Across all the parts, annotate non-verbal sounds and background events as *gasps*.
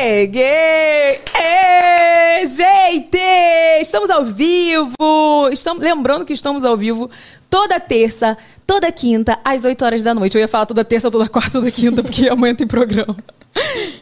Cheguei! Ê, gente! Estamos ao vivo! Estamos, lembrando que estamos ao vivo toda terça, toda quinta, às 8 horas da noite. Eu ia falar toda terça, toda quarta, toda quinta, porque *laughs* amanhã tem programa.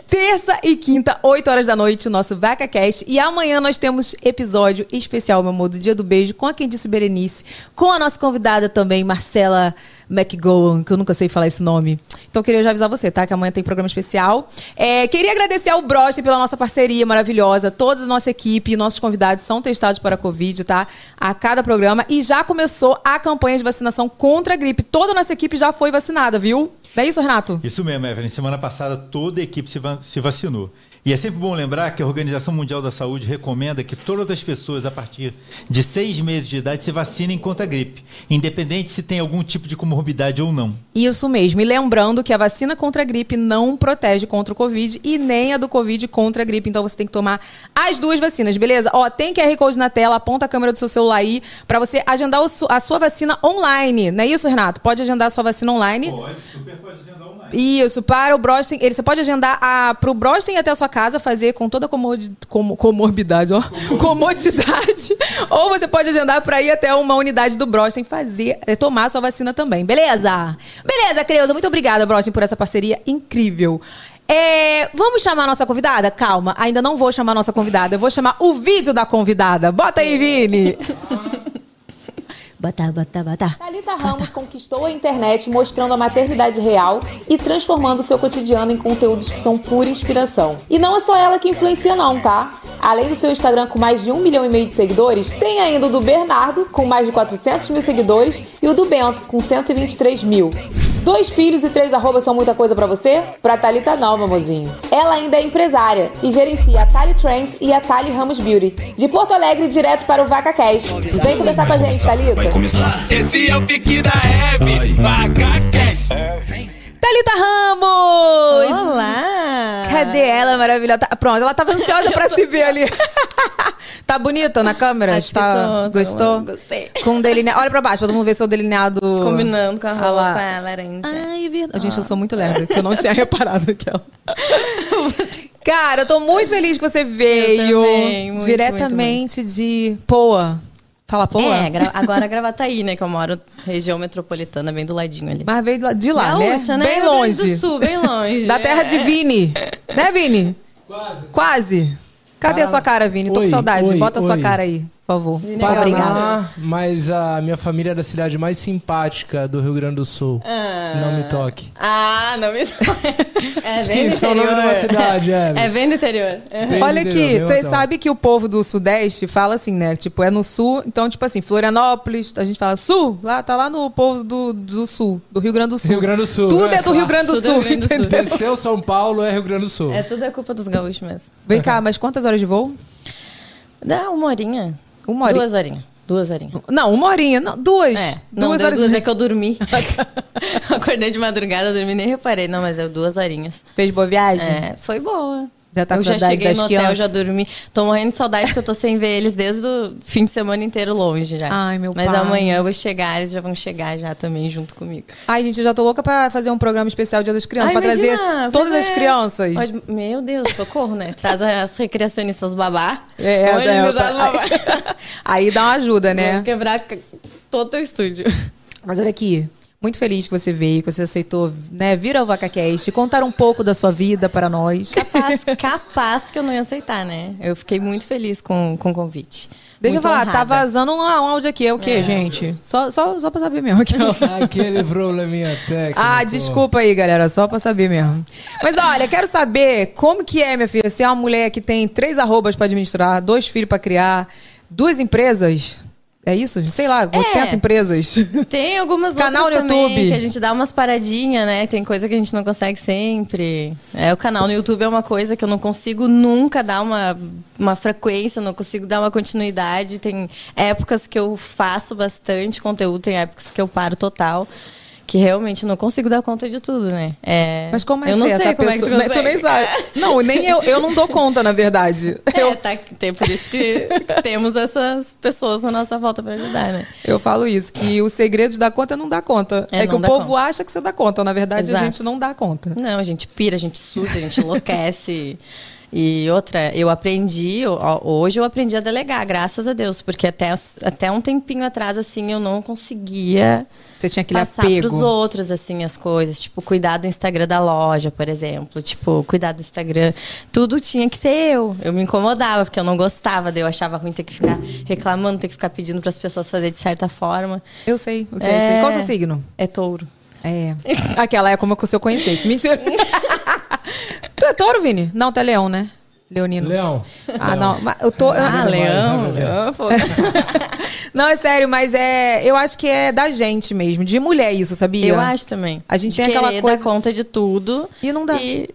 Terça e quinta, 8 horas da noite, o nosso VacaCast. E amanhã nós temos episódio especial, meu amor, do Dia do Beijo, com a Quem Disse Berenice, com a nossa convidada também, Marcela McGowan, que eu nunca sei falar esse nome. Então queria já avisar você, tá? Que amanhã tem programa especial. É, queria agradecer ao Broste pela nossa parceria maravilhosa. Toda a nossa equipe e nossos convidados são testados para a Covid, tá? A cada programa. E já começou a campanha de vacinação contra a gripe. Toda a nossa equipe já foi vacinada, viu? Não é isso, Renato? Isso mesmo, Evelyn. Semana passada toda a equipe se, se vacinou. E é sempre bom lembrar que a Organização Mundial da Saúde recomenda que todas as pessoas a partir de seis meses de idade se vacinem contra a gripe, independente se tem algum tipo de comorbidade ou não. Isso mesmo. E lembrando que a vacina contra a gripe não protege contra o Covid e nem a do Covid contra a gripe. Então você tem que tomar as duas vacinas, beleza? Ó, tem QR Code na tela, aponta a câmera do seu celular aí para você agendar a sua vacina online. Não é isso, Renato? Pode agendar a sua vacina online? Pode, super pode agendar online. Isso, para o Brosten, você pode agendar para o Brosten até a sua casa, fazer com toda com, comorbidade, ó, comodidade. *laughs* ou você pode agendar para ir até uma unidade do Brosten fazer, é, tomar a sua vacina também, beleza? Beleza, Creuza, muito obrigada, Brosten, por essa parceria incrível. É, vamos chamar a nossa convidada? Calma, ainda não vou chamar a nossa convidada, eu vou chamar o vídeo da convidada. Bota aí, Vini! *laughs* Bata, bata, bata. Thalita Ramos conquistou a internet mostrando a maternidade real e transformando seu cotidiano em conteúdos que são pura inspiração. E não é só ela que influencia não, tá? Além do seu Instagram com mais de um milhão e meio de seguidores, tem ainda o do Bernardo, com mais de 400 mil seguidores, e o do Bento, com 123 mil. Dois filhos e três arrobas são muita coisa para você? Pra Thalita não, mamozinho. Ela ainda é empresária e gerencia a Tali Trends e a Tali Ramos Beauty. De Porto Alegre, direto para o VacaCast. Vem conversar com a gente, Thalita. Começar. Esse é o pique da Hebe, cash. Thalita Ramos! Olá! Cadê ela maravilhosa? Tá- pronto, ela tava ansiosa pra *laughs* se ver ali. tá bonita na câmera? Acho que tá... tô, tô, Gostou? gostei. Com delineado. Olha pra baixo, pra todo mundo ver seu delineado. Combinando com a Ah lá. roupa laranja. Ai, é verdade. Gente, eu sou muito lerda, que eu não tinha *laughs* reparado aquela. Cara, eu tô muito feliz que você veio. também, muito, diretamente de Poa. Fala Poa? É, gra agora Gravataí, né? Que eu moro região metropolitana, bem do ladinho ali. Mas veio de lá- de Gaúcha, né? né? Bem longe. do Sul, bem longe. Da terra de É. Vini. Né, Vini? Quase. Quase. Cadê a sua cara, Vini? Tô com Oi, saudade. oi, Bota a sua oi. cara aí, por favor. Paraná. Obrigada. Paraná, mas a minha família é da cidade mais simpática do Rio Grande do Sul. Não me toque. Ah, não me... *laughs* É bem do Sim, é o nome de interior. uma cidade, é. É bem do interior. Bem Olha aqui, interior, vocês sabem que o povo do Sudeste fala assim, né? Tipo, é no Sul. Então, tipo assim, Florianópolis, a gente fala Sul, lá tá lá no povo do, do Sul, do Rio Grande do Sul. Rio Grande do Sul. Tudo né? é do Rio Grande do Tudo é Sul, Rio Grande do Sul. entendeu? Desceu São Paulo é Rio Grande do Sul. É tudo é culpa dos gaúchos mesmo. Vem cá, mas quantas horas de voo? Dá uma horinha. Uma horinha. Duas horinhas. Duas horinhas. Não, uma horinha. Não, duas. É, não, duas horas. duas é que eu dormi. *laughs* Acordei de madrugada, dormi, nem reparei. Não, mas deu duas horinhas. Fez boa viagem? É, foi boa. Já tá eu com já saudade cheguei das no hotel, crianças? já dormi. Tô morrendo de saudade que eu tô sem ver eles desde o fim de semana inteiro longe já. Ai, meu Mas pai. amanhã eu vou chegar, eles já vão chegar já também junto comigo. Ai, gente, eu já tô louca pra fazer um programa especial Dia das Crianças, Ai, pra trazer imagina, todas pois as é. crianças. Pode- meu Deus, socorro, né? Traz as recreacionistas babá. É, é, babá. *laughs* Aí dá uma ajuda, né? Vamos quebrar todo o estúdio. Mas olha aqui, muito feliz que você veio, que você aceitou, né, vir ao VacaCast, contar um pouco da sua vida para nós. Capaz, *laughs* capaz que eu não ia aceitar, né? Eu fiquei muito feliz com, com o convite. Deixa Muito eu falar, tá honrada. vazando um, um áudio aqui, é o quê, gente? Só, só, só pra saber mesmo. Aqui. *laughs* Aquele *laughs* probleminha técnico. Ah, desculpa aí, galera, só pra saber mesmo. Mas olha, quero saber como que é, minha filha, ser uma mulher que tem três arrobas pra administrar, dois filhos pra criar, duas empresas. É isso? Sei lá, 80 empresas. *laughs* Tem algumas Canal outras no YouTube. que a gente dá umas paradinhas, né? Tem coisa que a gente não consegue sempre. É, o canal no YouTube é uma coisa que eu não consigo nunca dar uma, uma frequência, não consigo dar uma continuidade. Tem épocas que eu faço bastante conteúdo, tem épocas que eu paro total. Que realmente não consigo dar conta de tudo, né? É, Mas como é eu não essa sei como pessoa? é que tu, tu nem sabe. *laughs* Não, nem eu, eu não dou conta, na verdade. É, Eu, tá, tem por isso que temos essas pessoas na nossa volta para ajudar, né? eu falo isso, que o segredo de dar conta é não dar conta. É, É, que o povo conta. acha que você dá conta. Na verdade, a Exato. gente não dá conta. Não, a gente pira, a gente surta, a gente enlouquece. E outra, eu aprendi, hoje eu aprendi a delegar, graças a Deus, porque até, até um tempinho atrás, assim, eu não conseguia Você tinha aquele passar apego. pros outros, assim, as coisas. Tipo, cuidar do Instagram da loja, por exemplo. Tipo, cuidar do Instagram. Tudo tinha que ser eu. Eu me incomodava, porque eu não gostava. Daí eu achava ruim ter que ficar reclamando, ter que ficar pedindo para as pessoas fazer de certa forma. Eu sei o que é, isso. É. Qual o seu signo? É touro. É. Aquela é como se eu conhecesse. *laughs* Mentira. *laughs* tu é touro, Vini? Não, tu é leão, né? Leonino. Leão. Ah, não. Mas eu tô. eu- Ah, mais, leão. né, leão pô. *laughs* Não, é sério, mas é. Eu acho que é da gente mesmo, de mulher isso, sabia? Eu acho também. A gente De tem aquela coisa- dar conta de tudo. E não dá. E...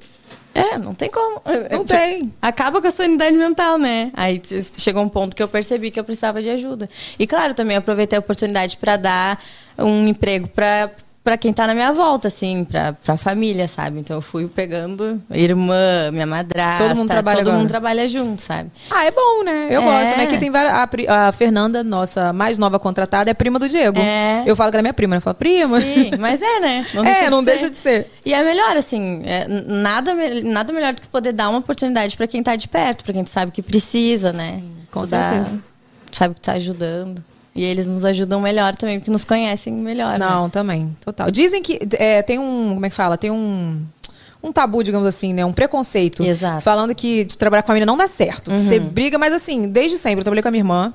É, não tem como. Não Tipo, tem. Acaba com a sanidade mental, né? Aí chegou um ponto que eu percebi que eu precisava de ajuda. E claro, também aproveitei a oportunidade para dar um emprego para para quem tá na minha volta, assim, pra, pra família, sabe? Então eu fui pegando irmã, minha madrasta. Todo mundo trabalha Todo agora. mundo trabalha junto, sabe? Ah, é bom, né? Eu É. gosto. Né? Aqui tem várias. A, a Fernanda, nossa mais nova contratada, é prima do Diego. É. Eu falo que ela é minha prima, né? Eu falo, prima. Sim, mas é, né? *laughs* é, não ser. deixa de ser. E é melhor, assim, é, nada, nada melhor do que poder dar uma oportunidade pra quem tá de perto, pra quem tu sabe que precisa, né? com Tu dá- certeza. tu sabe que tá ajudando. E eles nos ajudam melhor também, porque nos conhecem melhor. né? Não, também, total. Dizem que é, tem um. Como é que fala? Tem um. Um tabu, digamos assim, né? Um preconceito. Exato. Uhum. Falando que de trabalhar com a menina não dá certo. que Você briga, mas assim, desde sempre. Eu trabalhei com a minha irmã.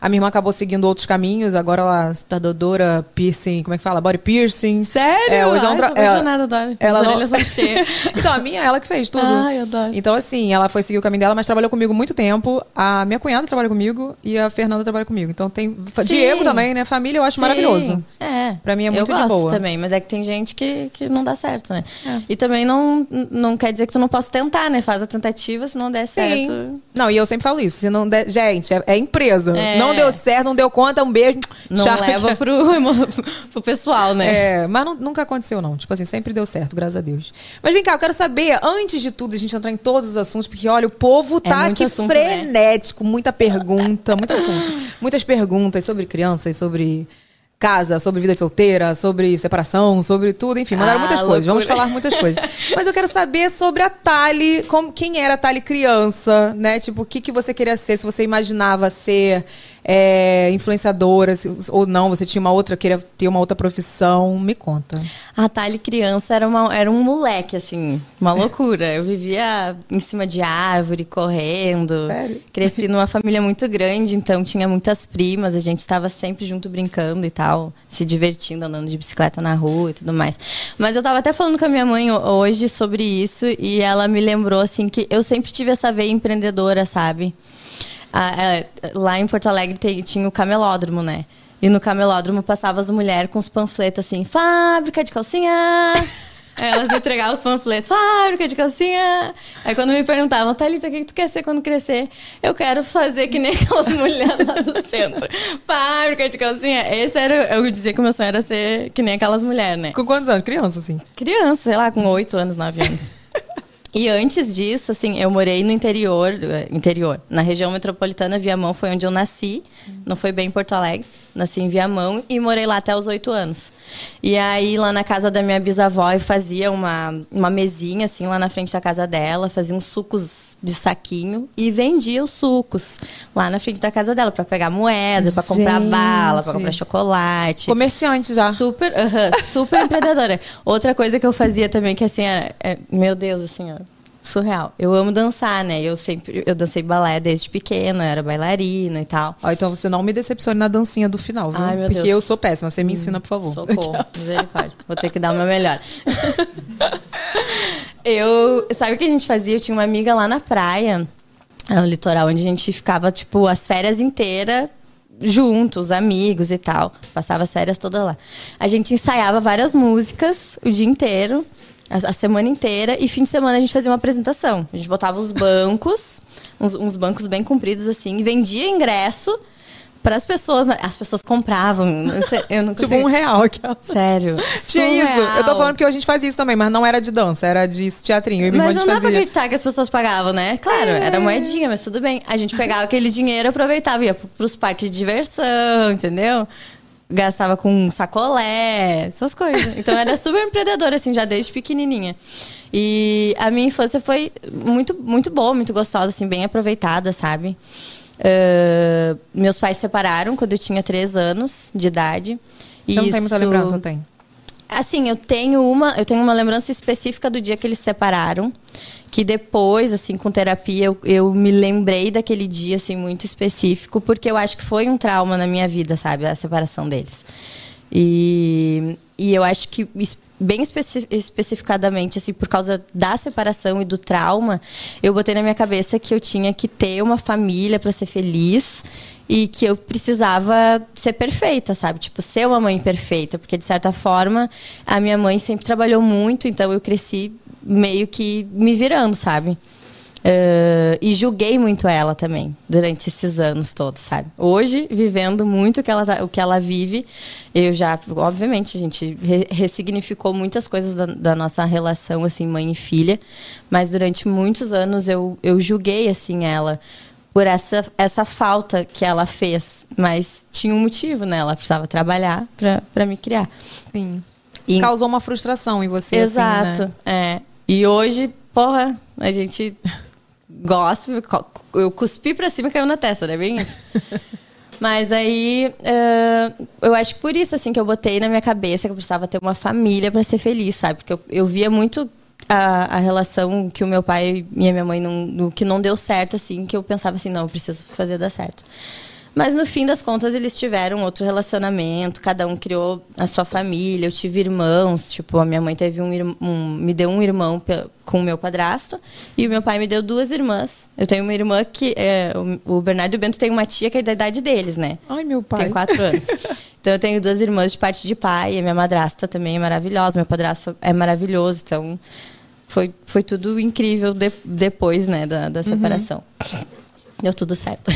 A minha irmã acabou seguindo outros caminhos. Agora ela está dodora piercing. Como é que fala? Body piercing. Sério? É, hoje Ai, não tra- sou ela- apaixonada, adoro. ela não- são cheias. *laughs* Então, a minha, ela que fez tudo. Ai, eu adoro. Então, assim, ela foi seguir o caminho dela, mas trabalhou comigo muito tempo. A minha cunhada trabalha comigo e a Fernanda trabalha comigo. Então tem. Diego também, né? Família eu acho Sim. maravilhoso. É. Pra mim é muito eu de gosto boa. também, mas é que tem gente que, que não dá certo, né? É. E também não, não quer dizer que tu não possa tentar, né? Faz a tentativa, se não der certo. Sim. Não, e eu sempre falo isso. Se não der, gente, é, é empresa. É. Não deu certo, não deu conta, um beijo. Não Tchau. leva pro, *laughs* pro pessoal, né? É, mas não- nunca aconteceu, não. Tipo assim, sempre deu certo, graças a Deus. Mas vem cá, eu quero saber, antes de tudo, a gente entrar em todos os assuntos, porque olha, o povo tá É aqui assunto, né? frenético, muita pergunta, muito assunto. Muitas perguntas sobre crianças, sobre casa, sobre vida solteira, sobre separação, sobre tudo, enfim, mandaram Ah, muitas coisas. Vamos loucura. falar muitas coisas. *laughs* Mas eu quero saber sobre a Tali, como, quem era a Tali criança, né? Tipo, o que, que você queria ser, se você imaginava ser é, influenciadora, se- ou não, você tinha uma outra, queria ter uma outra profissão. Me conta. A Tali criança era, uma, era um moleque, assim, uma loucura. Eu vivia em cima de árvore, correndo. Sério? Cresci numa família muito grande, então tinha muitas primas, a gente estava sempre junto brincando e tal, se divertindo, andando de bicicleta na rua e tudo mais. Mas eu tava até falando com a minha mãe ho- hoje sobre isso e ela me lembrou, assim, que eu sempre tive essa veia empreendedora, sabe? Ah, é, lá em Porto Alegre tem- tinha o camelódromo, né? E no camelódromo passava as mulheres com os panfletos assim, fábrica de calcinha. Elas entregavam os panfletos, fábrica de calcinha. Aí quando me perguntavam, Thalita, o que que tu quer ser quando crescer? Eu quero fazer que nem *laughs* aquelas mulheres lá do centro. Fábrica de calcinha. Esse era, eu dizia que o meu sonho era ser que nem aquelas mulheres, né? Com quantos anos? Criança, assim. Criança, sei lá, com 8 anos, 9 anos. E antes disso, assim, eu morei no interior, eh, interior, na região metropolitana, Viamão foi onde eu nasci. Não foi bem em Porto Alegre. Nasci em Viamão e morei lá até os oito anos. E aí, lá na casa da minha bisavó, eu fazia uma, uma mesinha, assim, lá na frente da casa dela, fazia uns sucos de saquinho e vendia os sucos lá na frente da casa dela para pegar moeda, para comprar bala, para comprar chocolate. Comerciante já. Super, aham, super *laughs* empreendedora. Outra coisa que eu fazia também, que assim, era, é, meu Deus, assim, ó, surreal. Eu amo dançar, né? Eu sempre, eu dancei balé desde pequena, era bailarina e tal. Ó, então você não me decepcione na dancinha do final, viu? Ai, meu Porque Deus. eu sou péssima. Você me ensina, por favor. *laughs* Socorro, misericórdia. Vou ter que dar o meu melhor. *laughs* eu, sabe o que a gente fazia? Eu tinha uma amiga lá na praia, no litoral, onde a gente ficava, tipo, as férias inteiras juntos, amigos e tal. Passava as férias toda lá. A gente ensaiava várias músicas o dia inteiro, a, semana inteira, e fim de semana a gente fazia uma apresentação. A gente botava os bancos, *laughs* uns, uns bancos bem compridos assim, e vendia ingresso para as pessoas. né? As pessoas compravam. Eu não *laughs* Tipo consigo- um real. Aquela. Sério. Tinha isso. surreal. Eu tô falando porque a gente fazia isso também, mas não era de dança, era de teatrinho. Eu e Mas não dá gente pra fazia. acreditar que as pessoas pagavam, né? Claro, era moedinha, mas tudo bem. A gente pegava aquele dinheiro, aproveitava, ia pro- pros parques de diversão, entendeu? Gastava com sacolé, essas coisas. Então eu era super empreendedora, assim, já desde pequenininha. E a minha infância foi muito, muito boa, muito gostosa, assim, bem aproveitada, sabe? Uh, meus pais se separaram quando eu tinha três anos de idade. Você não tem muita Isso- lembrança, eu tenho. Assim, eu tenho uma, eu tenho uma lembrança específica do dia que eles se separaram, que depois, assim, com terapia, eu, eu me lembrei daquele dia, assim, muito específico, porque eu acho que foi um trauma na minha vida, sabe, a separação deles. E, e eu acho que bem especi- especificadamente, assim, por causa da separação e do trauma, eu botei na minha cabeça que eu tinha que ter uma família para ser feliz e que eu precisava ser perfeita, sabe? Tipo, ser uma mãe perfeita, porque de certa forma a minha mãe sempre trabalhou muito, então eu cresci meio que me virando, sabe? Eh, e julguei muito ela também durante esses anos todos, sabe? Hoje, vivendo muito o que ela, tá- o que ela vive, eu já, obviamente, a gente re- ressignificou muitas coisas da, da nossa relação, assim, mãe e filha, mas durante muitos anos eu, eu julguei, assim, ela por essa, essa falta que ela fez, mas tinha um motivo, né? Ela precisava trabalhar para me criar. Sim. E- Causou uma frustração em você, Exato. assim, né? É. E hoje, porra, a gente *laughs* gosta. Eu cuspi pra cima e caiu na testa, né? Bem isso. *laughs* Mas aí, eh, eu acho por isso, assim, que eu botei na minha cabeça que eu precisava ter uma família pra ser feliz, sabe? Porque eu, eu via muito a, a relação que o meu pai e a minha mãe, não, que não deu certo, assim, que eu pensava assim, não, eu preciso fazer dar certo. Mas no fim das contas eles tiveram outro relacionamento, cada um criou a sua família. Eu tive irmãos, tipo, a minha mãe teve um, um me deu um irmão com o meu padrasto e o meu pai me deu duas irmãs. Eu tenho uma irmã que é, o Bernardo e o Bento tem uma tia que é da idade deles, né? Ai, meu pai. Tem quatro anos. *laughs* Então eu tenho duas irmãs de parte de pai, e a minha madrasta também é maravilhosa, meu padrasto é maravilhoso, então foi, foi tudo incrível de- depois, né, da, da separação. Deu tudo certo.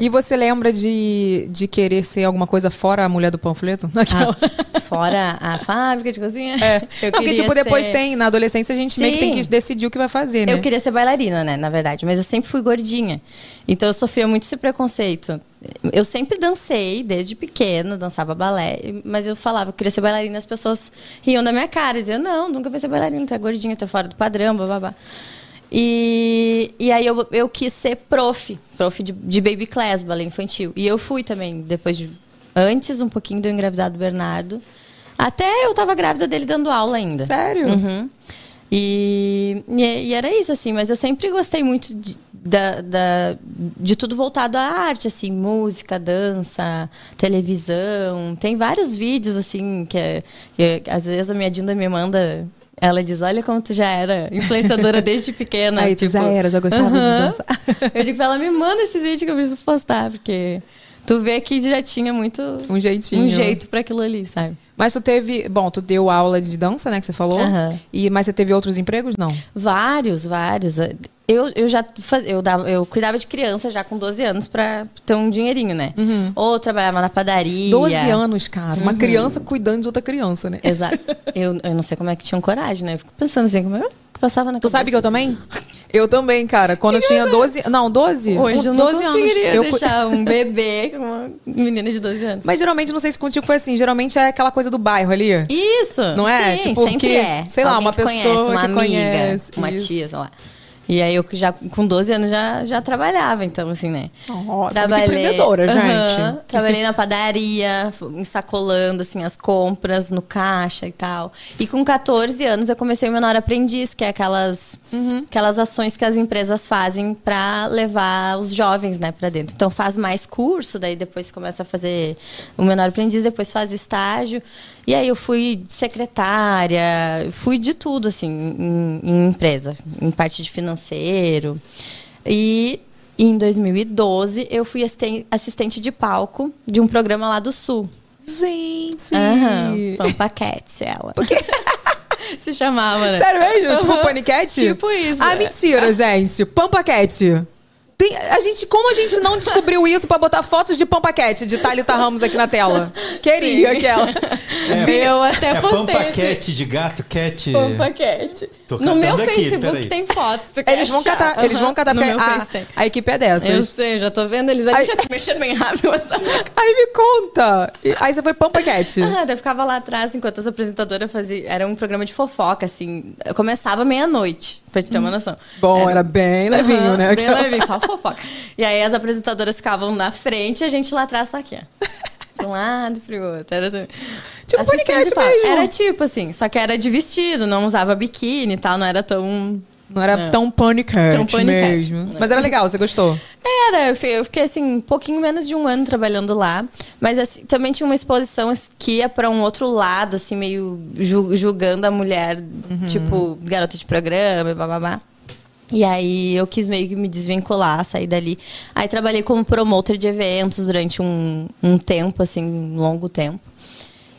E você lembra de, de querer ser alguma coisa fora a mulher do panfleto? Ah, fora a fábrica de cozinha. É. Eu Não, porque, tipo, depois ser- tem, na adolescência, a gente meio que tem Sim. que decidir o que vai fazer, né? Eu queria ser bailarina, né, na verdade, mas eu sempre fui gordinha. Então eu sofria muito esse preconceito. Eu sempre dancei, desde pequena, dançava balé, mas eu falava que eu queria ser bailarina, as pessoas riam da minha cara, diziam, não, nunca vai ser bailarina, tu é gordinha, tu é fora do padrão, babá. E, e aí eu, eu quis ser prof, prof de, de baby class, balé infantil. E eu fui também, depois de. Antes, um pouquinho do Bernardo. Até eu tava grávida dele dando aula ainda. Sério? Uhum. E, e, e era isso, assim, mas eu sempre gostei muito de, da, da- de tudo voltado à arte, assim, música, dança, televisão. Tem vários vídeos, assim, que, é- que às vezes a minha Dinda me manda. Ela diz: Olha como tu já era influenciadora desde pequena. Aí tu já tipo, era, já gostava de aham. dançar. Eu digo pra ela: Me manda esses vídeos que eu preciso postar, porque tu vê que já tinha muito. Um jeitinho. Um jeito pra aquilo ali, sabe? Mas tu teve. Bom, tu deu aula de dança, né? Que você falou. Aham. E, mas você teve outros empregos? Não. Vários, vários. Eu, eu já faz, eu, dava, eu cuidava de criança já com 12 anos pra ter um dinheirinho, né? Ou trabalhava na padaria. 12 anos, cara. Uma criança cuidando de outra criança, né? Exato. Eu, eu não sei como é que tinham coragem, né? Eu fico pensando assim, como é que passava na Tu sabe que eu também? Eu também, cara. Quando eu tinha 12. Não, 12? Hoje eu não 12 anos. conseguiria Eu cu- deixar *laughs* um bebê com uma menina de 12 anos. Mas geralmente, não sei se contigo foi assim. Geralmente é aquela coisa do bairro ali. Isso! Não é? Sim, Tipo, sempre que, é. sei lá, Alguém uma que conhece, pessoa uma que amiga, conhece, uma tia, sei lá. E aí eu já, com 12 anos, já, já trabalhava, então, assim, né? Nossa, muito empreendedora, gente. Trabalhei na padaria, ensacolando, assim, as compras no caixa e tal. E com 14 anos eu comecei o Menor Aprendiz, que é aquelas, Uhum. aquelas ações que as empresas fazem para levar os jovens, né, para dentro. Então faz mais curso, daí depois começa a fazer o Menor Aprendiz, depois faz estágio. E aí eu fui secretária, fui de tudo, assim, em, em empresa, em parte de financeiro. E em 2012 eu fui assisten- assistente de palco de um programa lá do Sul. Gente! Aham, Pampaquete, ela. *laughs* Se chamava, né? Sério mesmo? Tipo paniquete? Tipo isso, Ah, é. mentira, gente. Pampaquete. Tem- a gente, como a gente não descobriu isso pra botar fotos de Pampaquete de Thalita Ramos aqui na tela? *laughs* Queria aquela. Eu até É postei pampa esse cat de gato, cat. Pampa Cat. Tô No meu aqui, Facebook peraí. tem fotos. *laughs* Eles vão achar? catar, eles vão catar No porque meu a, tem. a equipe é dessas. Eu sei, já tô vendo eles ali Ai. já se *laughs* mexendo bem rápido. Essa... Aí me conta. Aí você foi Pampaquete. Ah, eu ficava lá atrás enquanto as apresentadoras faziam. Era um programa de fofoca, assim. Eu começava meia-noite, pra te ter uma noção. Bom, era bem levinho, Aham, né? Bem levinho, só *laughs* fofoca. E aí as apresentadoras ficavam na frente e a gente lá atrás só aqui, ó. De um lado pro outro. Era assim. Tipo papo. mesmo. Era tipo assim, só que era de vestido, não usava biquíni e tal, não era tão. Não era É. tão paniquete. mesmo. Mas era legal, você gostou? Era, eu fi- eu fiquei assim, um pouquinho menos de um ano trabalhando lá. Mas assim, também tinha uma exposição que ia pra um outro lado, assim, meio ju- julgando a mulher, tipo, garota de programa, e bababá. E aí eu quis meio que me desvincular, sair dali. Aí trabalhei como promotor de eventos durante um, um tempo, assim, um longo tempo.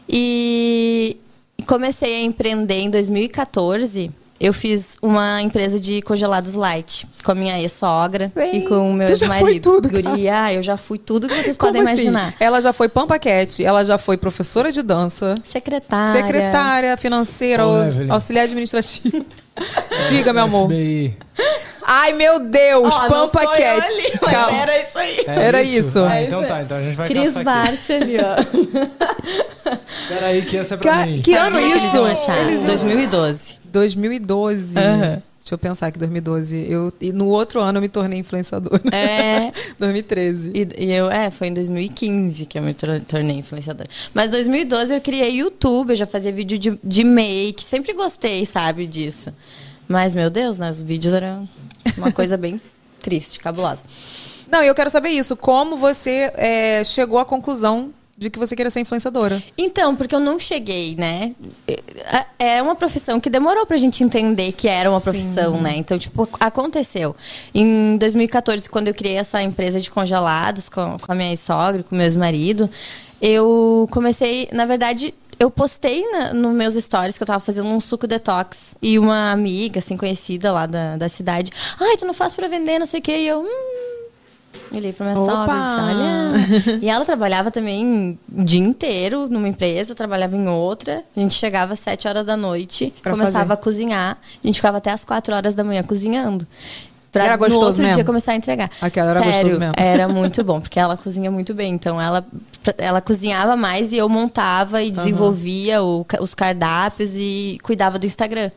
E comecei a empreender em 2014. Eu fiz uma empresa de congelados light com a minha ex-sogra e com o meu Tu já foi ex-marido. tudo, cara. Guria, eu já fui tudo que vocês Como podem assim? imaginar. Ela já foi Pampaquete, ela já foi professora de dança, Secretária. secretária financeira, Evelyn. auxiliar administrativo. *laughs* Diga, meu amor. FBI. Ai, meu Deus, mas Calma. Era isso aí. É Era isso. Ah, É então isso tá, aí. então a gente vai Cris. Bart ali, ó. *laughs* Peraí, que essa é pra Ca- mim. que ano Sabe o que eles isso? iam achar? Eles iam- 2012. 2012. Aham. Deixa eu pensar que 2012. Eu, e no outro ano eu me tornei influenciadora. É. *laughs* 2013. E, e eu, é, foi em 2015 que eu me tor- tornei influenciadora. Mas 2012 eu criei YouTube, eu já fazia vídeo de, de make, sempre gostei, sabe, disso. Mas, meu Deus, né, os vídeos eram uma *laughs* coisa bem triste, cabulosa. Não, e eu quero saber isso. Como você é, chegou à conclusão de que você queria ser influenciadora? Então, porque eu não cheguei, né? É é uma profissão que demorou pra gente entender que era uma Sim. profissão, né? Então, tipo, aconteceu. Em 2014, quando eu criei essa empresa de congelados com, com a minha sogra, com meu ex-marido, eu comecei, na verdade, eu postei na, nos meus stories que eu tava fazendo um suco detox e uma amiga, assim, conhecida lá da, da cidade, ai, tu não faz pra vender, não sei o quê, e eu, hum, Olhei pra minha Opa! sogra e disse, olha. E ela trabalhava também o dia inteiro numa empresa, eu trabalhava em outra. A gente chegava às 7 horas da noite, Pra começava fazer. a cozinhar. A gente ficava até às 4 horas da manhã cozinhando. Pra Era no gostoso outro mesmo? dia começar a entregar. Aquela era Sério, gostoso mesmo. Era muito bom, porque ela cozinha muito bem. Então ela, ela cozinhava mais e eu montava e desenvolvia o ca- os cardápios e cuidava do Instagram.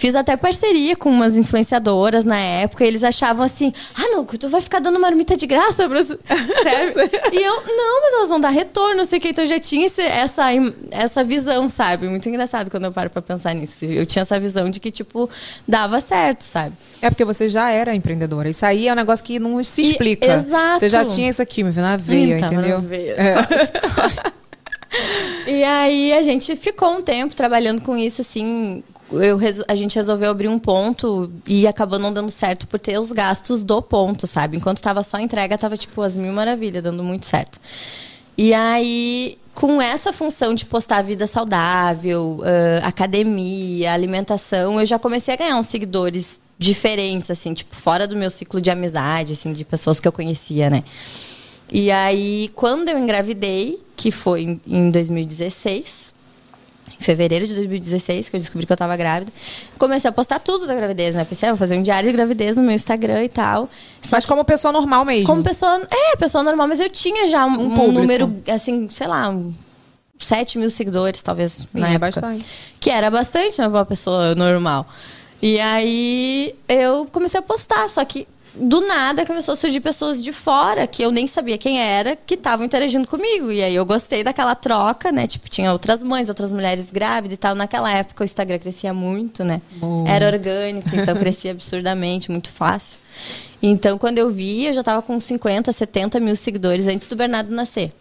Fiz até parceria com umas influenciadoras na época, e eles achavam assim: ah, não, tu vai ficar dando marmita de graça pra. *laughs* Sério? e eu, não, mas elas vão dar retorno, não sei o que. Então eu já tinha esse- essa, essa visão, sabe? Muito engraçado quando eu paro pra pensar nisso. Eu tinha essa visão de que, tipo, dava certo, sabe? É porque você já era empreendedora. Isso aí é um negócio que não se E- explica. exato. Você já tinha isso aqui, me vê na veia, Então, entendeu? na veia. É. *laughs* E aí a gente ficou um tempo trabalhando com isso, assim. Eu, a gente resolveu abrir um ponto e acabou não dando certo por ter os gastos do ponto, sabe? Enquanto tava só entrega, tava tipo as mil maravilhas, dando muito certo. E aí, com essa função de postar vida saudável, ãh, academia, alimentação, eu já comecei a ganhar uns seguidores diferentes, assim, tipo, fora do meu ciclo de amizade, assim, de pessoas que eu conhecia, né? E aí, quando eu engravidei, que foi em 2016, em fevereiro de 2016, que eu descobri que eu tava grávida, comecei a postar tudo da gravidez, né? Pensei, ah, vou fazer um diário de gravidez no meu Instagram e tal. Só Mas como pessoa normal mesmo. como pessoa. É, pessoa normal, mas eu tinha já um, Um um número, assim, sei lá, um 7 mil seguidores, talvez, Sim, na é época. bastante. Que era bastante, né, pra uma pessoa normal. E aí eu comecei a postar, só que do nada começou a surgir pessoas de fora que eu nem sabia quem era, que estavam interagindo comigo. E aí eu gostei daquela troca, né? Tipo, tinha outras mães, outras mulheres grávidas e tal. Naquela época o Instagram crescia muito, né? Muito. Era orgânico, então crescia absurdamente, muito fácil. Então, quando eu vi, eu já tava com 50, 70 mil seguidores antes do Bernardo nascer.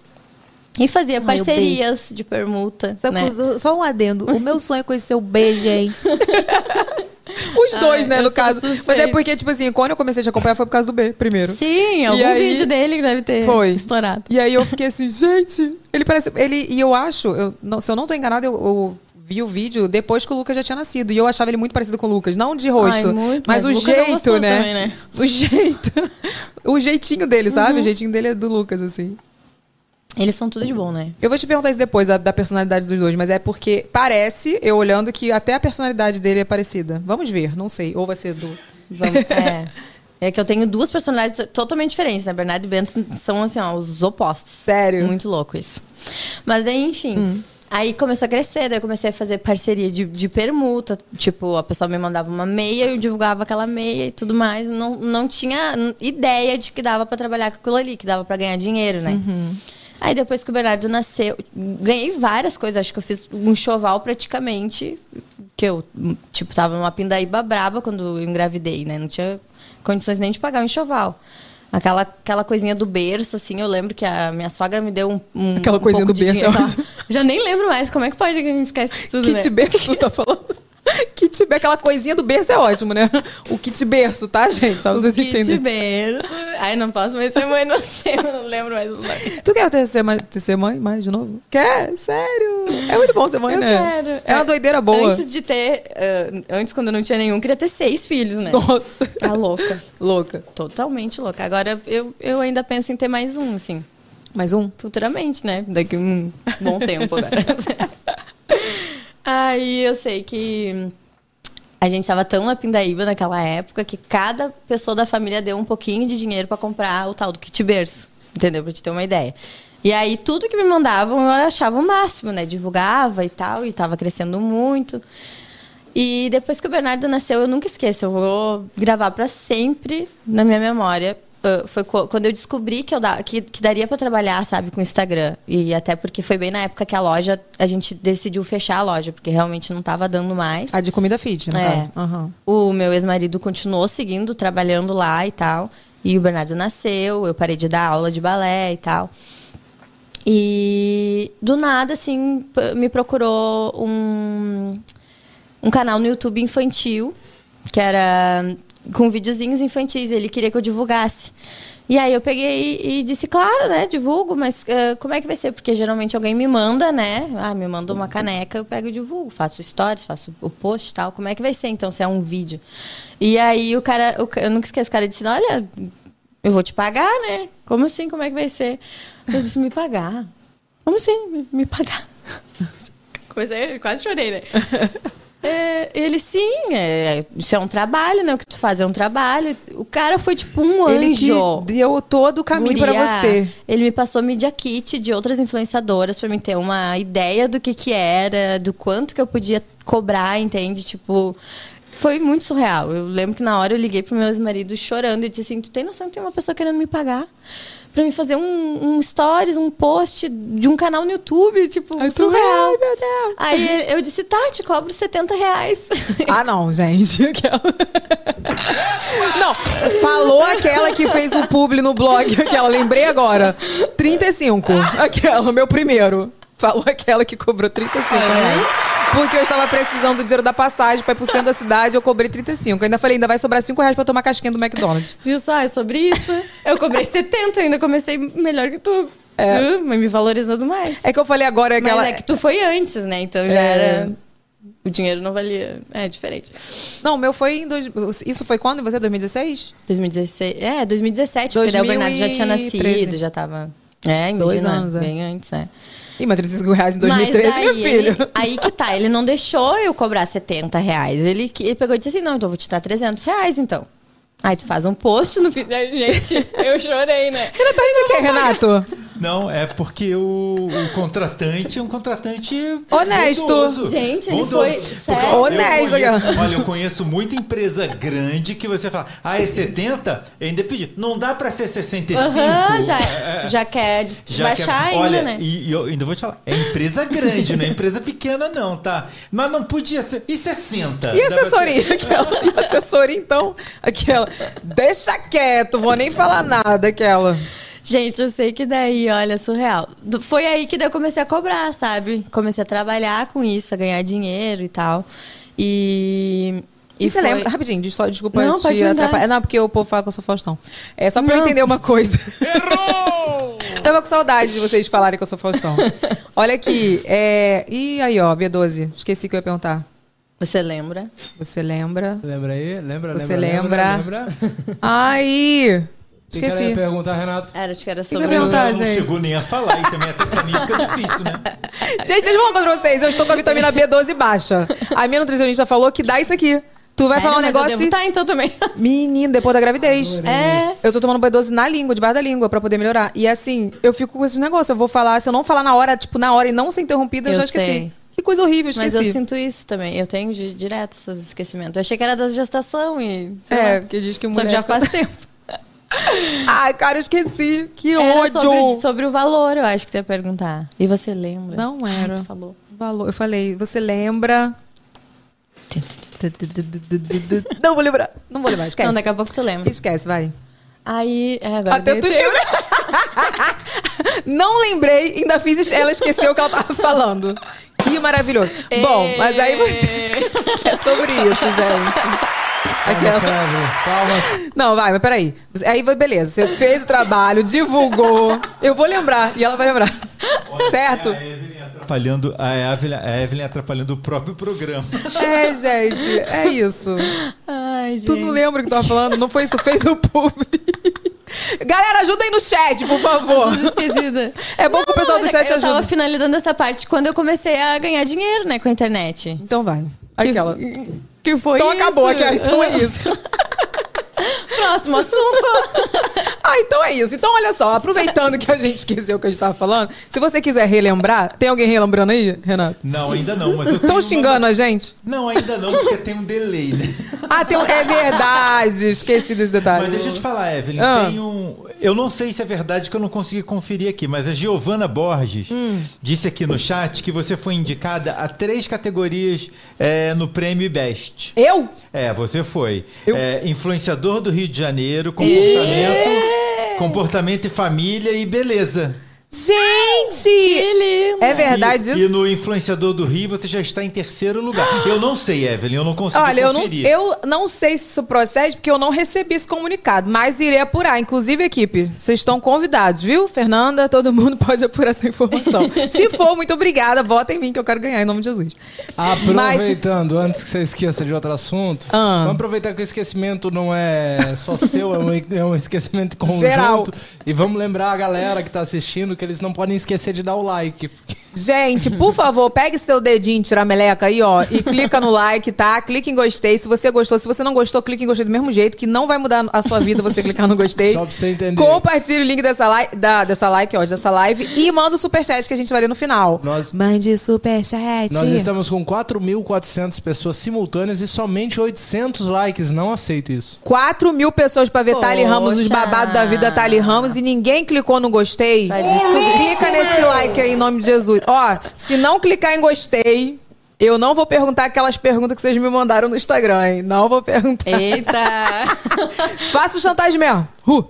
E fazia Ai, parcerias de permuta. Só, né? só um adendo. O meu sonho é conhecer o B, gente. *laughs* *laughs* Os dois, né, eu no caso. suspeita. Mas é porque, tipo assim, quando eu comecei a te acompanhar foi por causa do B, primeiro. Sim, algum aí- vídeo dele que deve ter Foi. estourado. E aí eu fiquei assim, *laughs* gente, ele parece. Ele, e eu acho, eu, não- se eu não tô enganado, eu, eu vi o vídeo depois que o Lucas já tinha nascido. E eu achava ele muito parecido com o Lucas. Não de rosto, Ai, muito, mas, mas o é jeito, gostoso né? também, né? *laughs* O jeito. o jeitinho dele, sabe? O jeitinho dele é do Lucas, assim. Eles são tudo de bom, né? Eu vou te perguntar isso depois, da, da personalidade dos dois, mas é porque parece, eu olhando, que até a personalidade dele é parecida. Vamos ver, não sei. Ou vai ser do. Vamos, é. É que eu tenho duas personalidades to- totalmente diferentes, né? Bernardo e Bento são, assim, ó, os opostos. Sério? Muito louco isso. Mas aí, enfim. Aí começou a crescer, daí eu comecei a fazer parceria de, de permuta. Tipo, a pessoa me mandava uma meia, eu divulgava aquela meia e tudo mais. Não, não tinha ideia de que dava pra trabalhar com aquilo ali, que dava pra ganhar dinheiro, né? Aí depois que o Bernardo nasceu, ganhei várias coisas. Acho que eu fiz um enxoval praticamente. Que eu, tipo, tava numa pindaíba braba quando eu engravidei, né? Não tinha condições nem de pagar o enxoval. Aquela, aquela coisinha do berço, assim, eu lembro que a minha sogra me deu um. um Aquela um coisinha do berço, dinheiro. *laughs* Já nem lembro mais. Como é que pode que a gente esquece de tudo, Kit né? berço, você tá falando? *laughs* Kit berço, aquela coisinha do berço é ótimo, né? O kit berço, tá, gente? Só pra vocês O kit entenderem. berço. Ai, não posso mais ser mãe, não sei, eu não lembro mais o nome. Tu quer ter, ser, mãe, ter ser mãe mais de novo? Quer? Sério? É muito bom ser mãe, Eu né? quero. É uma doideira boa. Antes de ter. ah, antes, quando eu não tinha nenhum, queria ter seis filhos, né? Nossa. Tá louca. *laughs* Louca. Totalmente louca. Agora eu, eu ainda penso em ter mais um, assim. Mais um? Futuramente, né? Daqui um bom tempo agora. *laughs* Aí eu sei que a gente tava tão na pindaíba naquela época que cada pessoa da família deu um pouquinho de dinheiro pra comprar o tal do kit berço. Entendeu? Pra te ter uma ideia. E aí tudo que me mandavam eu achava o máximo, né? Divulgava e tal, e tava crescendo muito. E depois que o Bernardo nasceu, eu nunca esqueço, eu vou gravar pra sempre na minha memória. Ah, foi quando eu descobri que, eu da, que, que daria pra trabalhar, sabe, com Instagram. E até porque foi bem na época que a loja, a gente decidiu fechar a loja, porque realmente não tava dando mais. A de comida fit, no É. caso. Aham. O meu ex-marido continuou seguindo, trabalhando lá e tal. E o Bernardo nasceu, eu parei de dar aula de balé e tal. E do nada, assim, me procurou um, um canal no YouTube infantil, que era com videozinhos infantis. Ele queria que eu divulgasse. E aí eu peguei e disse, claro, né, divulgo, mas eh, como é que vai ser? Porque geralmente alguém me manda, né? Ah, me manda uma caneca, eu pego e divulgo, faço stories, faço o post e tal. Como é que vai ser, então, se é um vídeo? E aí o cara, o eu nunca esqueço, o cara disse, olha, eu vou te pagar, né? Como assim? Como é que vai ser? Eu disse, me pagar? Como assim? Me, me pagar? *laughs* Quase chorei, né? É, ele, sim, é, isso é um trabalho, né? O que tu faz é um trabalho. O cara foi tipo um Ele anjo. deu todo o caminho pra Guria, você. Ele me passou media kit de outras influenciadoras pra mim ter uma ideia do que que era, do quanto que eu podia cobrar, entende? Tipo, foi muito surreal. Eu lembro que na hora eu liguei pro meu ex-marido chorando e disse assim: Tu tem noção que tem uma pessoa querendo me pagar? Pra me fazer um, um stories, um post de um canal no YouTube, tipo, Aí surreal. meu Deus. Aí eu disse, tá, te cobro 70 reais. *laughs* Ah, não, gente. *laughs* Não, falou aquela que fez um publi no blog, aquela, lembrei agora. 35. Aquela, meu primeiro. Falou aquela que cobrou 35 reais. Porque eu estava precisando do dinheiro da passagem pra ir pro centro da cidade, eu cobrei 35. Eu ainda falei, ainda vai sobrar 5 reais pra tomar casquinha do McDonald's. Viu só? É sobre isso. Eu cobrei 70, ainda comecei melhor que tu. É. Mas me valorizando mais. É que eu falei agora Mas aquela. é que tu foi antes, né? Então já É. era. O dinheiro não valia. É diferente. Não, o meu foi em. Dois... Isso foi quando? em Você? 2016? 2016. É, 2017, porque daí o Bernardo já tinha 2013. nascido, já tava. É, Dois indígena, anos, é. Bem antes, é. Ih, mas 35 reais em 2013, Mas daí meu filho. ele- aí que tá, ele não deixou eu cobrar 70 reais. Ele, ele pegou e disse assim: não, então eu vou te dar 300 reais então. Aí tu faz um post no fim. *laughs* Gente, eu chorei, né? Renato, tá rindo o quê, Renato? Não, é porque o, o contratante é um contratante Honesto. bondoso. Gente, ele Bondoso. foi- Porque sério? eu Honesto, conheço-. Olha, eu conheço muita empresa grande que você fala, ah, é 70? Eu ainda pedi. Não dá pra ser 65. Aham, já, É, já quer já baixar que- ainda, olha, né? E, e eu ainda vou te falar, é empresa grande, não é empresa pequena, não, tá? Mas não podia ser. E 60? E pra assessoria? *laughs* Aquela. E a assessoria, então? Aquela. Deixa quieto, vou nem falar nada, aquela. Gente, eu sei que daí, olha, surreal. Foi aí que daí eu comecei a cobrar, sabe? Comecei a trabalhar com isso, a ganhar dinheiro e tal. E. E, você foi- lembra? Rapidinho, só, desculpa Não, te atrapalhar. É, Não, porque o povo fala que eu sou Faustão. É só pra eu Não. entender uma coisa. *laughs* Tava com saudade de vocês falarem que eu sou Faustão. *laughs* Olha aqui. É... Ih, aí, ó, B12. Esqueci que eu ia perguntar. Você lembra? Você lembra? Lembra aí? Lembra, Você lembra? lembra? lembra? Aí! O que que Esqueci. ia perguntar, Renato? Era, acho que era que sobre perguntar? Ela não gente. chegou nem a falar e também até pra mim fica difícil, né? *laughs* Gente, deixa eu falar pra vocês. Eu estou com a vitamina B12 baixa. A minha nutricionista falou que dá isso aqui. Tu vai falar um Sério? Mas negócio. Eu devo tá, então também. *laughs* Menino, depois da gravidez. É. Eu tô tomando B12 na língua, debaixo da língua, pra poder melhorar. E assim, eu fico com esses negócios. Eu vou falar, se eu não falar na hora, tipo, na hora e não ser interrompida, eu, Eu já esqueci. sei. Que coisa horrível, Mas esqueci. eu sinto isso também. Eu tenho di- direto esses esquecimentos. Eu achei que era da gestação e. sei É, lá. porque diz que Só mulher. que já faz *laughs* tempo. *laughs* Ai, cara, eu esqueci. Que Era ódio. sobre, sobre o valor, eu acho que você ia perguntar. E você lembra? Não era. Ai, falou. Valor. Eu falei, você lembra. Não vou lembrar. Não vou lembrar, esquece. Não, daqui a pouco tu lembra. Esquece, vai. Aí, é, agora Até tu esqueceu. *laughs* Não lembrei, ainda fiz. Ela esqueceu o que ela tava falando. Que maravilhoso. Bom, mas aí você. É *laughs* sobre isso, gente. Aquela- Calma. Calma. Não, vai, mas peraí. Aí, beleza, você fez o trabalho, divulgou. Eu vou lembrar, e ela vai lembrar. Certo? A Evelyn atrapalhando, a Evelyn, a Evelyn atrapalhando o próprio programa. *laughs* É, gente, é isso. Ai, gente. Tu não lembra o que tu tava falando? Não foi isso, tu fez o publi. Galera, ajuda aí no chat, por favor. Esquecida. É bom que o pessoal do Mas chat eu tava ajude. finalizando essa parte quando eu comecei a ganhar dinheiro, né, com a internet. Então vai. Aquela. Que foi Então isso? acabou, aquela. Então é *laughs* isso. Próximo assunto. *laughs* Ah, então é isso. Então, olha só, aproveitando que a gente esqueceu o que a gente tava falando, se você quiser relembrar, tem alguém relembrando aí, Renato? Não, ainda não, mas eu Estão uma- xingando a gente? Não, ainda não, porque tem um delay, né? Ah, tem um... é verdade, esqueci desse detalhe. Mas deixa eu te falar, Evelyn, Ah. tem um. Eu não sei se é verdade que eu não consegui conferir aqui, mas a Giovana Borges Hum. disse aqui no chat que você foi indicada a três categorias é, no prêmio Best. Eu? É, você foi. Eu? É, influenciador do Rio de Janeiro, comportamento, comportamento e família e beleza. Gente! lindo. É verdade e, isso? E no influenciador do Rio você já está em terceiro lugar. *gasps* Eu não sei, Evelyn, eu não consigo Olha, eu não, conferir. eu não sei se isso procede, porque eu não recebi esse comunicado, mas irei apurar. Inclusive, equipe, vocês estão convidados, viu? Fernanda, todo mundo *laughs* pode apurar essa informação. *laughs* se for, muito obrigada. Vota em mim que eu quero ganhar, em nome de Jesus. Aproveitando, antes que você esqueça de outro assunto, Ah. vamos aproveitar que o esquecimento não é só seu, é um, é um esquecimento conjunto. Geral. E vamos lembrar a galera que tá assistindo que eles não podem esquecer de dar o like. Gente, por favor, pegue seu dedinho tirameleca aí, ó, e clica no like, tá? Clique em gostei. Se você gostou, se você não gostou, clique em gostei do mesmo jeito, que não vai mudar a sua vida você clicar no gostei. Só pra você entender. Compartilhe o link dessa, li da, dessa like, ó, dessa live e manda o superchat que a gente vai ler no final. Nós- Mande superchat. Nós estamos com 4.400 pessoas simultâneas e somente 800 likes. Não aceito isso. 4 mil pessoas pra ver Thali Ramos, os Poxa. babados da vida Thali Ramos e ninguém clicou no gostei. Vai descobrir. Clica nesse like aí em nome de Jesus. Ó, se não clicar em gostei, eu não vou perguntar aquelas perguntas que vocês me mandaram no Instagram, hein? Não vou perguntar. Eita. *laughs* Faça o chantagem mesmo. Uh.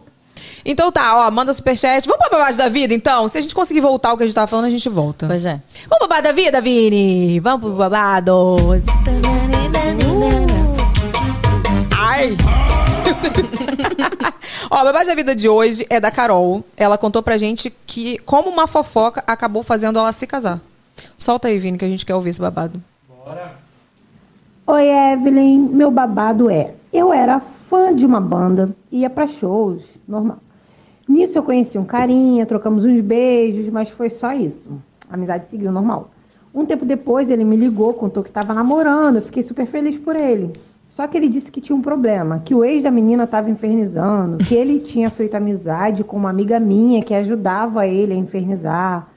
Então tá, ó, manda superchat. Vamos pra babado da vida, então? Se a gente conseguir voltar ao que a gente tava falando, a gente volta. Pois é. Vamos pro babado da vida, Vini? Vamos pro babado. Ai. *laughs* Ó, o babado da vida de hoje é da Carol. Ela contou pra gente que, como uma fofoca, acabou fazendo ela se casar. Solta aí, Vini, que a gente quer ouvir esse babado. Oi, Evelyn. Meu babado é: eu era fã de uma banda, ia pra shows, normal. Nisso eu conheci um carinha, trocamos uns beijos, mas foi só isso. A amizade seguiu normal. Um tempo depois ele me ligou, contou que estava namorando, eu fiquei super feliz por ele. Só que ele disse que tinha um problema, que o ex da menina estava infernizando, que ele *laughs* tinha feito amizade com uma amiga minha que ajudava ele a infernizar.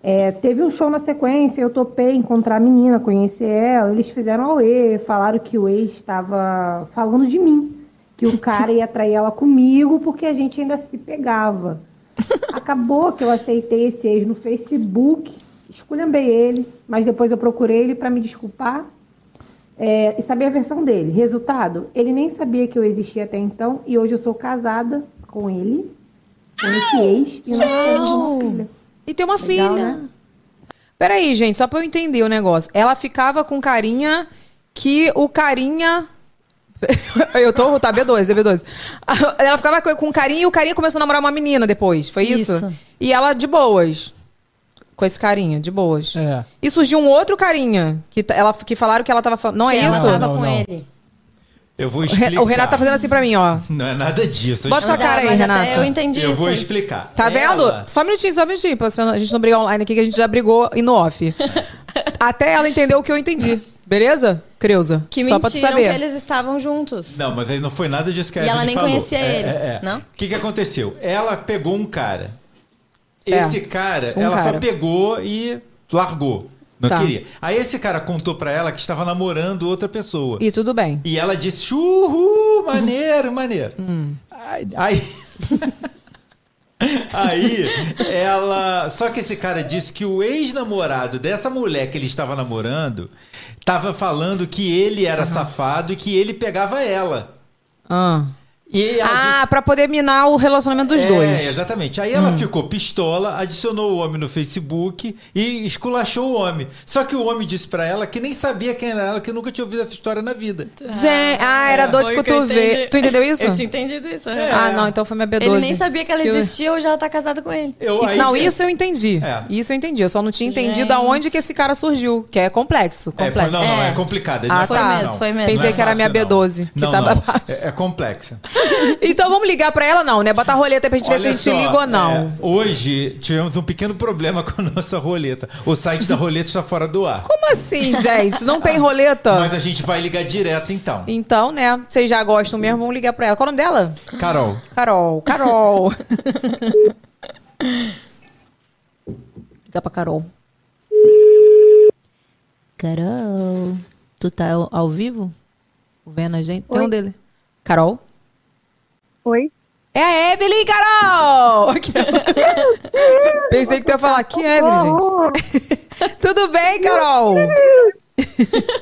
É, teve um show na sequência, eu topei encontrar a menina, conhecer ela. Eles fizeram auê, falaram que o ex estava falando de mim, que o cara ia trair ela comigo porque a gente ainda se pegava. *laughs* Acabou que eu aceitei esse ex no Facebook, esculhambei ele, mas depois eu procurei ele para me desculpar é, e saber a versão dele. Resultado, ele nem sabia que eu existia até então e hoje eu sou casada com ele, com esse ex, e nós temos uma filha. E tem uma Legal, filha. né? Peraí, gente, só pra eu entender o negócio. Ela ficava com carinha que o carinha *laughs* Eu tô, tá, B12, é B12. Ela ficava com com carinha e o carinha começou a namorar uma menina depois, foi isso? Isso. E ela de boas. Com esse carinha, de boas. É. E surgiu um outro carinha, que, ela, que falaram que ela tava falando. Não é ela isso? tava Não, com não. ele. Eu vou explicar. O Renato tá fazendo assim pra mim, ó. Não é nada disso. Bota sua cara aí, Renato. até eu entendi Eu isso. vou explicar. Tá vendo? Ela- Só um minutinho, só um minutinho, pra a gente não brigar online aqui, que a gente já brigou e no off. *laughs* Até ela entendeu o que eu entendi. Beleza? Creuza. Que Só pra tu saber. que eles estavam juntos. Não, mas aí não foi nada disso que a E ela nem falou. conhecia É, ele, é, é. não? O que, que aconteceu? Ela pegou um cara. Esse cara, Um ela cara. só pegou e largou. Não Tá. queria. Aí esse cara contou pra ela que estava namorando outra pessoa. E tudo bem. E ela disse, uhul, maneiro, maneiro. *laughs* Hum. Aí... *laughs* Aí, ela... Só que esse cara disse que o ex-namorado dessa mulher que ele estava namorando estava falando que ele era safado e que ele pegava ela. Ah, E ela disse- ah pra poder minar o relacionamento dos é, dois. exatamente. Aí ela ficou pistola, adicionou o homem no Facebook e esculachou o homem. Só que o homem disse pra ela que nem sabia quem era ela, que nunca tinha ouvido essa história na vida. Gente, ah, era dor de cotovelo. Tu entendeu isso? Eu tinha entendido isso. É. Ah, não, então foi minha B12. Ele nem sabia que ela existia ou já ela tá casada com ele. Eu, aí- Não, isso eu entendi. É. Isso eu entendi. Eu só não tinha entendido Gente. aonde que esse cara surgiu, que é complexo. É, complexo. foi, não, não, é, É. complicado. Ah, não é foi fácil, mesmo, não. foi mesmo. Pensei é que era minha fácil, B12, não. que não, tava não. baixo. É, é complexa. *laughs* Então vamos ligar pra ela, não, né? Bota a roleta aí pra gente ver se a Olha gente só, liga ou não. é, hoje tivemos um pequeno problema *laughs* com a nossa roleta. O site da roleta está fora do ar. Como assim, gente? Não tem roleta? *laughs* Mas a gente vai ligar direto então. Então, né? Vocês já gostam mesmo, vamos ligar pra ela. Qual é o nome dela? Carol, Carol. Carol. Liga pra Carol. Carol. Tu tá ao- ao vivo? Vendo a gente? Tem um dele. Carol? Oi? É a Evelyn, Carol! *laughs* Pensei que tu ia falar que Evelyn, gente. *laughs* Tudo bem, Carol?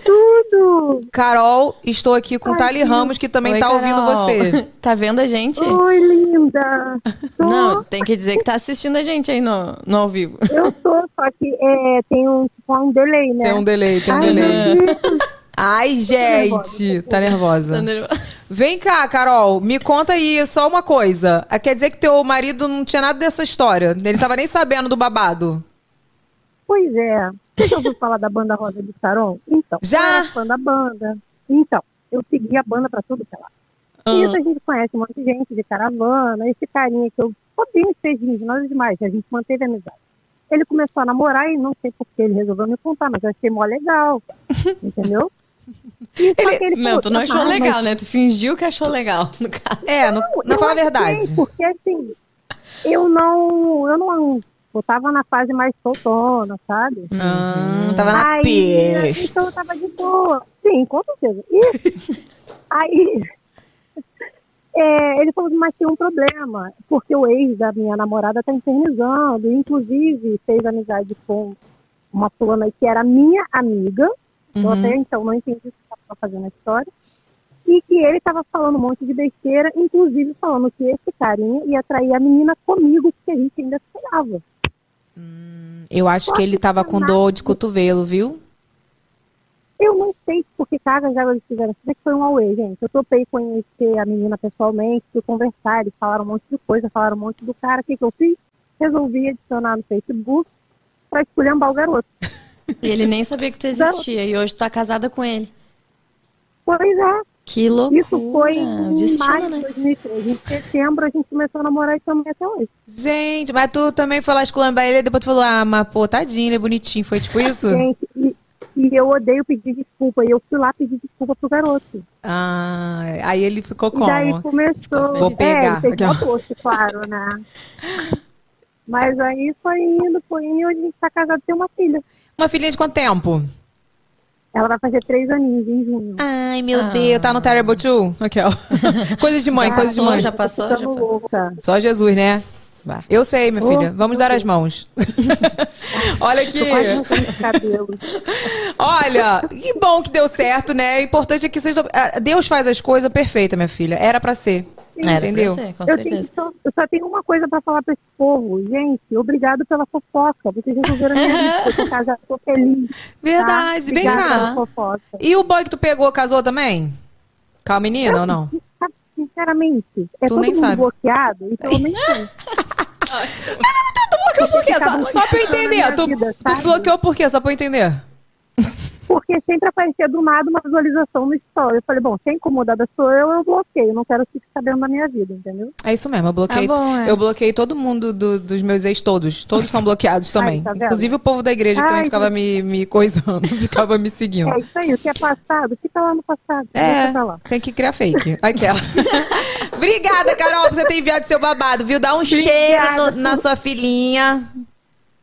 Tudo! *laughs* Carol, estou aqui com Thali Ramos, que também Oi, tá ouvindo Carol. você. Tá vendo a gente? Oi, linda! Tô, Não, tem que dizer que tá assistindo a gente aí no, no ao vivo. Eu tô, só que é, tem um, tipo, um delay, né? Tem um delay, tem um Ai, delay. Ai, gente, tá nervosa. Tá nervosa. Vem cá, Carol, me conta aí só uma coisa. Ah, Quer dizer que teu marido não tinha nada dessa história? Ele tava nem sabendo do babado. Pois é. Você já ouviu falar da banda Rosa de Saron? Então, Já. eu era fã da banda. Então, eu segui a banda pra tudo que é lá. E isso a gente conhece um monte de gente de caravana, esse carinha que eu odeio ser nada demais, a gente manteve a amizade. Ele começou a namorar e não sei por que ele resolveu me contar, mas eu achei mó legal, *laughs* entendeu? *laughs* Ele- Não, tu não achou "Ah, mas legal, né? Tu fingiu que achou legal, no caso. É, não, não fala a verdade. Porque assim, eu não, eu não, eu tava na fase mais soltona, sabe? Ah, tava na pista. Então eu tava de boa. Sim, com certeza. E *laughs* aí *laughs* é, ele falou, mas tem um problema, porque o ex da minha namorada tá infernizando, inclusive fez amizade com uma fulana que era minha amiga, eu até então não entendi o que estava fazendo a história, e que ele estava falando um monte de besteira, inclusive falando que esse carinha ia trair a menina comigo, que a gente ainda esperava. Eu acho que ele tava com dor de cotovelo, viu? Eu não sei porque cargas d'água eles fizeram. Isso daqui foi um away, gente. Eu topei conhecer a menina pessoalmente, fui conversar, eles falaram um monte de coisa, falaram um monte do cara. O que, que eu fiz? Resolvi adicionar no Facebook pra esculhambar o garoto. E ele nem sabia que tu existia. E hoje tu tá casada com ele. Pois é, Que loucura. isso foi em Destino, maio de né? 2013. Em setembro a gente começou a namorar e estamos até hoje. Gente, mas tu também foi lá esculambar ele e depois tu falou, ah, mas pô, tadinho, ele é bonitinho. Foi tipo isso? *laughs* Gente, e, e eu odeio pedir desculpa. E eu fui lá pedir desculpa pro garoto. Ah, aí ele ficou E daí como? começou. Vou pegar. É, ele fez claro, né? *laughs* Mas aí foi indo, foi indo, e hoje a gente tá casado e tem uma filha. Uma filhinha de quanto tempo? Ela vai fazer três aninhos em junho. Ai, meu Deus, tá no Terrible 2? Aquela. *laughs* coisas de mãe, Já coisas de mãe. já passou, já passou. louca. Só Jesus, né? Bah. Eu sei, minha Oh, filha. Vamos dar as mãos. *laughs* Olha aqui. *laughs* Olha, que bom que deu certo, né? O importante é que vocês. ah, Deus faz as coisas perfeitas, minha filha. Era pra ser. Era entendeu? ser, com Eu, tenho certeza. eu só tenho uma coisa pra falar pra esse povo. Gente, obrigado pela fofoca. Vocês resolveram minha vida. Eu tô casada, tô feliz. tá? Verdade, vem Obrigada cá. E o boy que tu pegou casou também? Com a menina ou não? Sinceramente, é Tu todo nem mundo sabe. bloqueado, então eu nem *laughs* sei. Tu bloqueou por quê? Só, só pra eu entender. Tu, Vida, tu bloqueou por quê? Só pra eu entender. Porque sempre aparecia do nada uma visualização no story. Eu falei, bom, se a incomodada sou eu, eu bloqueio. Eu não quero ficar sabendo da minha vida, entendeu? É isso mesmo, eu bloqueei. Tá bom, é. Eu bloqueei todo mundo do- dos meus ex, todos. Todos são bloqueados também. tá vendo? Inclusive o povo da igreja que também Ai, ficava me, me coisando, *laughs* ficava me seguindo. É isso aí, o que é passado, fica lá no passado. É, lá. tem que criar fake. Aquela. *laughs* Obrigada, Carol, por você ter enviado seu babado, viu? Dá um cheiro no- na sua filhinha.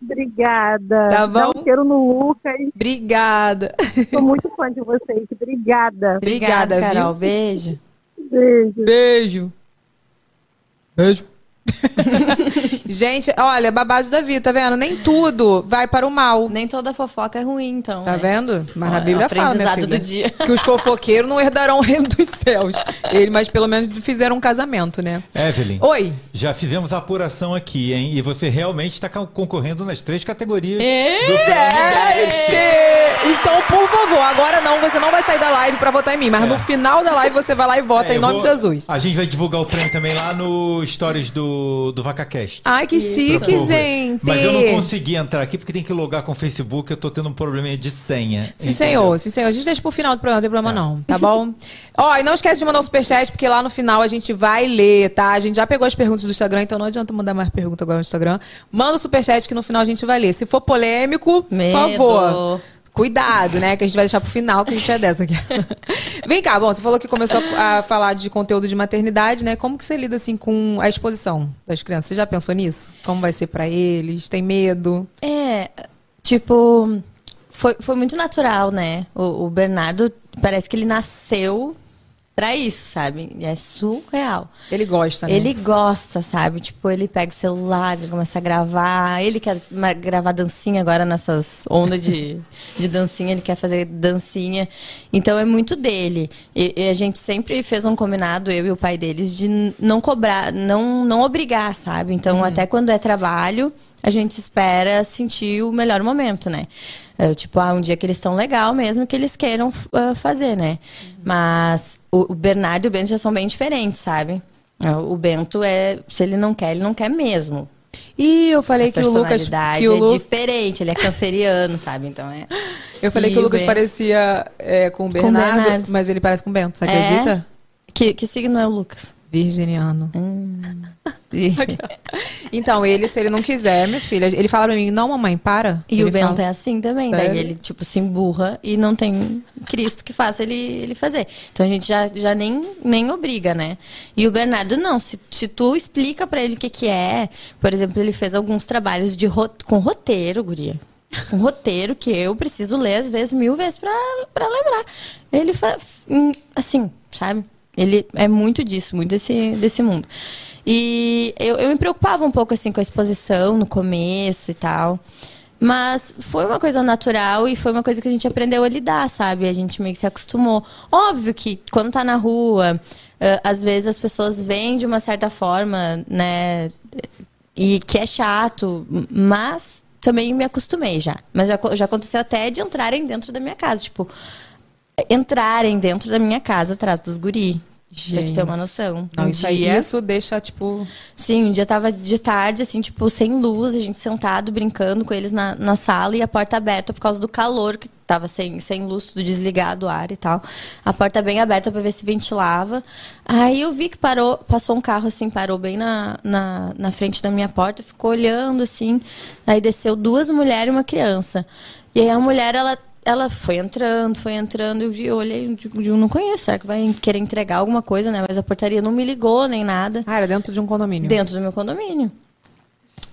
Obrigada. Tá Dá bom? um cheiro no Lucas. Obrigada. Sou muito fã de vocês. Obrigada. Obrigada, Obrigada, Carol. viu? Beijo. Beijo. Beijo. Beijo. *laughs* Gente, olha, babados da vida, tá vendo? Nem tudo vai para o mal. Nem toda fofoca é ruim, então. Tá né? vendo? Mas na é Bíblia o fala, minha filha, do dia. *laughs* que os fofoqueiros não herdarão o reino dos céus. Ele, mas pelo menos fizeram um casamento, né? Evelyn, Oi. já fizemos a apuração aqui, hein? E você realmente está concorrendo nas três categorias É. do Gente! Então, por favor, agora não, você não vai sair da live pra votar em mim, mas É. no final da live você vai lá e vota É, em nome vou- de Jesus. A gente vai divulgar o prêmio também lá no Stories do, do VacaCast. Ai, que chique, gente. Mas eu não consegui entrar aqui porque tem que logar com o Facebook. Eu tô tendo um probleminha de senha. Sim, entendeu? senhor, sim, senhor. A gente deixa pro final do programa, não tem problema É. não, tá bom? *laughs* Ó, e não esquece de mandar um superchat, porque lá no final a gente vai ler, tá? A gente já pegou as perguntas do Instagram, então não adianta mandar mais pergunta agora no Instagram. Manda o superchat que no final a gente vai ler. Se for polêmico, Medo. por favor. Cuidado, né? Que a gente vai deixar pro final, que a gente é dessa aqui. *laughs* Vem cá, bom, você falou que começou a falar de conteúdo de maternidade, né? Como que você lida, assim, com a exposição das crianças? Você já pensou nisso? Como vai ser pra eles? Tem medo? É, tipo, foi, foi muito natural, né? O, o Bernardo parece que ele nasceu pra isso, sabe? É surreal. Ele gosta, né? Ele gosta, sabe? Tipo, ele pega o celular, ele começa a gravar. Ele quer gravar dancinha agora nessas ondas de, *laughs* de dancinha, ele quer fazer dancinha. Então é muito dele. E, e a gente sempre fez um combinado, eu e o pai deles, de não cobrar, não, não obrigar, sabe? Então, até quando é trabalho, a gente espera sentir o melhor momento, né? É, tipo, ah, um dia que eles estão legal mesmo que eles queiram ah, fazer, né? Mas o, o Bernardo e o Bento já são bem diferentes, sabe? Ah, O Bento é, se ele não quer, ele não quer mesmo. E eu falei A que o Lucas. Que o é diferente, ele é canceriano, sabe? Então é. Eu falei E que o Lucas Ben- parecia é, com o Bernardo, Bernardo. mas ele parece com o Bento. Você É? acredita? Que, que signo é o Lucas? Virginiano. E, *laughs* Então, ele, se ele não quiser, minha filha, ele fala pra mim, não, mamãe, para. e ele o Bento fala. é assim também. Sério? Daí ele, tipo, se emburra e não tem Cristo que faça ele, ele fazer. Então a gente já, já nem, nem obriga, né? E o Bernardo, não. Se, se tu explica pra ele o que, que é, por exemplo, ele fez alguns trabalhos de ro- com roteiro, guria. Um roteiro que eu preciso ler, às vezes, mil vezes pra, pra lembrar. Ele faz. Assim, sabe? Ele é muito disso, muito desse, desse mundo. E eu, eu me preocupava um pouco assim com a exposição no começo e tal. Mas foi uma coisa natural e foi uma coisa que a gente aprendeu a lidar, sabe? A gente meio que se acostumou. Óbvio que quando tá na rua, eh, às vezes as pessoas veem de uma certa forma, né? E que é chato, mas também me acostumei já. Mas já, já aconteceu até de entrarem dentro da minha casa. Tipo, entrarem dentro da minha casa atrás dos guri. Pra te ter uma noção. Não, Um isso aí, dia- isso deixa, tipo... Sim, um dia tava de tarde, assim, tipo, sem luz, a gente sentado, brincando com eles na, na sala e a porta aberta por causa do calor, que tava sem, sem luz, tudo desligado o ar e tal. A porta bem aberta para ver se ventilava. Aí eu vi que parou, passou um carro, assim, parou bem na, na, na frente da minha porta, ficou olhando, assim. Aí desceu duas mulheres e uma criança. E aí a mulher, ela ela foi entrando, foi entrando, eu vi, eu olhei, digo, não conheço, será que vai querer entregar alguma coisa, né? Mas a portaria não me ligou nem nada. Ah, era dentro de um condomínio. Dentro do meu condomínio.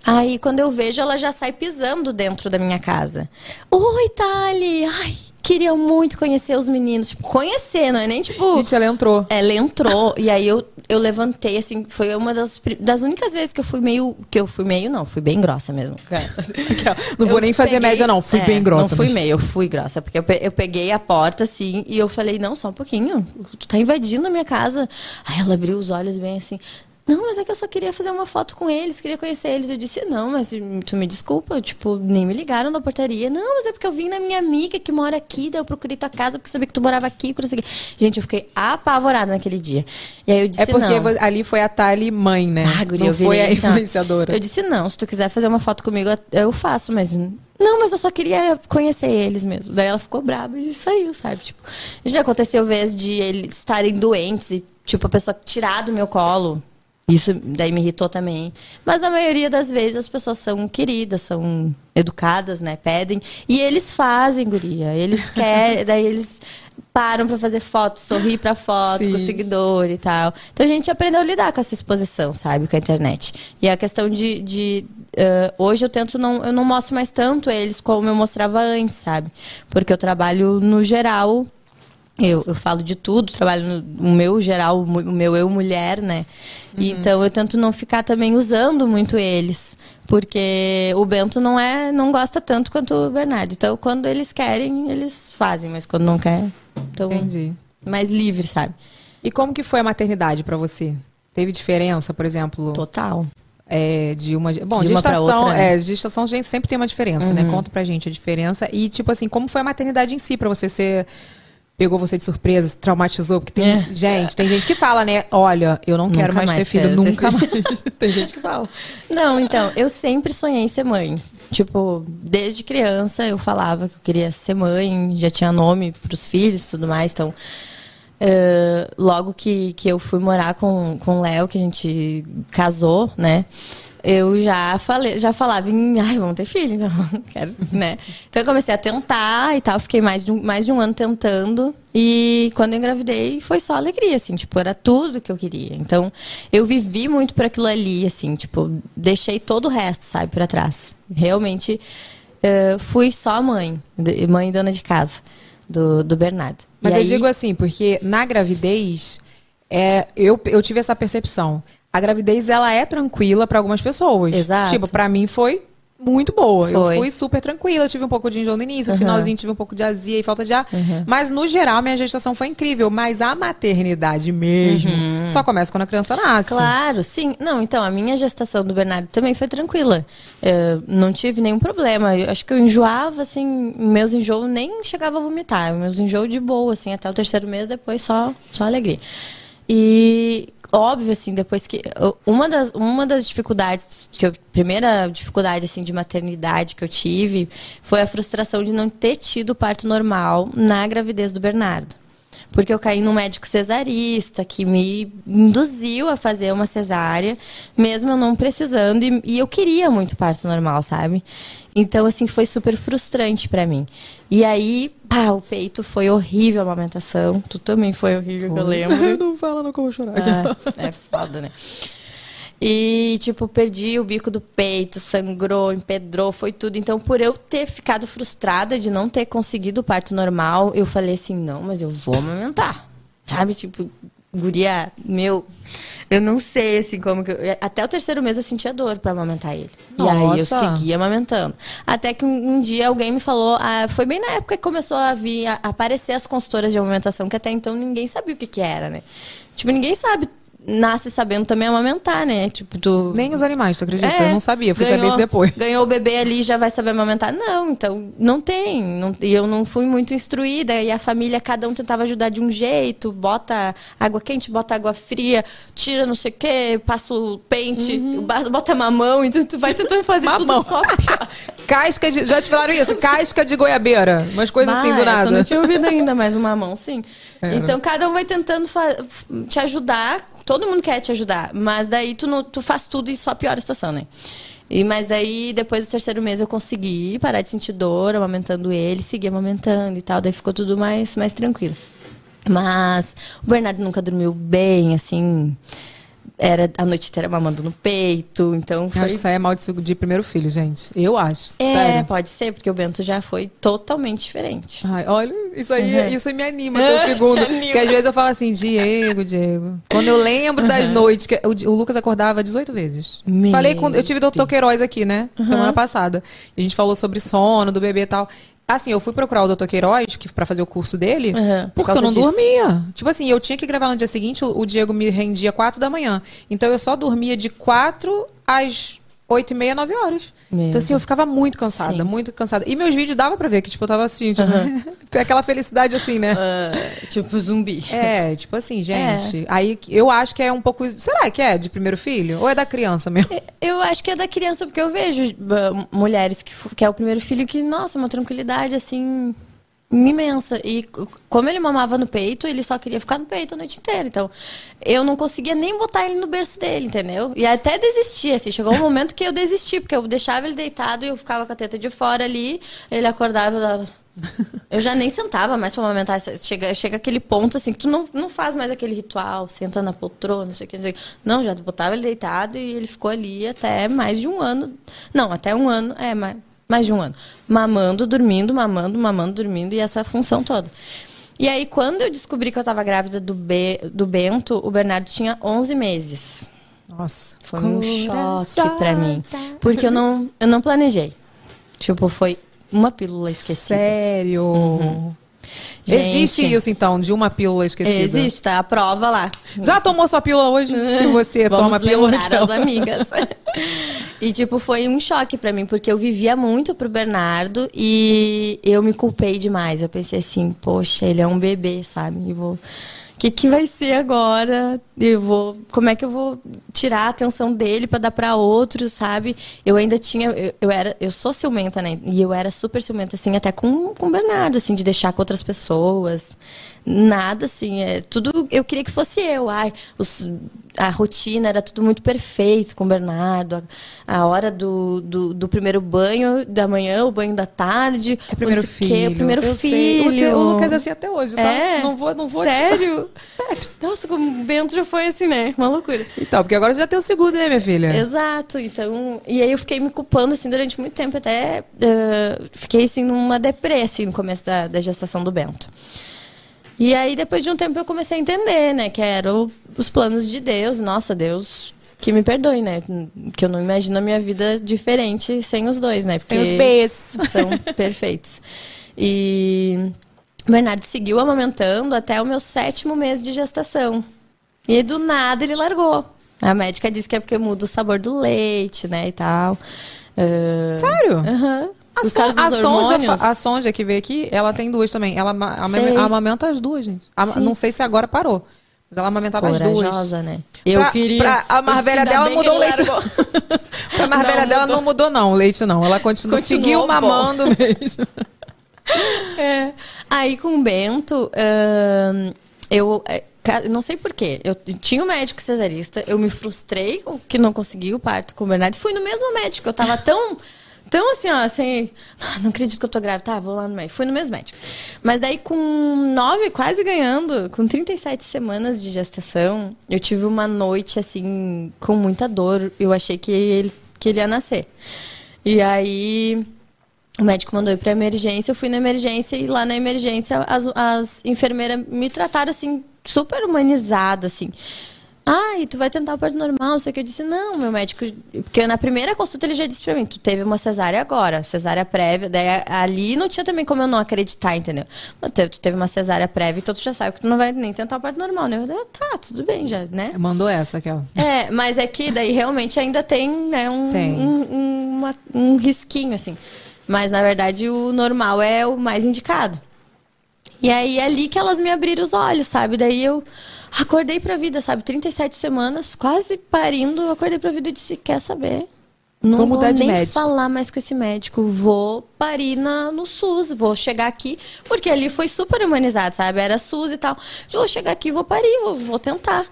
Aí, quando eu vejo, ela já sai pisando dentro da minha casa. Oi, Thali! Ai, queria muito conhecer os meninos. Tipo, conhecer, não é nem tipo. Gente, ela entrou. Ela entrou e aí eu, eu levantei, assim, foi uma das, das únicas vezes que eu fui meio. Que eu fui meio, não, fui bem grossa mesmo. *laughs* Não vou Eu nem fazer peguei- média, não. Fui é, bem grossa. Não fui mas- meio, eu fui grossa. Porque eu, pe- eu peguei a porta, assim, e eu falei, não, só um pouquinho. Tu tá invadindo a minha casa. Aí ela abriu os olhos bem assim. Não, mas é que eu só queria fazer uma foto com eles, queria conhecer eles. Eu disse, não, mas tu me desculpa, tipo, nem me ligaram na portaria. Não, mas é porque eu vim na minha amiga que mora aqui, daí eu procurei tua casa porque sabia que tu morava aqui, por isso aqui. Gente, eu fiquei apavorada naquele dia. E aí eu disse, É porque não. ali foi a Tali mãe, né? Ah, guria, não eu foi a assim, influenciadora. Eu disse, não, se tu quiser fazer uma foto comigo, eu faço, mas. Não, mas eu só queria conhecer eles mesmo. Daí ela ficou brava e saiu, sabe? Tipo, já aconteceu vezes de eles estarem doentes e, tipo, a pessoa tirar do meu colo. Isso daí me irritou também. Mas na maioria das vezes as pessoas são queridas, são educadas, né? Pedem. E eles fazem, guria. Eles *laughs* querem, daí eles param pra fazer foto, sorrir pra foto, com o Sim. seguidor e tal. Então a gente aprendeu a lidar com essa exposição, sabe, com a internet. E a questão de. de eh, hoje eu tento não. Eu não mostro mais tanto eles como eu mostrava antes, sabe? Porque eu trabalho no geral. Eu, eu falo de tudo, trabalho no o meu geral, o meu eu mulher, né? E Então eu tento não ficar também usando muito eles. Porque o Bento não é, não gosta tanto quanto o Bernardo. Então, quando eles querem, eles fazem, mas quando não quer, então Entendi. mais livre, sabe? E como que foi a maternidade pra você? Teve diferença, por exemplo, Total. é, de uma... Bom, De uma pra gestação, outra, né? é, gestação, gente, sempre tem uma diferença, né? Conta pra gente a diferença. E, tipo assim, como foi a maternidade em si pra você ser... Pegou você de surpresa, se traumatizou? Porque tem... É. Gente, tem gente que fala, né? Olha, eu não quero Nunca mais ter filho, quero ter nunca filho. mais. *laughs* tem gente que fala. Não, então, eu sempre sonhei em ser mãe. Tipo, desde criança eu falava que eu queria ser mãe, já tinha nome pros filhos e tudo mais. Então, eh, logo que, que eu fui morar com, com o Léo, que a gente casou, né? Eu já falei, já falava em, ai, vamos ter filho, então, *laughs* quero, né? Então eu comecei a tentar e tal, fiquei mais de, um, mais de um ano tentando. E quando eu engravidei, foi só alegria, assim, tipo, era tudo que eu queria. Então, eu vivi muito por aquilo ali, assim, tipo, deixei todo o resto, sabe, pra trás. Realmente, eh, fui só mãe, mãe e dona de casa do, do Bernardo. Mas E eu aí- digo assim, porque na gravidez, é, eu, eu tive essa percepção. A gravidez, ela é tranquila pra algumas pessoas. Exato. Tipo, pra mim foi muito boa. Eu Foi. fui super tranquila, tive um pouco de enjoo no início, no Uhum. finalzinho tive um pouco de azia e falta de ar. Mas, no geral, minha gestação foi incrível. Mas a maternidade mesmo só começa quando a criança nasce. Claro, sim. Não, então, a minha gestação do Bernardo também foi tranquila. Eu não tive nenhum problema. Eu acho que eu enjoava, assim, meus enjoos nem chegava a vomitar. Meus enjoos de boa, assim, até o terceiro mês, depois só, só alegria. E óbvio, assim, depois que. Uma das, uma das dificuldades, que eu, primeira dificuldade, assim, de maternidade que eu tive foi a frustração de não ter tido parto normal na gravidez do Bernardo. Porque eu caí num médico cesarista que me induziu a fazer uma cesárea, mesmo eu não precisando, e, e eu queria muito parto normal, sabe? Então, assim, foi super frustrante pra mim. E aí, pá, o peito foi horrível a amamentação. Tu também foi horrível, que eu lembro. *laughs* não fala, não vou chorar. Ah, é foda, né? E, tipo, perdi o bico do peito, sangrou, empedrou, foi tudo. Então, por eu ter ficado frustrada de não ter conseguido o parto normal, eu falei assim: não, mas eu vou amamentar. Sabe? Tipo, guria, meu, eu não sei, assim, como que. Eu... Até o terceiro mês eu sentia dor pra amamentar ele. E aí eu Nossa. segui amamentando. Até que um, um dia alguém me falou, ah, foi bem na época que começou a vir, a aparecer as consultoras de amamentação, que até então ninguém sabia o que que era, né? Tipo, ninguém sabe, nasce sabendo também amamentar, né? Tipo, tu... Nem os animais, tu acredita? É, eu não sabia, fui ganhou- saber isso depois. *laughs* Ganhou o bebê ali já vai saber amamentar? Não, então não tem. Não, e eu não fui muito instruída. E a família, cada um tentava ajudar de um jeito. Bota água quente, bota água fria, tira não sei o quê, passa o pente, ba- bota mamão. Então tu vai tentando fazer Uhum. Mamão. tudo só pior. *laughs* Casca de. Já te falaram isso? Casca de goiabeira. Umas coisas assim Bah, do essa eu nada. não tinha ouvido ainda, mas uma mão sim. Então cada um vai tentando te ajudar. Todo mundo quer te ajudar, mas daí tu, não, tu faz tudo e só piora a situação, né? E, mas daí, depois do terceiro mês, eu consegui parar de sentir dor, amamentando ele, seguir amamentando e tal. Daí ficou tudo mais, mais tranquilo. Mas o Bernardo nunca dormiu bem, assim. Era a noite inteira mamando no peito, então Eu foi acho que isso aí é mal de, de primeiro filho, gente. Eu acho. é, Sério. pode ser, porque o Bento já foi totalmente diferente. Ai, olha, isso aí, Uhum. isso aí me anima até o *laughs* segundo. Porque às vezes eu falo assim, Diego, Diego. Quando eu lembro das noites, que o, o Lucas acordava 18 vezes. Meu Falei com. Eu tive o Dr. Queiroz aqui, né? Semana passada. E a gente falou sobre sono do bebê e tal. Assim, eu fui procurar o Dr. Queiroz que, pra fazer o curso dele, Uhum. porque Por eu não disso. dormia. Tipo assim, eu tinha que gravar no dia seguinte, o, o Diego me rendia 4 da manhã. Então eu só dormia de 4 às 8 e meia, 9 horas. Meu então assim, eu ficava muito cansada, Sim. muito cansada. E meus vídeos dava pra ver que, tipo, eu tava assim, tipo, *laughs* aquela felicidade assim, né? Ah, tipo zumbi. É, tipo assim, gente. Aí eu acho que é um pouco. Será que é de primeiro filho? Ou é da criança mesmo? Eu acho que é da criança, porque eu vejo ah, mulheres que, que é o primeiro filho que, nossa, uma tranquilidade assim imensa. E como ele mamava no peito, ele só queria ficar no peito a noite inteira. Então, eu não conseguia nem botar ele no berço dele, entendeu? E até desistia, assim. Chegou um momento que eu desisti, porque eu deixava ele deitado e eu ficava com a teta de fora ali, ele acordava e eu dava. *laughs* Eu já nem sentava mais pra amamentar. Chega, chega aquele ponto assim que tu não, não faz mais aquele ritual, senta na poltrona, não sei o que. Não, sei o que. não, já botava ele deitado e ele ficou ali até mais de um ano. Não, até um ano, é, mais, mais de um ano. Mamando, dormindo, mamando, mamando, dormindo e essa função toda. E aí, quando eu descobri que eu tava grávida do, Be, do Bento, o Bernardo tinha 11 meses. Nossa. Foi um choque pra mim. Porque eu não, eu não planejei. Tipo, foi uma pílula esquecida. Sério? Existe Gente. isso, então, de uma pílula esquecida? Existe, tá? A prova lá. Já tomou sua pílula hoje? Se *laughs* você Vamos toma pílula. lembrar então. as amigas. *laughs* e, tipo, foi um choque pra mim, porque eu vivia muito pro Bernardo e eu me culpei demais. Eu pensei assim, poxa, ele é um bebê, sabe? E vou... Que, que vai ser agora? Eu vou, como é que eu vou tirar a atenção dele pra dar pra outros, sabe? Eu ainda tinha, eu, eu era, eu sou ciumenta, né? E eu era super ciumenta assim, até com, com o Bernardo, assim, de deixar com outras pessoas. Nada assim, é tudo eu queria que fosse eu. Ai, os, a rotina era tudo muito perfeito com o Bernardo. A, a hora do, do, do primeiro banho da manhã, o banho da tarde, É primeiro sei o quê, filho. o primeiro eu sei. filho. O, tio- o Lucas é assim até hoje, tá? É? Não vou, não vou. *laughs* Sério? Nossa, como o Bento já foi assim, né? Uma loucura. Então, porque agora você já tem o segundo, né, minha filha? Exato, então. E aí eu fiquei me culpando, assim, durante muito tempo, até. eh, fiquei, assim, numa deprê, assim, no começo da, da gestação do Bento. E aí, depois de um tempo, eu comecei a entender, né, que eram os planos de Deus. Nossa, Deus. Que me perdoe, né? Que eu não imagino a minha vida diferente sem os dois, né? Porque Tem os Bs. *laughs* são perfeitos. E o Bernardo seguiu amamentando até o meu sétimo mês de gestação. E do nada ele largou. A médica disse que é porque muda o sabor do leite, né, e tal. Ah, Sério? Aham. A, Por Son- a Sonja, a Sonja que veio aqui, ela tem duas também. Ela Sei. amamenta as duas, gente. Sim. não sei se agora parou. Mas ela amamentava as duas. Corajosa, né? Eu Pra- queria. pra a mais velha *laughs* dela mudou o leite. largou. pra mais velha dela não mudou, não. O leite não. Ela continua, Continuou seguiu bom. mamando mesmo. *laughs* É. Aí com o Bento, ahn, eu. é, Não sei porquê. Eu tinha um médico cesarista, eu me frustrei que não consegui o parto com o Bernardo. Fui no mesmo médico. Eu tava tão. Tão assim, ó, assim. "Ah, *laughs* Não acredito que eu tô grávida. Tá, vou lá no médico. Fui no mesmo médico. Mas daí, com nove, quase ganhando, com 37 semanas de gestação, eu tive uma noite, assim, com muita dor. Eu achei que ele, que ele ia nascer. E aí. O médico mandou ir pra emergência, eu fui na emergência e lá na emergência as, as enfermeiras me trataram assim, super humanizada, assim. Ai, tu vai tentar o parto normal, não sei o que. Eu disse, não, meu médico. Porque na primeira consulta ele já disse pra mim, tu teve uma cesárea agora, cesárea prévia. Daí ali não tinha também como eu não acreditar, entendeu? Mas tu, tu teve uma cesárea prévia, então tu já sabe que tu não vai nem tentar o parto normal, né? Eu falei, tá, tudo bem já, né? Mandou essa, aquela. É, mas é que daí realmente ainda tem, né, um, Tem. um, um- uma- um risquinho, assim. Mas na verdade o normal é o mais indicado. E aí é ali que elas me abriram os olhos, sabe? Daí eu acordei pra vida, sabe? 37 semanas, quase parindo, acordei pra vida e disse, quer saber? Não Vou mudar de nem médico." falar mais com esse médico. Vou parir na, no SUS, vou chegar aqui, porque ali foi super humanizado, sabe? Era SUS e tal. Vou chegar aqui, vou parir, vou, vou tentar.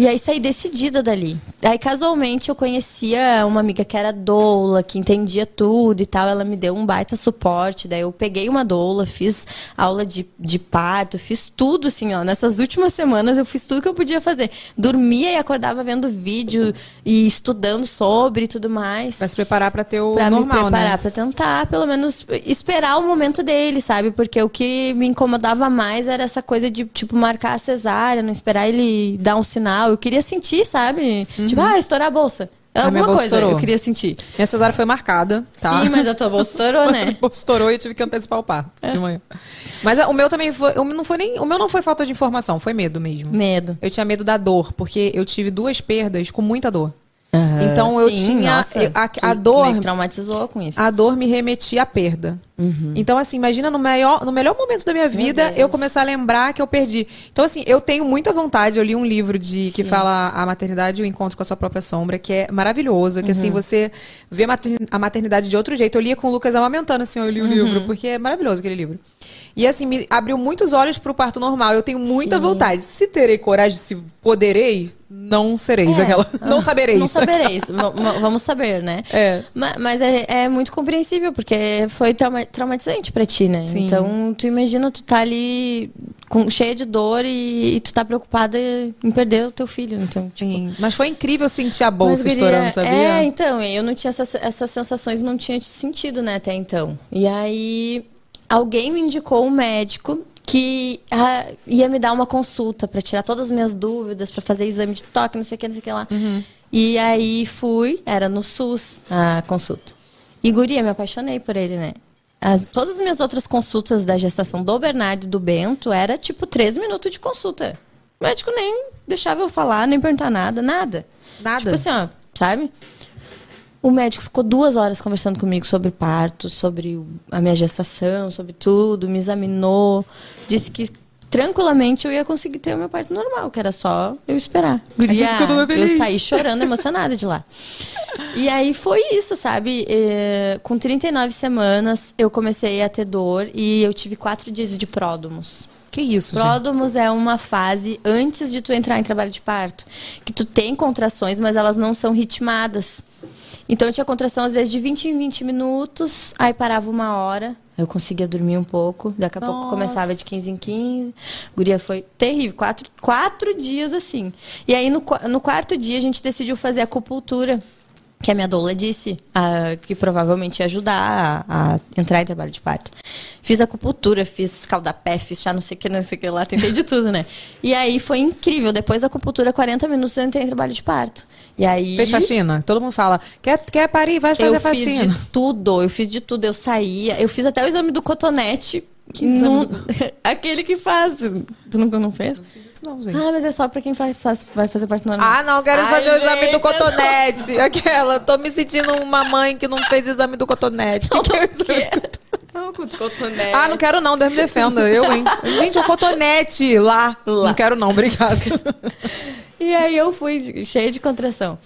E aí saí decidida dali. Aí casualmente eu conhecia uma amiga que era doula, que entendia tudo e tal. Ela me deu um baita suporte. Daí eu peguei uma doula, fiz aula de, de parto, fiz tudo assim, ó. Nessas últimas semanas eu fiz tudo que eu podia fazer. Dormia e acordava vendo vídeo e estudando sobre e tudo mais. Vai se preparar pra ter o Pra normal, me preparar, né? pra tentar, pelo menos, esperar o momento dele, sabe? Porque o que me incomodava mais era essa coisa de, tipo, marcar a cesárea, não esperar ele dar um sinal. Eu queria sentir, sabe? Uhum. Tipo, ah, estourar a bolsa. Minha Alguma coisa estourou. eu queria sentir. Minha cesárea foi marcada, tá? Sim, mas a tua bolsa estourou, *laughs* né? Bolsa estourou e eu tive que antecipar o parto de manhã. Mas o meu também foi, o meu não foi nem, o meu não foi falta de informação, foi medo mesmo. Medo. Eu tinha medo da dor, porque eu tive duas perdas com muita dor. Então eu Sim, tinha nossa, eu- a, tu a dor, que traumatizou com isso. a dor me remetia à perda. Então assim, imagina no maior, no melhor momento da minha vida eu começar a lembrar que eu perdi. Então assim, eu tenho muita vontade, eu li um livro de que fala a maternidade e o encontro com a sua própria sombra, que é maravilhoso, que assim você vê a mater- a maternidade de outro jeito. Eu lia com o Lucas amamentando assim, eu li o livro, porque é maravilhoso aquele livro. E assim, me abriu muitos olhos pro parto normal. Eu tenho muita Sim. vontade. Se terei coragem, se poderei, não sereis É. aquela. Não sabereis. Não sabereis. Vamos saber, né? É. Ma- Mas é, é muito compreensível, porque foi trauma- traumatizante pra ti, né? Sim. Então, tu imagina, tu tá ali com, cheia de dor e, e tu tá preocupada em perder o teu filho. Então, tipo, Sim, mas foi incrível sentir a bolsa Mas, estourando, sabia? É, então, eu não tinha essas, essas sensações, não tinha sentido, né, até então. E aí, alguém me indicou um médico que ah, ia me dar uma consulta pra tirar todas as minhas dúvidas, pra fazer exame de toque, não sei o que, não sei o que lá. Uhum. E aí fui, era no SUS a consulta. E guria, me apaixonei por ele, né? As, todas as minhas outras consultas da gestação do Bernardo e do Bento era tipo três minutos de consulta. O médico nem deixava eu falar, nem perguntar nada, nada. Nada. Tipo assim, ó, sabe? O médico ficou duas horas conversando comigo sobre parto, sobre a minha gestação, sobre tudo, me examinou, disse que tranquilamente eu ia conseguir ter o meu parto normal, que era só eu esperar. Guria, eu saí chorando, emocionada de lá. E aí foi isso, sabe? Eh, com 39 semanas, eu comecei a ter dor e eu tive quatro dias de pródomos. Que isso, gente? Pródomos é uma fase antes de tu entrar em trabalho de parto. Que tu tem contrações, mas elas não são ritmadas. Então tinha contração às vezes de 20 em 20 minutos, aí parava uma hora, eu conseguia dormir um pouco, daqui a pouco Nossa. começava de 15 em 15. Guria foi terrível, quatro, quatro dias assim. E aí no, no quarto dia a gente decidiu fazer acupuntura. Que a minha doula disse ah, que provavelmente ia ajudar a, a entrar em trabalho de parto. Fiz acupuntura, fiz escaldapé, fiz chá, não sei o que, não sei o que lá, tentei de tudo, né? E aí foi incrível. Depois da acupuntura, 40 minutos eu entrei em trabalho de parto. E aí. Fez faxina? Todo mundo fala, quer, quer parir, vai fazer Eu fiz faxina. de tudo, eu fiz de tudo, eu saía, eu fiz até o exame do cotonete. Que do- *laughs* Aquele que faz. Tu nunca não fez? Isso não, gente. Ah, mas é só pra quem faz, faz- vai fazer parte normal. Ah, não, quero Ai, fazer o exame gente, do cotonete. *laughs* Aquela, tô me sentindo uma mãe que não fez exame do cotonete. O que, que é o *laughs* exame do cotonete? Não, com cotonete. Ah, não quero não, Deus me defenda. Eu, hein? Gente, o cotonete lá. Lá. Não quero não, obrigado. E aí eu fui cheia de contração.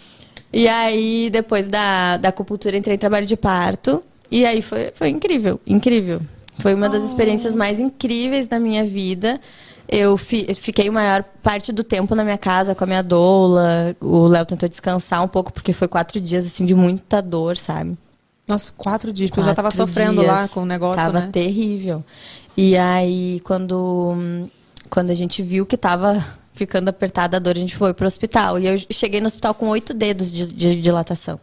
E aí, depois da, da acupuntura, entrei em trabalho de parto. E aí foi, foi incrível, incrível. Foi uma das experiências mais incríveis da minha vida. Eu fi- fiquei a maior parte do tempo na minha casa com a minha doula. O Léo tentou descansar um pouco, porque foi quatro dias assim de muita dor, sabe? Nossa, quatro dias, porque eu já tava Quatro sofrendo dias. lá com o negócio, tava né? terrível. E aí, quando, quando a gente viu que tava ficando apertada a dor, a gente foi pro hospital. E eu cheguei no hospital com oito dedos de, de dilatação.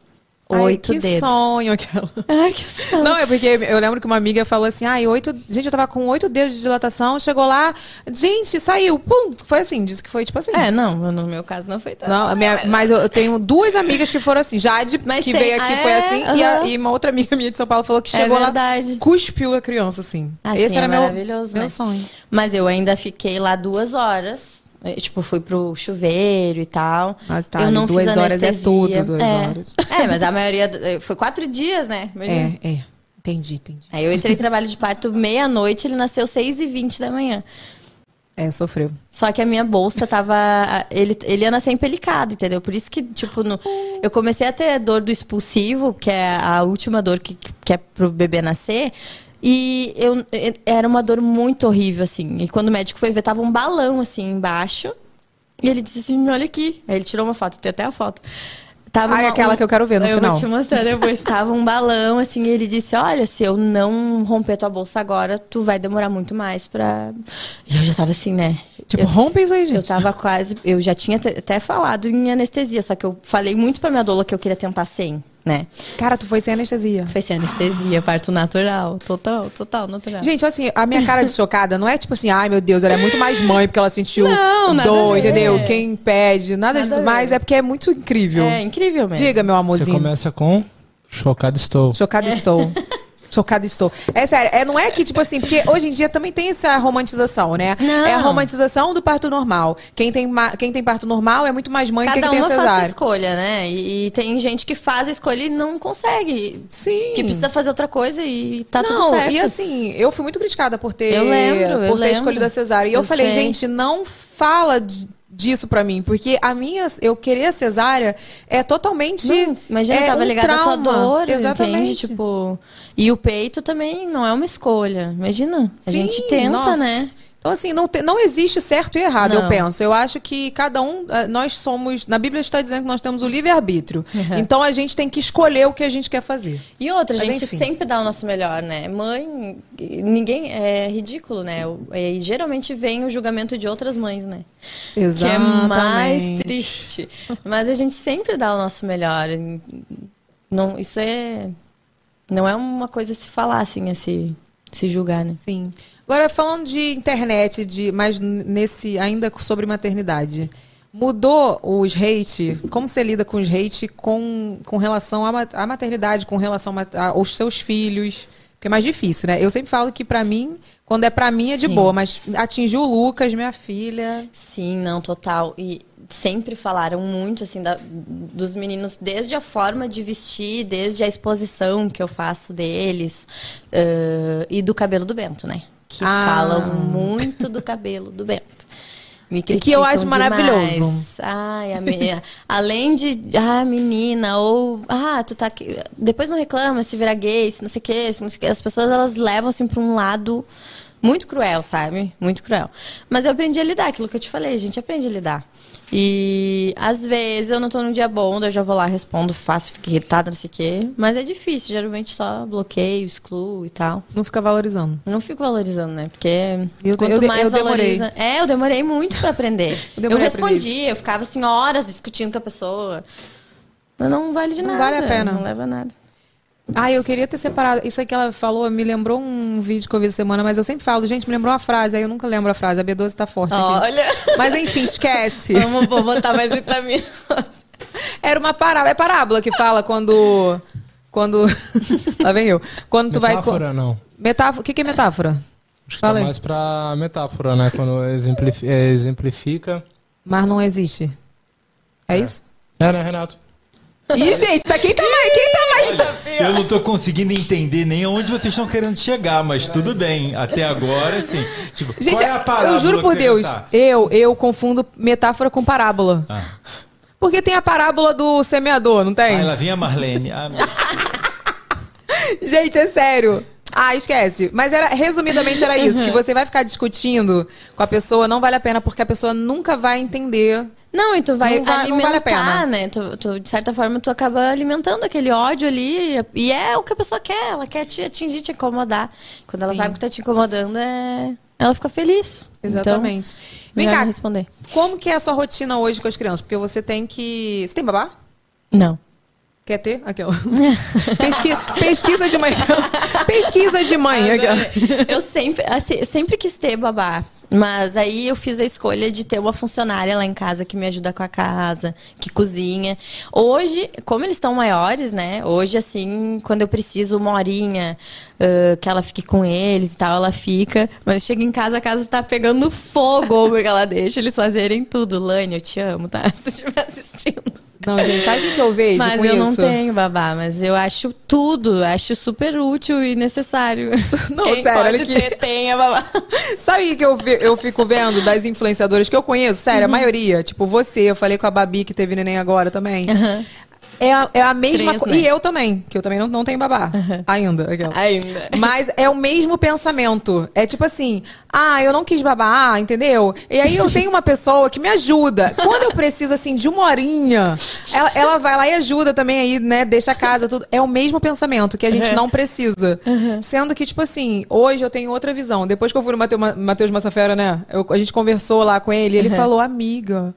Ai, Oito que dedos. sonho aquela. *laughs* Ai, que sonho. Não, é porque eu lembro que uma amiga falou assim, ai, oito... Gente, eu tava com oito dedos de dilatação, chegou lá, gente, saiu, pum! Foi assim, disse que foi tipo assim. É, não, no meu caso não foi tanto. Não, minha- mas eu, eu tenho duas amigas que foram assim. Jade, Mas que tem- veio aqui, ah, foi é? assim. E, a- e uma outra amiga minha de São Paulo falou que É chegou lá, verdade. cuspiu a criança, assim. Ah, Esse era é meu, maravilhoso, meu né? sonho. Mas eu ainda fiquei lá duas horas. Eu, tipo, fui pro chuveiro e tal. Mas tá, eu não duas fiz horas é anestesia. tudo, duas É. horas. *laughs* É, mas a maioria... do- Foi quatro dias, né? Imagina. É, é. Entendi, entendi. Aí eu entrei em trabalho de parto meia-noite, ele nasceu seis e vinte da manhã. É, sofreu. Só que a minha bolsa tava. Ele, ele ia nascer empelicado, entendeu? Por isso que, tipo, no- eu comecei a ter dor do expulsivo, que é a última dor que, que é pro bebê nascer. E eu, era uma dor muito horrível, assim. E quando o médico foi ver, tava um balão, assim, embaixo. E ele disse assim: olha aqui. Aí ele tirou uma foto, tem até a foto. Tava Ah, é aquela que eu quero ver no eu final. vou *laughs* te mostrar depois. Tava um balão, assim, e ele disse: Olha, se eu não romper tua bolsa agora, tu vai demorar muito mais pra. E eu já tava assim, né? Tipo, eu, rompe isso aí, eu gente. tava quase. Eu já tinha até falado em anestesia, só que eu falei muito pra minha doula que eu queria tentar sem. Né? Cara, tu foi sem anestesia. Foi sem anestesia, parto natural. Total, total natural. Gente, assim, a minha cara de chocada não é tipo assim, ai meu Deus, ela é muito mais mãe porque ela sentiu Não, dor, entendeu? Quem pede, nada, Nada disso, mas é porque é muito incrível. é incrível mesmo. Diga, meu Você amorzinho. começa com chocado estou. Chocada estou. *laughs* Chocada estou. É sério, é, não é que, tipo assim, porque hoje em dia também tem essa romantização, né? Não. É a romantização do parto normal. Quem tem, quem tem parto normal é muito mais mãe que Cada quem tem uma faz a cesárea. escolha, né? E, e tem gente que faz a escolha e não consegue. Sim. Que precisa fazer outra coisa e tá não, tudo certo. e assim, eu fui muito criticada por ter, Eu lembro, por ter lembro. escolhido a cesárea. E eu, Eu falei, sei. gente, não fala d- disso pra mim, porque a minha, eu querer a cesárea é totalmente. Não, imagina, é tava um ligada à tua trauma. dor, Exatamente. entende? Tipo, e o peito também não é uma escolha. Imagina, a Sim, gente tenta, nossa. né? Então, assim, não, te- não existe certo e errado, eu Não. penso. Eu acho que cada um, eh, nós somos. Na Bíblia está dizendo que nós temos o livre-arbítrio. Uhum. Então a gente tem que escolher o que a gente quer fazer. E outra, a Mas, gente enfim. sempre dá o nosso melhor, né? Mãe, ninguém é ridículo, né? O- E geralmente vem o julgamento de outras mães, né? Que é mais triste. Mas a gente sempre dá o nosso melhor. Não, isso é não é uma coisa a se falar assim, a se, se julgar, né? Sim. Agora, falando de internet, de, mas nesse ainda sobre maternidade. Mudou os hate? Como você lida com os hate com, com relação à ma- à maternidade, com relação a aos seus filhos? Porque é mais difícil, né? Eu sempre falo que pra mim, quando é pra mim é de Sim. boa, mas atingiu o Lucas, minha filha. Sim, não, total. E sempre falaram muito, assim, da- dos meninos, desde a forma de vestir, desde a exposição que eu faço deles, ãh, e do cabelo do Bento, né? Que Ah. falam muito do cabelo do Bento. Me E que eu acho criticam maravilhoso. demais. Ai, a me- *laughs* além de, ah, menina, ou, ah, tu tá aqui. Depois não reclama se virar gay, se não sei o quê, se não sei o quê. As pessoas, elas levam, assim, pra um lado muito cruel, sabe? Muito cruel. Mas eu aprendi a lidar, aquilo que eu te falei, a gente aprende a lidar. E às vezes eu não tô num dia bom, daí eu já vou lá, respondo, faço, fico irritada, não sei o quê. Mas é difícil, geralmente só bloqueio, excluo e tal. Não fica valorizando. Não fico valorizando, né? Porque Eu- quanto eu mais eu demorei. valoriza... É, eu demorei muito pra aprender. Eu *laughs* eu demorei respondia, eu ficava assim horas discutindo com a pessoa. Mas não vale de Não nada. vale a pena. Não leva a nada. Ah, eu queria ter separado. Isso aí que ela falou me lembrou um vídeo que eu vi essa semana, mas eu sempre falo, gente, me lembrou uma frase, aí eu nunca lembro a frase. A B12 tá forte aqui. Olha. Mas enfim, esquece. Vamos vou botar mais vitamina. Era uma parábola. É parábola que fala quando. Quando. *laughs* Lá vem eu. Quando tu vai. Metáfora, não. Metáfora. O que, que é metáfora? Acho que tá mais pra metáfora, né? Quando exemplifi- é, exemplifica. Mas não existe. É, isso? É, né, Renato? Ih, gente, tá, quem tá mais. Quem Eu não tô conseguindo entender nem aonde vocês estão querendo chegar, mas tudo bem. Até agora, sim. Tipo, Gente, qual é a parábola eu juro por Deus, eu, eu confundo metáfora com parábola. Ah. Porque tem a parábola do semeador, não tem? Aí lá vinha a Marlene. Ah, Gente, é sério. Ah, esquece. Mas era, resumidamente era isso, que você vai ficar discutindo com a pessoa, não vale a pena, porque a pessoa nunca vai entender. Não, e tu vai Não alimentar, vale a pena. né? Tu, tu, de certa forma, tu acaba alimentando aquele ódio ali. E é o que a pessoa quer. Ela quer te atingir, te incomodar. Quando ela Sim. sabe que tá te incomodando, é... ela fica feliz. Exatamente. Então, Vem cá, responder. como que é a sua rotina hoje com as crianças? Porque você tem que... Você tem babá? Não. Quer ter? Aquela. *laughs* Pesqui- Pesquisa de mãe. *laughs* Pesquisa de mãe. Aquela. eu sempre, assim, eu sempre quis ter babá. Mas aí eu fiz a escolha de ter uma funcionária lá em casa que me ajuda com a casa, que cozinha. Hoje, como eles estão maiores, né? Hoje, assim, quando eu preciso uma horinha ãh, que ela fique com eles e tal, ela fica. Mas chega em casa, a casa tá pegando fogo, *laughs* porque ela deixa eles fazerem tudo. Lane, eu te amo, tá? *laughs* Se estiver assistindo. Não, gente, sabe o que que eu vejo Mas eu não isso? tenho babá, mas eu acho tudo, acho super útil e necessário. *laughs* Não, Quem sério, pode aqui. ter, tenha babá. *laughs* Sabe o que eu, eu fico vendo das influenciadoras que eu conheço? Sério, a maioria. Tipo, você, eu falei com a Babi que teve neném agora também. É, a, é a mesma coisa. né? E eu também, que eu também não, não tenho babá. *laughs* Ainda. aquela. Ainda. Mas é o mesmo pensamento. É tipo assim, ah, eu não quis babar, entendeu? E aí eu tenho uma pessoa que me ajuda. Quando eu preciso, assim, de uma horinha, ela, ela vai lá e ajuda também aí, né? Deixa a casa, tudo. É o mesmo pensamento, que a gente não precisa. Sendo que, tipo assim, hoje eu tenho outra visão. Depois que eu fui no Matheus Massafera, né? eu- a gente conversou lá com ele, e ele falou, amiga.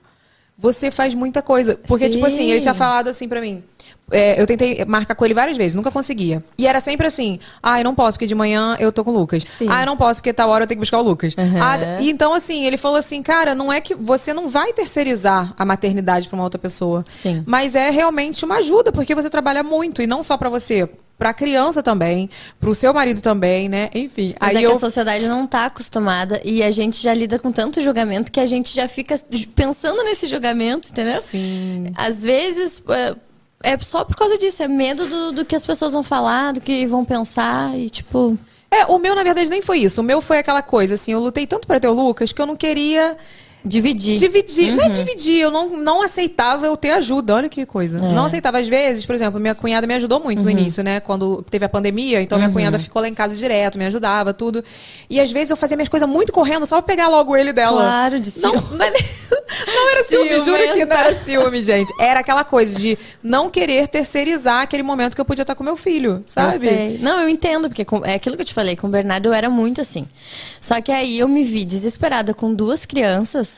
Você faz muita coisa. Porque, tipo assim, ele tinha Sim. falado assim pra mim. é, eu tentei marcar com ele várias vezes, nunca conseguia. E era sempre assim: ah, eu não posso, porque de manhã eu tô com o Lucas. Sim. Ah, eu não posso, porque tal hora eu tenho que buscar o Lucas. Uhum. Ah, e então, assim, ele falou assim: cara, não é que você não vai terceirizar a maternidade pra uma outra pessoa. Sim. Mas é realmente uma ajuda, porque você trabalha muito, e não só pra você. Pra criança também, pro seu marido também, né? Enfim. Mas aí é que eu a sociedade não tá acostumada e a gente já lida com tanto julgamento que a gente já fica pensando nesse julgamento, entendeu? Sim. Às vezes é, é só por causa disso, é medo do, do que as pessoas vão falar, do que vão pensar e tipo. É, o meu, na verdade, nem foi isso. O meu foi aquela coisa, assim, eu lutei tanto pra ter o Lucas que eu não queria Dividir. dividir. Uhum. Não é dividir, eu não, não aceitava eu ter ajuda. Olha que coisa. É. Não aceitava. Às vezes, por exemplo, minha cunhada me ajudou muito Uhum. no início, né? Quando teve a pandemia, então minha cunhada ficou lá em casa direto, me ajudava, tudo. E às vezes eu fazia minhas coisas muito correndo, só pra pegar logo ele dela. Claro, de Não, ciúme. não, é nem- *laughs* não era ciúme, juro que não era ciúme, gente. Era aquela coisa de não querer terceirizar aquele momento que eu podia estar com meu filho, sabe? Eu sei. Não, eu entendo, porque com- é aquilo que eu te falei, com o Bernardo eu era muito assim. Só que aí eu me vi desesperada com duas crianças.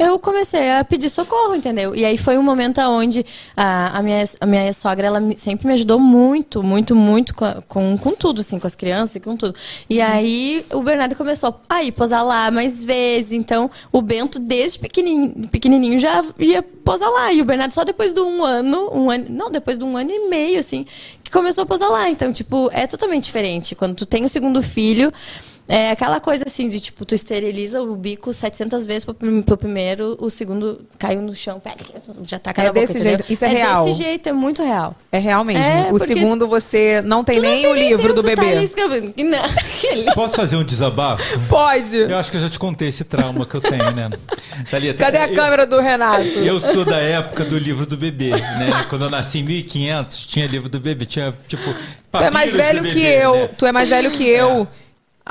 Eu comecei a pedir socorro, entendeu? E aí foi um momento onde a, a minha, a minha sogra, ela sempre me ajudou muito, muito, muito com, com, com tudo, assim, com as crianças e com tudo. E aí o Bernardo começou a ir posar lá mais vezes. Então o Bento, desde pequenininho, pequenininho, já ia posar lá. E o Bernardo só depois de um ano, um ano, não, depois de um ano e meio, assim, que começou a posar lá. Então, tipo, é totalmente diferente. Quando tu tem o segundo filho, é aquela coisa assim de, tipo, tu esteriliza o bico 700 vezes pro, pro primeiro, o segundo caiu no chão, pega, já tá É na boca, desse entendeu? jeito, isso é real. desse jeito, é muito real. É real mesmo. É, o segundo você não tem Tu não nem tem o livro do tu bebê. Tá escrevendo. Não, Posso fazer um desabafo? Pode. Eu acho que eu já te contei esse trauma que eu tenho, né? Thalita, Cadê a eu- câmera do Renato? Eu sou da época do livro do bebê, né? Quando eu nasci em 1500, tinha livro do bebê, tinha tipo. Tu é mais velho que bebê, eu. né? Tu é mais velho que eu.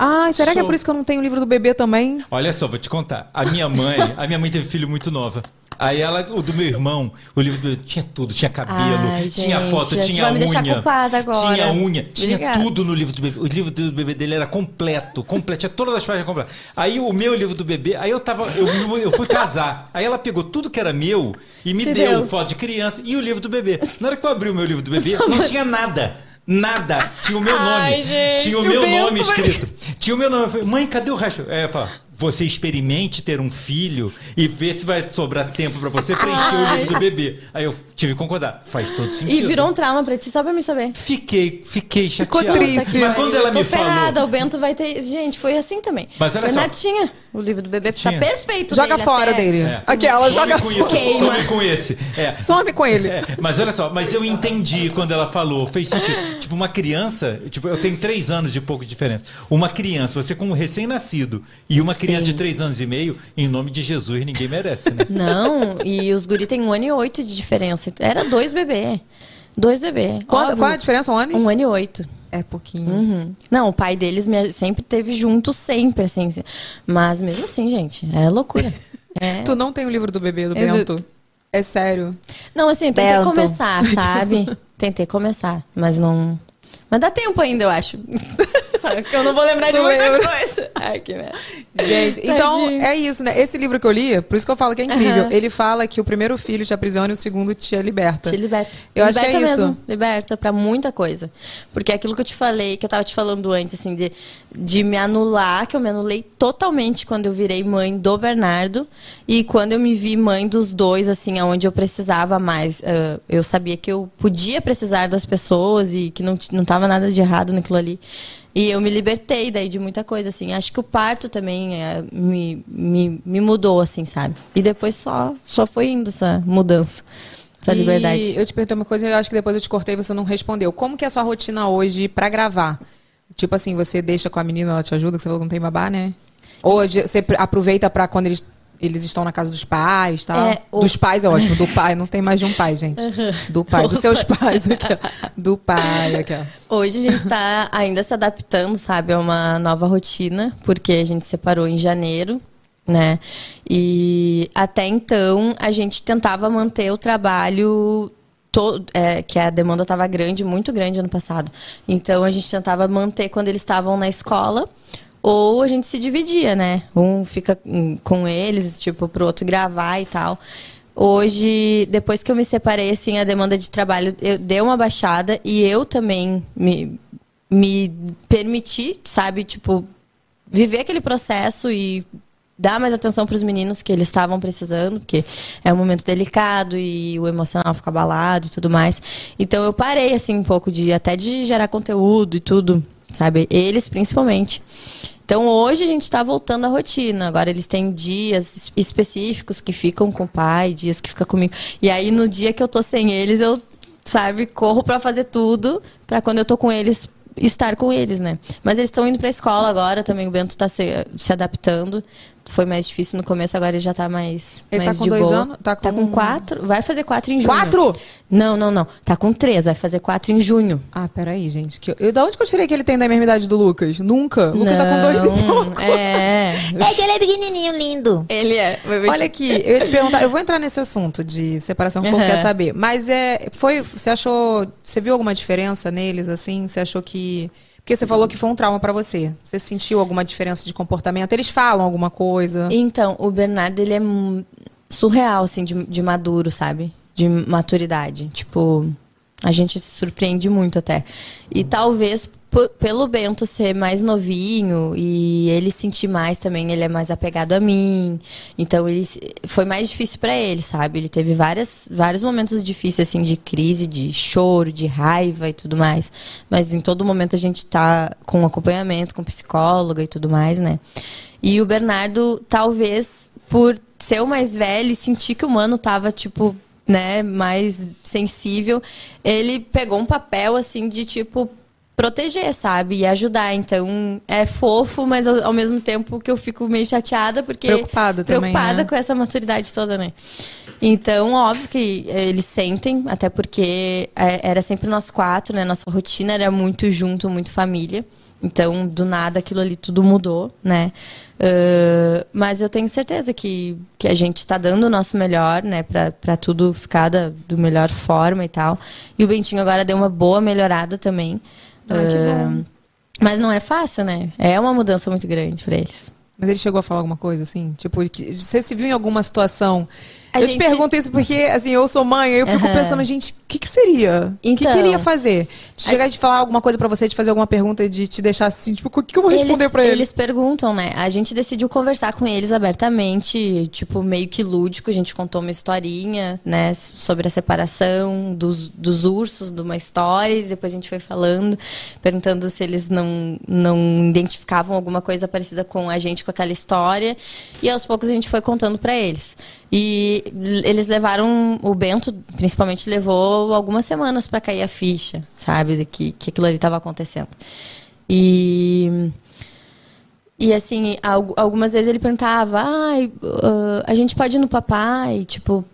Ai, será que é Sou. por isso que eu não tenho o livro do bebê também? Olha só, vou te contar. A minha mãe, a minha mãe teve filho muito nova. Aí ela, o do meu irmão, o livro do bebê, tinha tudo, tinha cabelo, Ai, tinha gente, foto, tinha vai me unha. deixar culpada agora. Tinha unha, tinha Obrigada. tudo no livro do bebê. O livro do bebê dele era completo, completo, tinha todas as páginas completas. Aí o meu livro do bebê, aí eu tava, eu, eu fui casar. Aí ela pegou tudo que era meu e me Te deu, deu. foto de criança e o livro do bebê. Na hora que eu abri o meu livro do bebê, não tinha nada. Nada. Tinha o meu Ai, nome. gente, tinha o o meu Bento nome vai- escrito. Tinha o meu nome. Eu falei, mãe, cadê o resto? É, eu falo, você experimente ter um filho e ver se vai sobrar tempo pra você preencher o livro do bebê. Aí eu tive que concordar. Faz todo sentido. E virou um trauma pra ti, só pra me saber. Fiquei, fiquei Ficou triste. Mas quando ela me falou. ferrada, o Bento vai ter. Gente, foi assim também. Mas olha Bernardo só. tinha o livro do bebê, Tinha. tá perfeito. Joga dele fora até. dele. É. Aquela, some joga com isso, fora. some com esse. É. Some com ele. É, mas olha só, mas eu entendi quando ela falou, fez sentido. Tipo, uma criança, tipo, eu tenho três anos de pouco de diferença. Uma criança, você como recém-nascido, e uma criança Sim. de três anos e meio, em nome de Jesus, ninguém merece, né? *laughs* Não, e os guri tem um ano e oito de diferença. Era dois bebê. Dois bebê. Qual, qual é a diferença, um ano? Um ano e oito. É pouquinho. Uhum. Não, o pai deles me- sempre teve junto, sempre, assim. Mas mesmo assim, gente, é loucura. *laughs* É. Tu não tem o livro do bebê do Exato. Bento? É sério. Não, assim, tentei Bento. começar, sabe? *laughs* tentei começar, mas não. Mas dá tempo ainda, eu acho. Sabe? Porque eu não vou lembrar de muita lembro. coisa. Ai, *laughs* que merda. Gente, então Tadinho. é isso, né? Esse livro que eu li, por isso que eu falo que é incrível. Aham. Ele fala que o primeiro filho te aprisiona e o segundo te liberta. Te liberta. Eu acho que liberta é isso. mesmo. Liberta pra muita coisa. Porque é aquilo que eu te falei, que eu tava te falando antes, assim, de, de me anular, que eu me anulei totalmente quando eu virei mãe do Bernardo. E quando eu me vi mãe dos dois, assim, aonde eu precisava mais. eh, eu sabia que eu podia precisar das pessoas e que não, não tava nada de errado naquilo ali. E eu me libertei daí de muita coisa, assim. Acho que o parto também eh, me, me, me mudou, assim, sabe? E depois só, só foi indo essa mudança. Essa E liberdade. eu te perguntei uma coisa e eu acho que depois eu te cortei e você não respondeu. Como que é a sua rotina hoje pra gravar? Tipo assim, você deixa com a menina, ela te ajuda, que você falou que não tem babá, né? Ou você pr- aproveita pra quando eles, eles estão na casa dos pais, tal? É, o- Dos pais é ótimo, do pai, não tem mais de um pai, gente. Do pai, dos seus *laughs* pais aqui, ó. Do pai aqui, ó. Hoje a gente tá ainda se adaptando, sabe, a uma nova rotina, porque a gente separou em janeiro, né? E até então a gente tentava manter o trabalho todo, é, que a demanda estava grande, muito grande ano passado. Então a gente tentava manter quando eles estavam na escola. Ou a gente se dividia, né? Um fica hum, com eles, tipo, pro outro gravar e tal. Hoje, depois que eu me separei, assim, a demanda de trabalho eu, deu uma baixada e eu também me, me permiti, sabe, tipo, viver aquele processo e dar mais atenção para os meninos que eles estavam precisando, porque é um momento delicado e o emocional fica abalado e tudo mais. Então eu parei assim um pouco de até de gerar conteúdo e tudo, sabe? Eles principalmente. Então hoje a gente está voltando à rotina. Agora eles têm dias es- específicos que ficam com o pai, dias que fica comigo. E aí no dia que eu tô sem eles, eu, sabe, corro para fazer tudo para quando eu tô com eles estar com eles, né? Mas eles estão indo para a escola agora também. O Bento está se, se adaptando. Foi mais difícil no começo, agora ele já tá mais. Ele mais tá com de dois boa. anos? Tá Tá com- com quatro. Vai fazer quatro em junho. Quatro? Não, não, não. Tá com três, vai fazer quatro em junho. Ah, peraí, gente. Que eu, eu- da onde que eu tirei que ele tem da mesma idade do Lucas? Nunca. O Lucas tá com dois e Não, pouco. É. *laughs* É que ele é pequenininho, lindo. Ele é. Olha aqui, eu ia te perguntar, eu vou entrar nesse assunto de separação que o povo quer saber. Mas é, foi, você achou, você viu alguma diferença neles, assim? Você achou que... Porque você falou que foi um trauma pra você. Você sentiu alguma diferença de comportamento? Eles falam alguma coisa? Então, o Bernardo, ele é surreal, assim, de, de maduro, sabe? De maturidade. Tipo, a gente se surpreende muito até. E talvez pelo Bento ser mais novinho e ele sentir mais também, ele é mais apegado a mim. Então, ele foi mais difícil pra ele, sabe? Ele teve várias, vários momentos difíceis, assim, de crise, de choro, de raiva e tudo mais. Mas em todo momento a gente tá com acompanhamento, com psicóloga e tudo mais, né? E o Bernardo, talvez, por ser o mais velho e sentir que o mano tava, tipo, né, mais sensível, ele pegou um papel, assim, de, tipo, proteger, sabe? E ajudar. Então, é fofo, mas ao, ao mesmo tempo que eu fico meio chateada, porque... Preocupada também, Preocupada né? com essa maturidade toda, né? Então, óbvio que eh, eles sentem, até porque eh, era sempre nós quatro, né? Nossa rotina era muito junto, muito família. Então, do nada, aquilo ali tudo mudou, né? Ãh, mas eu tenho certeza que, que a gente tá dando o nosso melhor, né? Pra, pra tudo ficar da do melhor forma e tal. E o Bentinho agora deu uma boa melhorada também. Ãh, mas não é fácil, né? É uma mudança muito grande pra eles. Mas ele chegou a falar alguma coisa, assim? Tipo, que- você se viu em alguma situação... A eu gente- te pergunto isso porque, assim, eu sou mãe, eu fico Aham. pensando, gente, o que, que seria? O que, que Então. ele ia fazer? De chegar de falar alguma coisa pra você, de fazer alguma pergunta, de te deixar assim, tipo, o que, que eu vou responder eles, pra ele? Eles perguntam, né? A gente decidiu conversar com eles abertamente, tipo, meio que lúdico. A gente contou uma historinha, né? Sobre a separação dos, dos ursos, de uma história. E depois a gente foi falando, perguntando se eles não, não identificavam alguma coisa parecida com a gente, com aquela história. E aos poucos a gente foi contando pra eles. E eles levaram, o Bento principalmente levou algumas semanas pra cair a ficha, sabe? Que, que aquilo ali estava acontecendo. E e assim, al- algumas vezes ele perguntava, ah, a gente pode ir no papai, tipo,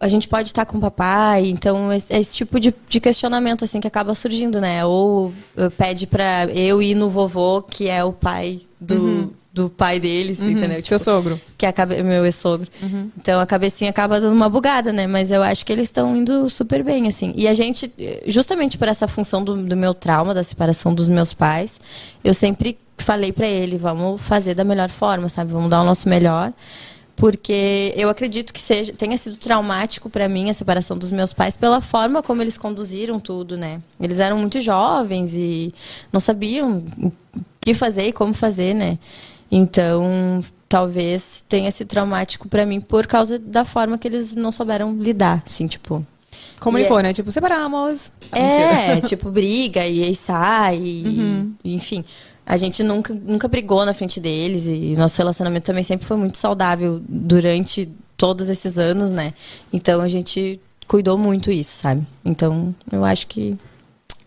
a gente pode estar com o papai, então esse, esse tipo de, de questionamento assim que acaba surgindo, né? Ou ah, pede pra eu ir no vovô, que é o pai do, do pai deles, entendeu? Uhum. Seu sogro. que é a cabe- meu ex-sogro. Então a cabecinha acaba dando uma bugada, né? Mas eu acho que eles estão indo super bem, assim. E a gente, justamente por essa função do, do meu trauma, da separação dos meus pais, eu sempre falei pra ele, vamos fazer da melhor forma, sabe? Vamos dar o nosso melhor. Porque eu acredito que seja, tenha sido traumático pra mim a separação dos meus pais pela forma como eles conduziram tudo, né? Eles eram muito jovens e não sabiam o que fazer e como fazer, né? Então, talvez tenha sido traumático pra mim por causa da forma que eles não souberam lidar, assim, tipo. Comunicou, E né? Tipo, separamos. Mentira. É, *laughs* tipo, briga e aí sai, e- e, enfim. A gente nunca, nunca brigou na frente deles e nosso relacionamento também sempre foi muito saudável durante todos esses anos, né? Então a gente cuidou muito isso, sabe? Então eu acho que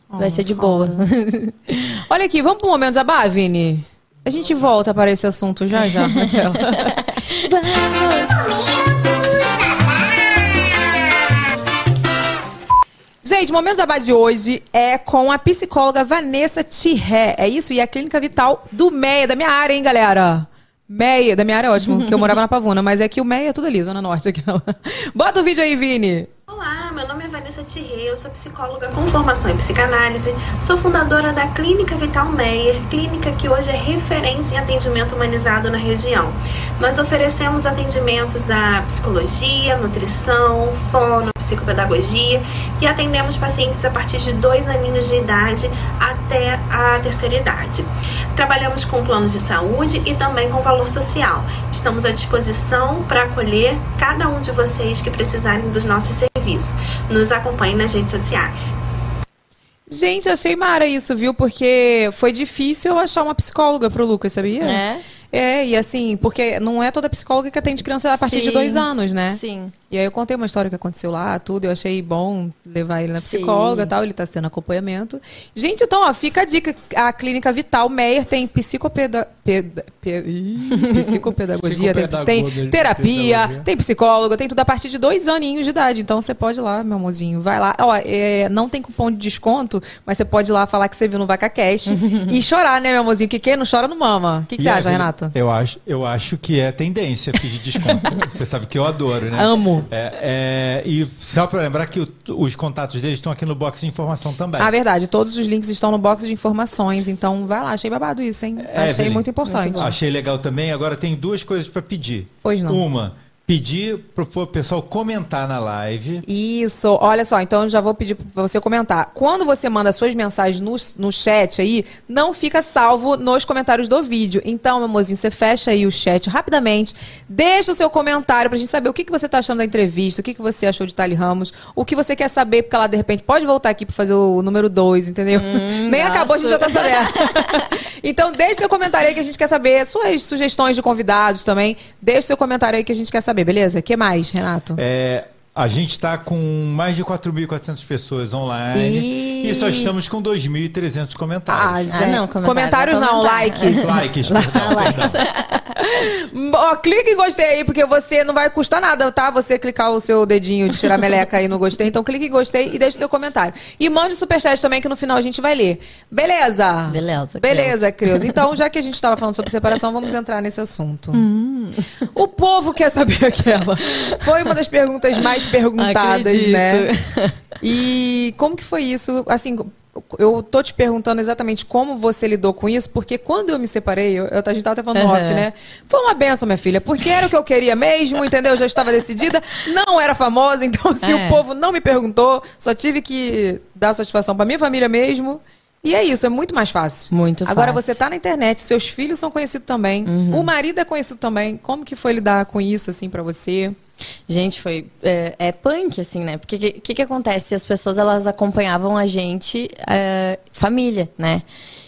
vai ser de boa. *laughs* *laughs* Olha aqui, vamos pro momento jabá, Vini? A gente volta para esse assunto já já. Raquel. *laughs* Gente, o Momento Jabá de hoje é com a psicóloga Vanessa Tirré. É isso? E a Clínica Vital do MEIA, da minha área, hein, galera? MEIA, da minha área é ótimo, que eu morava na Pavuna, mas é que o MEIA é tudo ali, Zona Norte. Aquela. Bota o vídeo aí, Vini. Olá, meu nome é Vanessa Larissa Thierry, eu sou psicóloga com formação em psicanálise, sou fundadora da Clínica Vital Meyer, clínica que hoje é referência em atendimento humanizado na região. Nós oferecemos atendimentos a psicologia, nutrição, fono, psicopedagogia e atendemos pacientes a partir de dois aninhos de idade até a terceira idade. Trabalhamos com planos de saúde e também com valor social. Estamos à disposição para acolher cada um de vocês que precisarem dos nossos serviços. Nos acompanhe nas redes sociais. Gente, achei mara isso, viu? Porque foi difícil eu achar uma psicóloga pro Lucas, sabia? É? É, e assim, porque não é toda psicóloga que atende criança a partir de Sim. dois anos, né? Sim. E aí eu contei uma história que aconteceu lá, tudo. Eu achei bom levar ele na psicóloga e tal. Ele tá tendo acompanhamento. Gente, então, ó, fica a dica. A Clínica Vital Meyer tem psicopeda... peda- pe- Ih, *laughs* psicopedagogia, tem, tem terapia, tem psicólogo, tem tudo a partir de dois aninhos de idade. Então você pode ir lá, meu amorzinho. Vai lá. Ó, é, não tem cupom de desconto, mas você pode ir lá falar que você viu no VacaCast *laughs* e chorar, né, meu amorzinho? Que quem não chora não mama. O que, que você acha, Evelyn, Renato? Eu acho, eu acho que é tendência pedir desconto. *laughs* Você sabe que eu adoro, né? Amo. É, é, e só para lembrar que o- os contatos deles estão aqui no box de informação também. Ah, verdade. Todos os links estão no box de informações. Então vai lá. Achei babado isso, hein? Achei Evelyn, muito importante. Achei legal também. Agora tem duas coisas para pedir. Pois não. Uma, pedir pro pessoal comentar na live. Isso, olha só, então eu já vou pedir pra você comentar. Quando você manda suas mensagens no, no chat aí, não fica salvo nos comentários do vídeo. Então, meu amorzinho, você fecha aí o chat rapidamente, deixa o seu comentário pra gente saber o que, que você tá achando da entrevista, o que, que você achou de Tali Ramos, o que você quer saber, porque ela de repente pode voltar aqui pra fazer o número 2, entendeu? *laughs* Nem gosto. acabou, a gente já tá sabendo. *laughs* então, deixa seu comentário aí que a gente quer saber, suas sugestões de convidados também. Deixa seu comentário aí que a gente quer saber, beleza? O que mais, Renato? É, a gente está com mais de 4.400 pessoas online E- e, só estamos com 2.300 Ah, comentários. gente. não, comentários, comentário não, não likes. Likes, *laughs* perdão, perdão. *laughs* Ó, clique em gostei aí, porque você não vai custar nada, tá? Você clicar o seu dedinho de tirar meleca aí no gostei. Então clique em gostei e deixe seu comentário. E mande superchat também, que no final a gente vai ler. Beleza? Beleza, Beleza, Creus. Então, *laughs* já que a gente estava falando sobre separação, vamos entrar nesse assunto. Hum. O povo quer saber *laughs* aquela. Foi uma das perguntas mais perguntadas, Acredito. né? E como que foi isso? Assim, eu tô te perguntando exatamente como você lidou com isso, porque quando eu me separei, eu, eu- a gente tava até falando Uhum. off, né? Foi uma benção, minha filha, porque era o que eu queria mesmo, entendeu? Eu já estava decidida, não era famosa, então assim, É. o povo não me perguntou, só tive que dar satisfação pra minha família mesmo. E é isso, é muito mais fácil. Muito Agora fácil. Uhum. você tá na internet, seus filhos são conhecidos também, o marido é conhecido também. Como que foi lidar com isso, assim, pra você? Gente, foi. É, é punk, assim, né? Porque o que, que, acontece? As pessoas, elas acompanhavam a gente, é, família, né?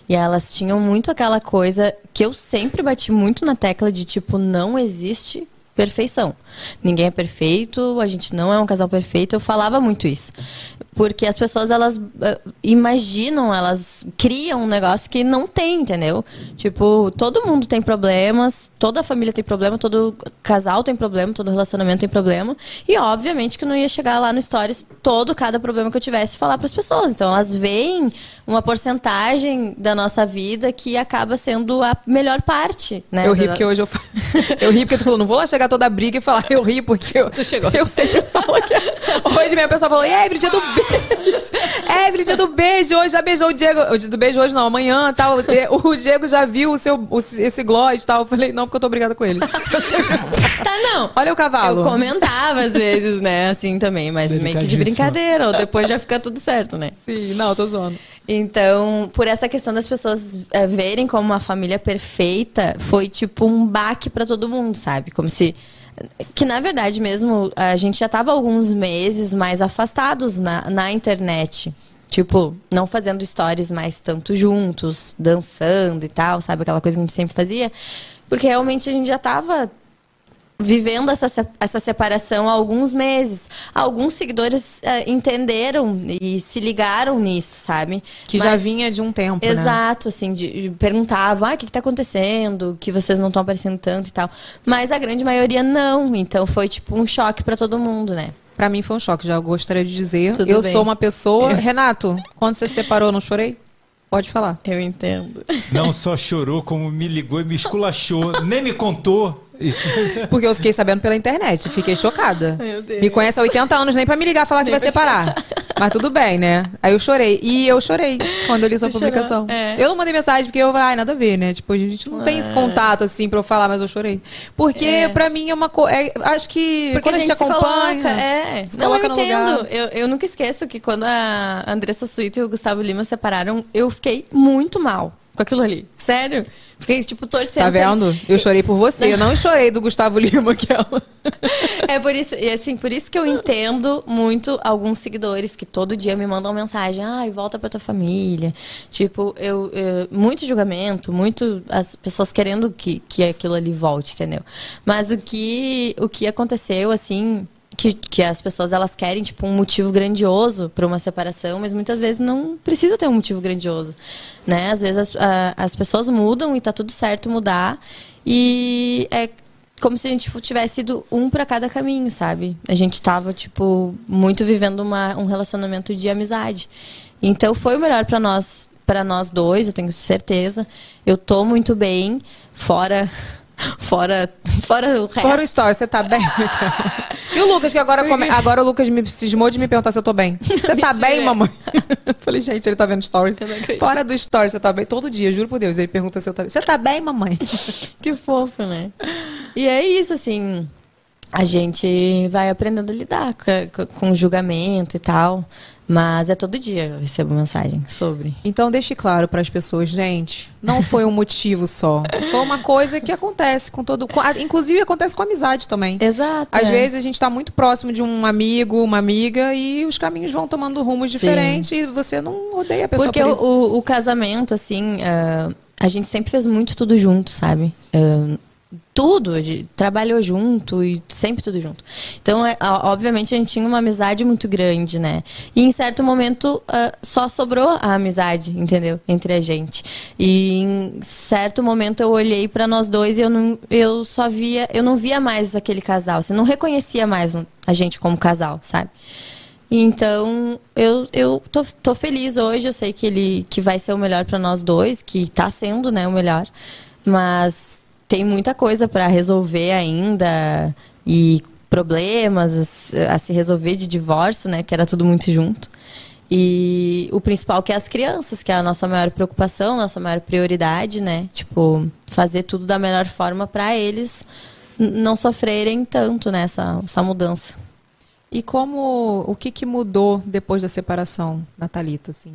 E elas tinham muito aquela coisa que eu sempre bati muito na tecla de tipo, não existe perfeição. Ninguém é perfeito, a gente não é um casal perfeito. Eu falava muito isso. Porque as pessoas, elas eh, imaginam, elas criam um negócio que não tem, entendeu? Tipo, todo mundo tem problemas, toda família tem problema, todo casal tem problema, todo relacionamento tem problema. E obviamente que eu não ia chegar lá no Stories todo, cada problema que eu tivesse, falar para as pessoas. Então elas veem uma porcentagem da nossa vida que acaba sendo a melhor parte, né? Eu ri porque hoje eu *laughs* Eu ri porque tu falou, não vou lá chegar toda a briga e falar, eu ri porque eu. *laughs* Tu chegou. Eu sempre falo que. Hoje minha pessoa falou, e Evelyn, dia do. *laughs* Evelyn, dia do beijo. Hoje já beijou o Diego. O dia do beijo hoje não, amanhã tal. O *laughs* Diego já viu o seu, o- esse gloss e tal. Eu falei, não, porque eu tô brigada com ele. Tá, não. Olha o cavalo. Eu comentava às vezes, né? Assim também, mas meio que de brincadeira. Ou depois já fica tudo certo, né? Sim, não, eu tô zoando. Então, por essa questão das pessoas eh, verem como uma família perfeita, foi tipo um baque pra todo mundo, sabe? Como se. Que na verdade mesmo, a gente já tava alguns meses mais afastados na, na internet. Tipo, não fazendo stories mais tanto juntos, dançando e tal, sabe? Aquela coisa que a gente sempre fazia. Porque realmente a gente já tava vivendo essa, essa separação há alguns meses. Alguns seguidores eh, entenderam e se ligaram nisso, sabe? Que já Mas- vinha de um tempo, né? Exato, assim, de, de- perguntavam, ah, o que, que tá acontecendo? Que vocês não estão aparecendo tanto e tal. Mas a grande maioria não. Então foi tipo um choque pra todo mundo, né? Pra mim foi um choque, já gostaria de dizer. Tudo eu bem. sou uma pessoa. *laughs* Renato, quando você se separou, eu não chorei? Pode falar. Eu entendo. Não só chorou, como me ligou e me esculachou, nem me contou. Porque eu fiquei sabendo pela internet, fiquei chocada. Meu Deus. Me conhece há 80 anos, nem pra me ligar falar que Nem vai pra te separar. Mas tudo bem, né? Aí eu chorei. E eu chorei quando eu li sua Você publicação. É. Eu não mandei mensagem porque eu, ai, nada a ver, né? Tipo, a gente não tem esse contato assim pra eu falar, mas eu chorei. Porque É. pra mim é uma coisa. acho que Porque quando a gente, se acompanha. coloca, é. se Não, coloca eu no entendo. lugar. Eu, eu nunca esqueço que quando a Andressa Suíto e o Gustavo Lima separaram, eu fiquei muito mal com aquilo ali. Sério. Fiquei, tipo, torcendo. Tá pra- vendo? Eu chorei por você. Eu não *laughs* chorei do Gustavo Lima, que ela. *laughs* É por isso, e assim, por isso que eu entendo muito alguns seguidores que todo dia me mandam mensagem, ai, volta pra tua família. Tipo, eu, eu- muito julgamento, muito as pessoas querendo que, que aquilo ali volte, entendeu? Mas o que o que aconteceu assim, que, que as pessoas elas querem tipo um motivo grandioso para uma separação, mas muitas vezes não precisa ter um motivo grandioso, né? Às vezes as, a- as pessoas mudam e tá tudo certo mudar e é como se a gente tivesse ido um para cada caminho, sabe? A gente tava, tipo, muito vivendo uma, um relacionamento de amizade. Então foi o melhor para nós, para nós dois, eu tenho certeza. Eu tô muito bem, fora fora fora o resto. Fora o story, você tá bem? *laughs* e o Lucas, que agora, come- agora o Lucas me cismou de me perguntar se eu tô bem. Você tá bem, mamãe? *laughs* Falei, gente, ele tá vendo stories. Fora do story, você tá bem? Todo dia, juro por Deus. Ele pergunta se eu tô bem. Você tá bem, mamãe? *laughs* Que fofo, né? E é isso, assim. A gente vai aprendendo a lidar com, julgamento e tal. Mas é todo dia eu recebo mensagem sobre. Então deixe claro para as pessoas, gente, não foi um motivo só. Foi uma coisa que acontece com todo, com- inclusive acontece com amizade também. Exato. Às é. vezes a gente está muito próximo de um amigo, uma amiga e os caminhos vão tomando rumos diferentes e você não odeia a pessoa Porque por o, isso. o, casamento, assim, ah, a gente sempre fez muito tudo junto, sabe? Ah, tudo, trabalhou junto e sempre tudo junto. Então, é, obviamente, a gente tinha uma amizade muito grande, né? E em certo momento ah, só sobrou a amizade, entendeu? Entre a gente. E em certo momento eu olhei pra nós dois e eu não, eu só via, eu não via mais aquele casal, você não reconhecia mais a gente como casal, sabe? Então, eu, eu tô, tô feliz hoje. Eu sei que ele que vai ser o melhor para nós dois, que tá sendo, né, o melhor. Mas tem muita coisa para resolver ainda e problemas a, se resolver de divórcio, né, que era tudo muito junto. E o principal que é as crianças, que é a nossa maior preocupação, nossa maior prioridade, né? Tipo, fazer tudo da melhor forma para eles não sofrerem tanto nessa essa mudança. E como o que, que mudou depois da separação da Thalita, assim?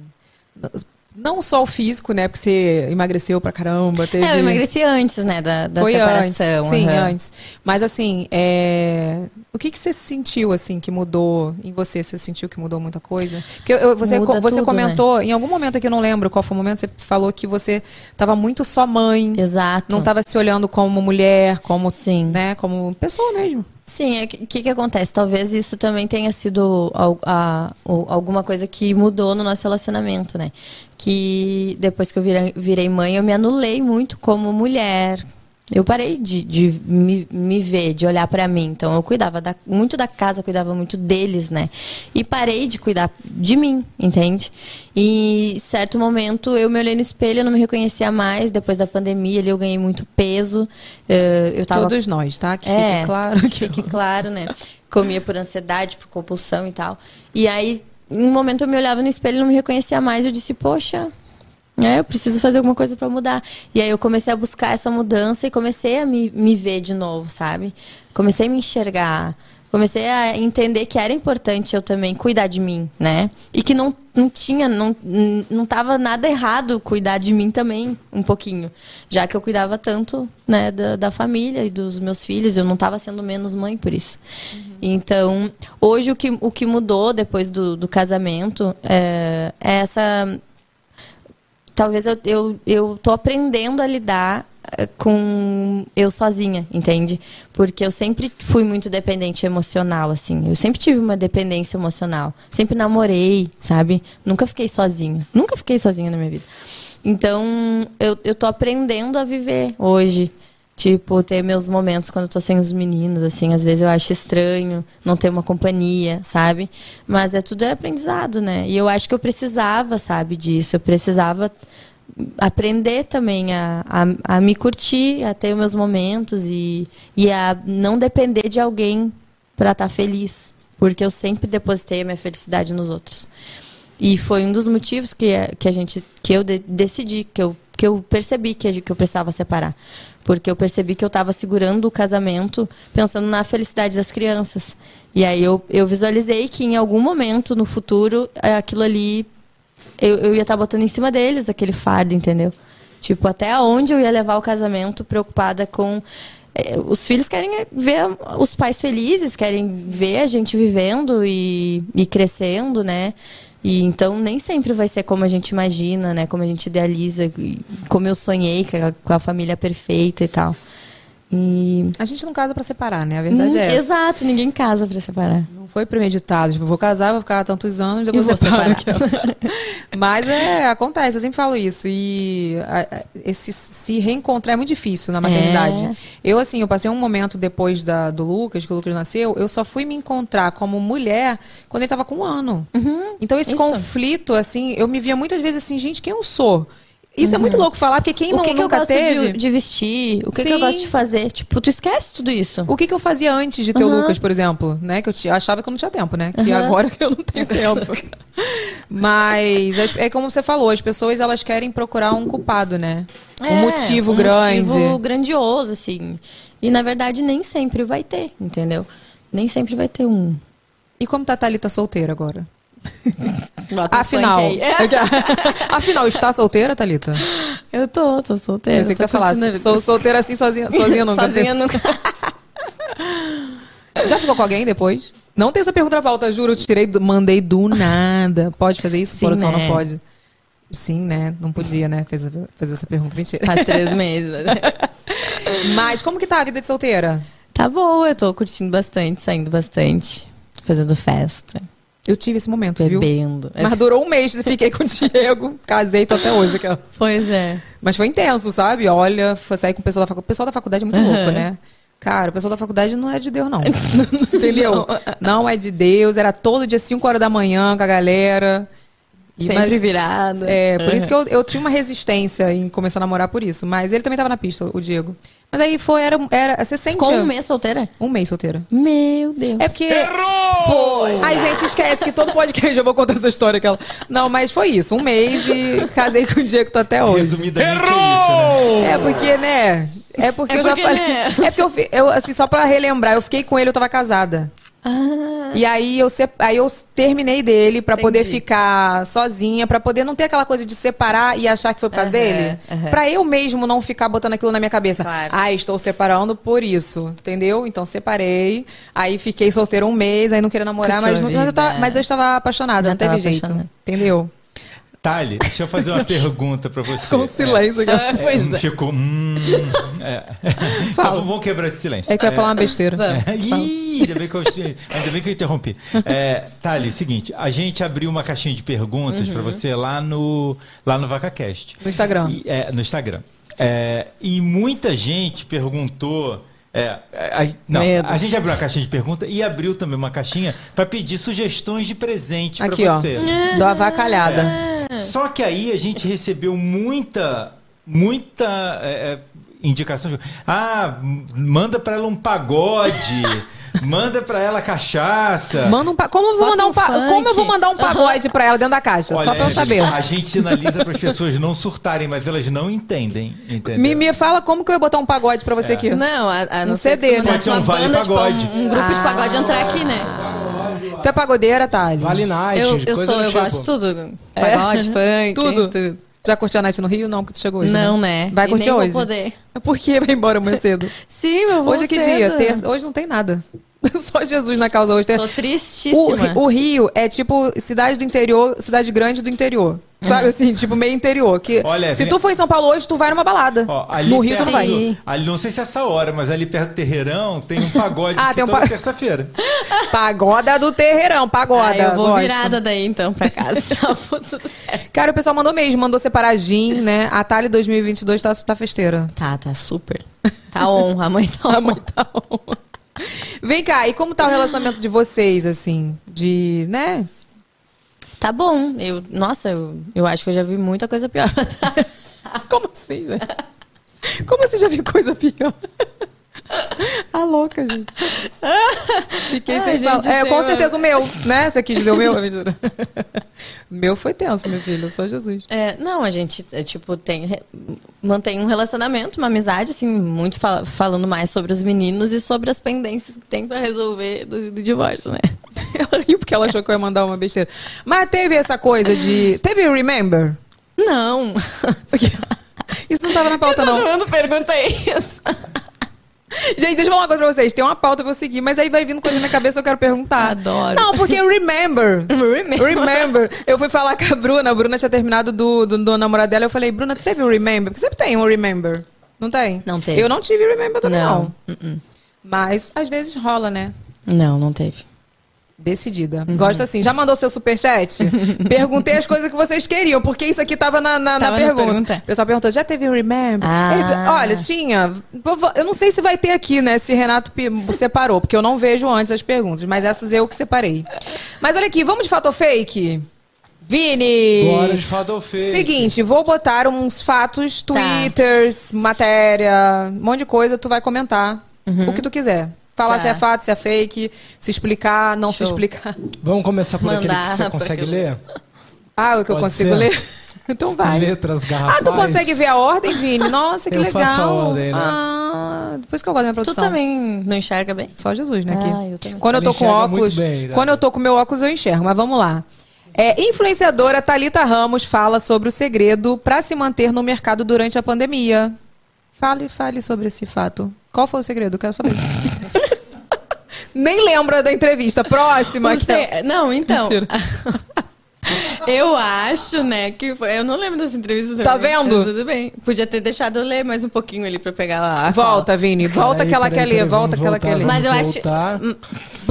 Não só o físico, né? Porque você emagreceu pra caramba, teve... É, eu emagreci antes, né, da, da Foi separação. antes, sim, aham. antes. Mas assim, é, o que, que você sentiu assim que mudou em você? Você sentiu que mudou muita coisa? Porque eu- eu- você, co- você tudo, comentou, em algum momento aqui eu não lembro qual foi o momento, você falou que você estava muito só mãe, Exato. não estava se olhando como mulher, como, Sim. né, como pessoa mesmo. Sim, o que, que que acontece? Talvez isso também tenha sido a- o- alguma coisa que mudou no nosso relacionamento, né? Que depois que eu virei, virei mãe, eu me anulei muito como mulher. Eu parei de, de me, me ver, de olhar pra mim. Então, eu cuidava da- muito da casa, eu cuidava muito deles, né? E parei de cuidar de mim, entende? E certo momento eu me olhei no espelho, eu não me reconhecia mais. Depois da pandemia, ali eu ganhei muito peso. eh, Eu tava Todos nós, tá? Que é, fique claro. que fique claro, né? Comia por ansiedade, por compulsão e tal. E aí, em um momento eu me olhava no espelho e não me reconhecia mais. Eu disse, poxa, né, eu preciso fazer alguma coisa pra mudar. E aí eu comecei a buscar essa mudança e comecei a me, me ver de novo, sabe? Comecei a me enxergar. Comecei a entender que era importante eu também cuidar de mim, né? E que não, não tinha, não, não tava nada errado cuidar de mim também, um pouquinho. Já que eu cuidava tanto, né, da, da família e dos meus filhos, eu não tava sendo menos mãe por isso. Então, hoje o que, o que mudou depois do, do casamento é, é essa talvez eu, eu, eu tô aprendendo a lidar eh, com eu sozinha, entende? Porque eu sempre fui muito dependente emocional, assim. Eu sempre tive uma dependência emocional. Sempre namorei, sabe? Nunca fiquei sozinha. Nunca fiquei sozinha na minha vida. Então, eu, eu tô aprendendo a viver hoje. Tipo, ter meus momentos quando eu tô sem os meninos, assim, às vezes eu acho estranho não ter uma companhia, sabe? Mas é tudo é aprendizado, né? E eu acho que eu precisava, sabe, disso. Eu precisava aprender também a, a, a me curtir, a ter meus momentos e, e a não depender de alguém para estar feliz. Porque eu sempre depositei a minha felicidade nos outros. E foi um dos motivos que, que a gente que eu de, decidi, que eu, que eu percebi que, que eu precisava separar. Porque eu percebi que eu estava segurando o casamento pensando na felicidade das crianças. E aí eu, eu visualizei que em algum momento no futuro eh, aquilo ali eu, eu ia estar botando em cima deles aquele fardo, entendeu? Tipo, até onde eu ia levar o casamento preocupada com. eh, os filhos querem ver os pais felizes, querem ver a gente vivendo e, e crescendo, né? E então nem sempre vai ser como a gente imagina, né? Como a gente idealiza, como eu sonhei com a família perfeita e tal. E A gente não casa pra separar, né? A verdade Hum, é essa. Exato, ninguém casa pra separar. Não foi premeditado. Tipo, vou casar, vou ficar tantos anos, depois E vou separo. separar. *laughs* Mas é, acontece, eu sempre falo isso. E a- esse se reencontrar é muito difícil na maternidade. É. Eu, assim, eu passei um momento depois da, do Lucas, que o Lucas nasceu, eu só fui me encontrar como mulher quando ele tava com um ano. Então, esse Uhum. Isso. conflito, assim, eu me via muitas vezes assim, gente, quem eu sou? Isso é muito louco falar, porque quem Uhum. o não, que, que eu nunca gosto teve... de, de vestir? O que, que eu gosto de fazer? Tipo, tu esquece tudo isso. O que, que eu fazia antes de ter o Uhum. Lucas, por exemplo, né? Que eu, ti- eu achava que eu não tinha tempo, né? Que Uhum. agora que eu não tenho *laughs* tempo. Mas as- é como você falou, as pessoas elas querem procurar um culpado, né? um É, motivo um grande. motivo grandioso, assim. E na verdade nem sempre vai ter, entendeu? Nem sempre vai ter um. E como tá a Thalita solteira agora? Bota Afinal. aí. *laughs* Afinal, está solteira, Thalita? Eu tô, tô solteira. Eu sei que tá a vida. Sou solteira assim, sozinha, sozinha nunca. Sozinha nunca. *laughs* Já ficou com alguém depois? Não tem essa pergunta na pauta, juro. Eu tirei, mandei do nada. Pode fazer isso? Sim, Produção né? não pode. Sim, né? Não podia, né? Fez, fazer essa pergunta. Mentira. Faz três meses. né? *laughs* Mas como que tá a vida de solteira? Tá boa, eu tô curtindo bastante, saindo bastante, fazendo festa, Eu tive esse momento, viu? bebendo. Mas durou um mês, fiquei com o Diego, casei, tô até hoje. aquela. Pois é. Mas foi intenso, sabe? Olha, foi sair com o pessoal da faculdade. O pessoal da faculdade é muito Uhum. louco, né? Cara, o pessoal da faculdade não é de Deus, não. *laughs* Entendeu? Não. é de Deus. Era todo dia 5 horas da manhã com a galera. E, Sempre mas- virado. É, por isso que eu, eu tinha uma resistência em começar a namorar por isso. Mas ele também tava na pista, o Diego. Mas aí foi, era. era você sente. Ficou um mês solteira? Um mês solteira. Meu Deus. É porque. Pô, Ai, gente, esquece que todo podcast eu vou contar essa história. Aquela... Não, mas foi isso. Um mês e casei com o Diego, tô até hoje. Resumidamente é isso, né? É porque, né? É porque É eu já porque, falei. né? É porque eu, eu, assim, só pra relembrar, eu fiquei com ele, eu tava casada. Ah, E aí eu, aí eu terminei dele pra poder ficar sozinha, pra poder não ter aquela coisa de separar e achar que foi por causa dele. aham. Pra eu mesmo não ficar botando aquilo na minha cabeça. Claro. Ah, estou separando por isso, entendeu? Então separei, aí fiquei solteira um mês, aí não queria namorar, mas, mas, eu tava, mas eu estava apaixonada, Já não teve jeito. apaixonada. Entendeu? Thali, deixa eu fazer uma *laughs* pergunta pra você. Com silêncio. É, pois é. Ficou. Hum, é. *laughs* Fala. Então, vamos quebrar esse silêncio. É que eu ia falar uma besteira. É, Ih, ainda bem que eu, ainda bem que eu interrompi. É, Thali, seguinte, a gente abriu uma caixinha de perguntas Uhum. pra você lá no, lá no VacaCast. No Instagram. E, é, no Instagram. É, e muita gente perguntou. é, a, não, Medo. a gente abriu uma caixinha de perguntas e abriu também uma caixinha pra pedir sugestões de presente Aqui, pra ó. você. Dou a vacalhada. Só que aí a gente recebeu muita, muita é, é, indicação. De, ah, manda pra ela um pagode, *laughs* manda pra ela cachaça. Manda um pa... Como eu vou Bota mandar um pa... funk. Como eu vou mandar um pagode pra ela dentro da caixa? Só pra eu saber. A gente sinaliza para as pessoas não surtarem, mas elas não entendem, entendeu? Me, me fala como que eu ia botar um pagode pra você aqui. Não, a, a não Um CD, né? Pode ser um vale tipo, pagode. um, um grupo de pagode entrar aqui, né? Tu é pagodeira, Thali? Vale Night, Eu, eu coisa sou, do eu tipo. gosto de tudo. Pagode, *laughs* funk, Tudo? tudo. Já curtiu a night no Rio? Não, porque tu chegou hoje. Não, né? Vai E curtir nem vou hoje? poder. *laughs* Por que vai embora amanhã cedo? Sim, meu vou Hoje é que cedo. dia? Terça. Hoje não tem nada. *laughs* Só Jesus na causa hoje. Tem- Tô O, tristíssima. o Rio é tipo cidade do interior, cidade grande do interior. Sabe assim, tipo meio interior. Que Olha, se vem- tu for em São Paulo hoje, tu vai numa balada. Ó, ali no Rio tu perto não vai. ali, não sei se é essa hora, mas ali perto do Terreirão tem um pagode *laughs* Ah, que tem um toda pa- terça-feira. *laughs* Pagoda do terreirão, pagoda. Ah, eu vou gosto. virada daí então pra casa. For tudo certo. Cara, o pessoal mandou mesmo, mandou separar gin, né? A Thalia 2022 tá, tá festeira. Tá, tá super. Tá on, a mãe tá on. A mãe tá on. *laughs* Vem cá, e como tá o relacionamento de vocês, assim? De, né? Tá bom. Eu, nossa, eu, eu acho que eu já vi muita coisa pior. *laughs* Como assim, gente? Como assim já vi coisa pior? A *laughs* louca, gente. Fiquei Ai, sem gente. É, com certeza o meu, né? Você quis dizer o meu? Mentira. *laughs* Meu foi tenso, meu filho. Só Jesus. É, não, a gente, é, tipo, tem, mantém um relacionamento, uma amizade, assim, muito fala- falando mais sobre os meninos e sobre as pendências que tem pra resolver do, do divórcio, né? *laughs* Ela riu porque ela achou que eu ia mandar uma besteira. Mas teve essa coisa de. Teve o Remember? Não. Isso não tava na pauta, não. Quando perguntei isso. *laughs* Gente, deixa eu falar uma coisa pra vocês. Tem uma pauta pra eu seguir, mas aí vai vindo coisa na minha cabeça eu quero perguntar. Adoro. Não, porque remember. *laughs* Remember. Remember. Eu fui falar com a Bruna. A Bruna tinha terminado do, do, do namorado dela. Eu falei, Bruna, teve o remember? Porque sempre tem um remember. Não tem? Não teve. Eu não tive remember também, não. Não. Uh-uh. Mas às vezes rola, né? Não, não teve. Decidida. Uhum. Gosta assim. Já mandou seu superchat? *laughs* Perguntei as coisas que vocês queriam, porque isso aqui tava na, na, na Tava nas pergunta. perguntas. O pessoal perguntou, já teve o Remember? Ah. Ele- olha, tinha. Eu não sei se vai ter aqui, né? Se Renato separou, porque eu não vejo antes as perguntas, mas essas eu que separei. Mas olha aqui, vamos de fato ou fake? Vini! Bora de fato ou fake. Seguinte, vou botar uns fatos, Tá. twitters, matéria, um monte de coisa, tu vai comentar o que tu quiser. Falar Tá. se é fato, se é fake, se explicar, não se Show. explicar. Vamos começar por aquele que Mandar você consegue ler? Ah, o que eu Pode consigo ser? ler? *laughs* então vai. Letras Ah, garrafais. tu consegue ver a ordem, Vini? Nossa, que Eu legal. faço a ordem, né? Ah, depois que eu gosto da minha Tu produção. também não enxerga bem? Só Jesus, né? Aqui. Ah, eu também. Quando eu Ela tô com óculos. bem, né? quando eu tô com meu óculos, eu enxergo, mas vamos lá. É, influenciadora Talita Ramos fala sobre o segredo para se manter no mercado durante a pandemia. Fale, fale sobre esse fato. Qual foi o segredo? Quero saber. *laughs* Nem lembra da entrevista. Próxima. Não, que sei. Não, então. Mentira. *laughs* Eu acho, né, que foi. Eu não lembro das entrevistas. Tá também, vendo? mas Tudo bem. Podia ter deixado eu ler mais um pouquinho ali pra pegar lá. a Volta, Vini. Volta que ela quer ler. Volta que ela quer ler. Mas eu acho- voltar.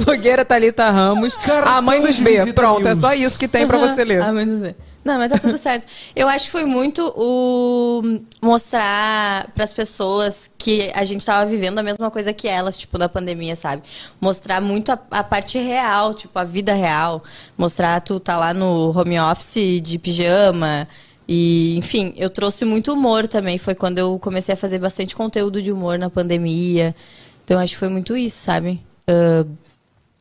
Blogueira Thalita Ramos. Cartão a mãe dos B. Pronto, é só isso que tem pra você ler. *laughs* Ah, menos ver. Não, mas tá tudo *laughs* certo. Eu acho que foi muito o mostrar pras pessoas que a gente tava vivendo a mesma coisa que elas, tipo, na pandemia, sabe? Mostrar muito a, a parte real, tipo, a vida real. Mostrar tu tá lá no home office de pijama. E, enfim, eu trouxe muito humor também. Foi quando eu comecei a fazer bastante conteúdo de humor na pandemia. Então, acho que foi muito isso, sabe? Ah,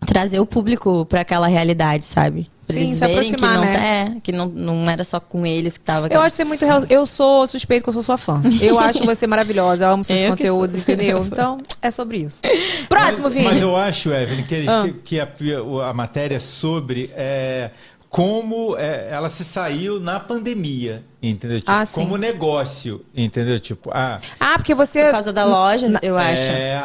trazer o público para aquela realidade, sabe? Pra Sim, eles se verem aproximar, que não, né? é, que não, não era só com eles que tava. Eu acho você muito real. Eu sou suspeito que eu sou sua fã. Eu *laughs* acho você maravilhosa. Eu amo seus Eu que conteúdos, entendeu? Então, é sobre isso. Próximo, Vini. Mas eu acho, Evelyn, que, eles- Ah. que, que a, a matéria é sobre é, como é, ela se saiu na pandemia, entendeu? Tipo, Ah, sim. como negócio, entendeu? Tipo, ah, Ah, porque você. Por causa da loja, eu acho. é,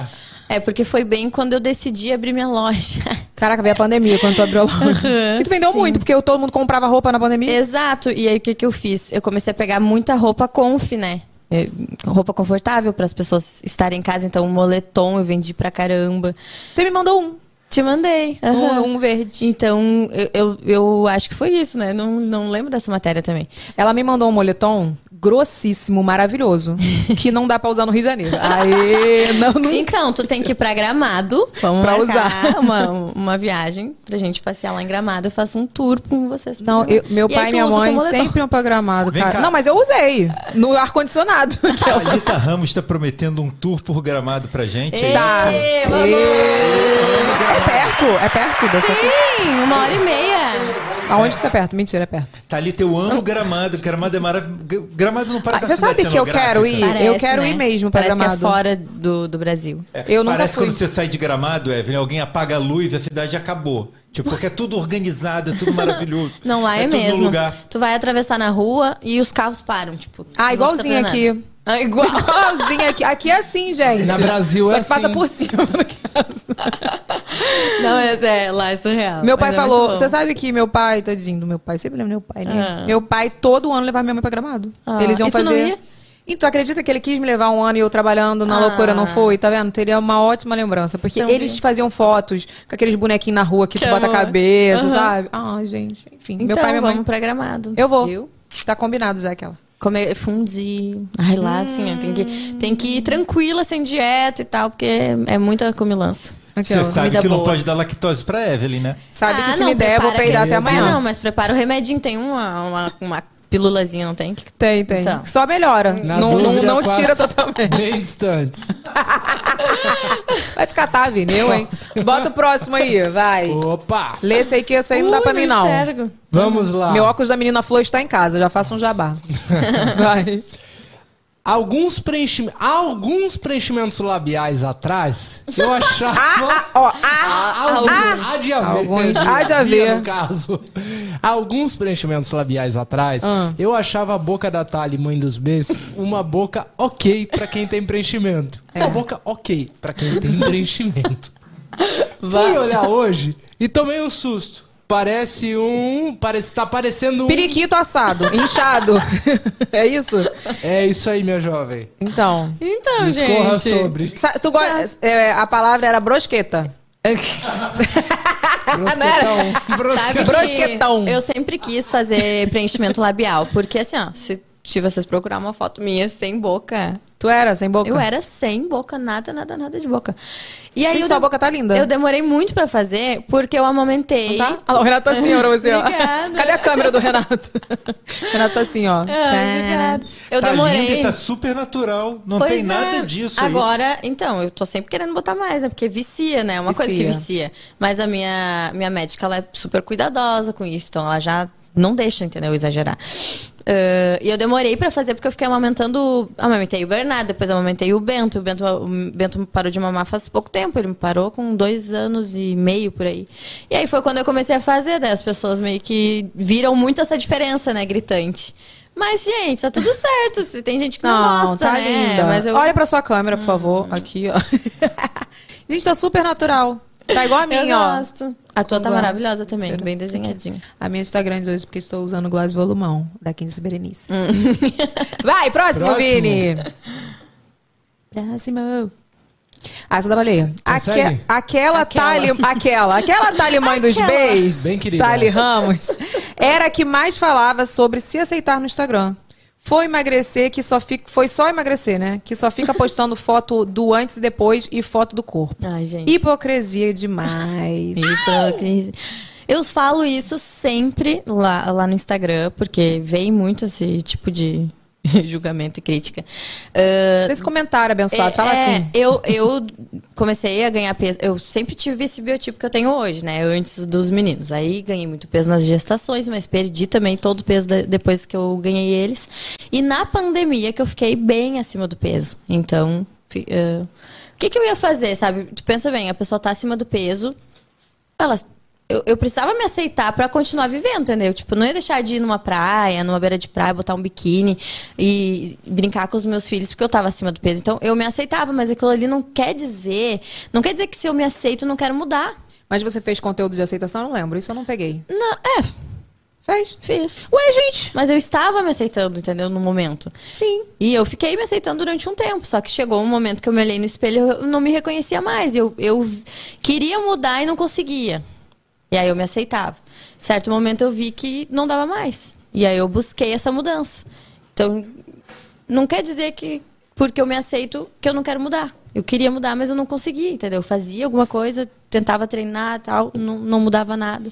É, porque foi bem quando eu decidi abrir minha loja. Caraca, veio a pandemia quando tu abriu a loja. E tu vendeu sim. muito, porque todo mundo comprava roupa na pandemia. Exato. E aí o que, que eu fiz? Eu comecei a pegar muita roupa conf, né? É, Roupa confortável para as pessoas estarem em casa. Então, um moletom eu vendi pra caramba. Você me mandou um. Te mandei. aham. Um, um verde. Então, eu, eu, eu acho que foi isso, né? Não, não lembro dessa matéria também. Ela me mandou um moletom grossíssimo, maravilhoso. *laughs* que não dá pra usar no Rio de Janeiro. Aê, *laughs* não, não. Então, tu tem que ir pra Gramado. Vamos Pra usar. *laughs* Uma, uma viagem pra gente passear lá em Gramado. Eu faço um tour com vocês. Não, eu- meu E pai e minha mãe sempre iam pra gramado, Vem cara. cá. Não, mas eu usei. No ar-condicionado. a Thalita Ramos está prometendo um tour por gramado pra gente. Tá. vamos! É perto, é perto da sua Sim, uma hora e meia. Aonde que você é perto? Mentira, é perto. Thalita, eu amo gramado. Gramado é maravilhoso. Gramado não Ah, parece você uma cidade sabe que eu quero ir? cenográfica. eu quero ir mesmo pra Parece Gramado. que é fora do, do Brasil. É, Eu nunca Parece fui. quando você sai de Gramado, Evelyn, alguém apaga a luz, a cidade acabou. Tipo, porque é tudo organizado, é tudo *laughs* maravilhoso. Não, lá é, tudo no mesmo. lugar. Tu vai atravessar na rua e os carros param, tipo. Ah, igualzinho aqui. Ah, igual. Igualzinho aqui. Aqui é assim, gente. Na Brasil Só é que passa assim. por cima. no caso. Não, mas é, lá é surreal. Meu pai Mas é falou, você sabe que meu pai, tadinho do meu pai, sempre lembra meu pai, né? Ah. Meu pai todo ano levava minha mãe pra Gramado. Ah, Eles iam e tu não fazer. ia? E tu acredita que ele quis me levar um ano e eu trabalhando na Ah. loucura não foi? Tá vendo? Teria uma ótima lembrança. Porque Também. eles faziam fotos com aqueles bonequinhos na rua que, Que tu bota a cabeça, Aham. sabe? Ai, gente. Enfim, Então, meu pai e minha vamos mãe. pra Gramado. Eu vou. Viu? Tá combinado já aquela. Comer fundir. Ai, lá, assim, ó, tem, que, tem que ir tranquila, sem dieta e tal, porque é, muita comilança. Você sabe que não boa. pode dar lactose pra Evelyn, né? Sabe que Ah, se não, me der, eu vou peidar até amanhã. Não, mas prepara o remedinho. Tem uma, uma, uma pilulazinha, não tem? Tem, tem. Então. Só melhora. Na não não, dúvida, não tira totalmente. Bem distantes. *laughs* Vai te catar, Vinil, hein? Bota o próximo aí, vai. Opa! Lê esse aí que esse aí não dá pra mim, não. enxergo. Vamos lá. Meu óculos da menina Flor está em casa, já faço um jabá. *laughs* vai. Alguns, preenchim... Alguns preenchimentos labiais atrás, eu achava. *laughs* Ah, ó, ah, alguns, há de haver. Alguns, há de havia, haver. No caso. Alguns preenchimentos labiais atrás, Ah. eu achava a boca da Tali, mãe dos Bs, uma boca ok pra quem tem preenchimento. É. Uma boca ok pra quem tem *laughs* preenchimento. Fui olhar hoje e tomei um susto. Parece um. Parece, tá parecendo um. periquito assado, inchado. *laughs* é isso? É isso aí, minha jovem. Então. Então, Discorra gente. sobre. Sa- Tu gosta, é, a palavra era brosqueta. Brosquetão. *laughs* Brosquetão. Sabe que Brosquetão. Eu sempre quis fazer preenchimento labial, porque assim, ó, se, se vocês procurar uma foto minha sem boca, Tu era sem boca? eu era sem boca, nada, nada, nada de boca. E aí Sim, sua de- boca tá linda. Eu demorei muito pra fazer, porque eu amamentei. Tá? Ah, o Renato tá assim, ó, *laughs* pra você, ó. Obrigada. Cadê a câmera do Renato? *laughs* Renato tá assim, ó. Ah, obrigada. Eu tá demorei. lindo e tá super natural. Não Pois tem é. nada disso aí. Agora, então, eu tô sempre querendo botar mais, né? Porque vicia, né? É uma coisa que Vicia. vicia. Mas a minha, minha médica, ela é super cuidadosa com isso. Então, ela já não deixa, entendeu? Exagerar. Ah, e eu demorei pra fazer porque eu fiquei amamentando. Amamentei o Bernardo, depois amamentei o Bento. O Bento, o Bento parou de mamar faz pouco tempo. Ele me parou com dois anos e meio por aí. E aí foi quando eu comecei a fazer, daí as pessoas meio que viram muito essa diferença, né? Gritante. Mas, gente, tá tudo certo. Se tem gente que não, Não, gosta, tá né? linda. Mas eu... Olha pra sua câmera, por favor. Aqui, ó. *laughs* Gente, tá super natural. Tá igual a Eu minha, ó. gosto. A tua tá Igual. maravilhosa também, Mentira. bem desenhadinha. A minha está grande hoje porque estou usando o Glass Volumão, da 15 Berenice. *laughs* Vai, próximo, Próximo. Vini. Próximo. Ah, essa da baleia. Aque- aquela Aquela. Tali, aquela, aquela Tali mãe dos beijos, Bem querida Tali. Ramos, era a que mais falava sobre se aceitar no Instagram. Foi emagrecer, que só fica, foi só emagrecer, né? Que só fica postando *laughs* foto do antes e depois e foto do corpo. Ai, gente. Hipocrisia demais. *laughs* Hipocrisia. Eu falo isso sempre lá, lá no Instagram, porque vem muito esse tipo de *laughs* julgamento e crítica. Ah, Esse comentário abençoado, fala é, assim. Eu, eu comecei a ganhar peso. Eu sempre tive esse biotipo que eu tenho hoje, né? Antes dos meninos. Aí ganhei muito peso nas gestações, mas perdi também todo o peso de- depois que eu ganhei eles. E na pandemia que eu fiquei bem acima do peso. Então, eh, o que, que eu ia fazer, sabe? Tu pensa bem, a pessoa tá acima do peso, ela eu, eu precisava me aceitar pra continuar vivendo, entendeu? Tipo, não ia deixar de ir numa praia, numa beira de praia, botar um biquíni e brincar com os meus filhos porque eu tava acima do peso. Então, eu me aceitava, mas aquilo ali não quer dizer, não quer dizer que se eu me aceito, eu não quero mudar. Mas você fez conteúdo de aceitação? Eu não lembro. Isso eu não peguei. Não, é, Fez? fiz. Ué, gente. Mas eu estava me aceitando, entendeu? No momento. Sim. E eu fiquei me aceitando durante um tempo. Só que chegou um momento que eu me olhei no espelho eu não me reconhecia mais. Eu, eu queria mudar e não conseguia. E aí eu me aceitava. Certo momento eu vi que não dava mais. E aí eu busquei essa mudança. Então, não quer dizer que porque eu me aceito que eu não quero mudar. Eu queria mudar, mas eu não conseguia, entendeu? Eu fazia alguma coisa, tentava treinar tal, não, não mudava nada.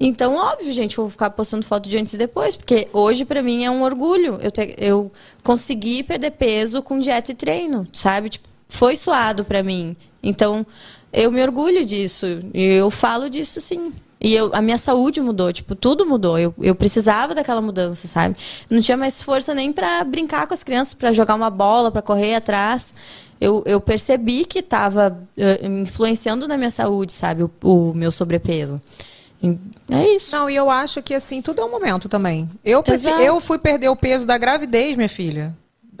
Então, óbvio, gente, eu vou ficar postando foto de antes e depois, porque hoje pra mim é um orgulho. Eu, te- eu consegui perder peso com dieta e treino, sabe? Tipo, foi suado pra mim. Então, eu me orgulho disso. E eu falo disso sim. E eu, a minha saúde mudou, tipo, tudo mudou. Eu, eu precisava daquela mudança, sabe? Não tinha mais força nem pra brincar com as crianças, pra jogar uma bola, pra correr atrás. Eu, eu percebi que estava influenciando na minha saúde, sabe? O, o meu sobrepeso. É isso. Não, e eu acho que assim, tudo é um momento também. Eu, Exato. eu fui perder o peso da gravidez, minha filha.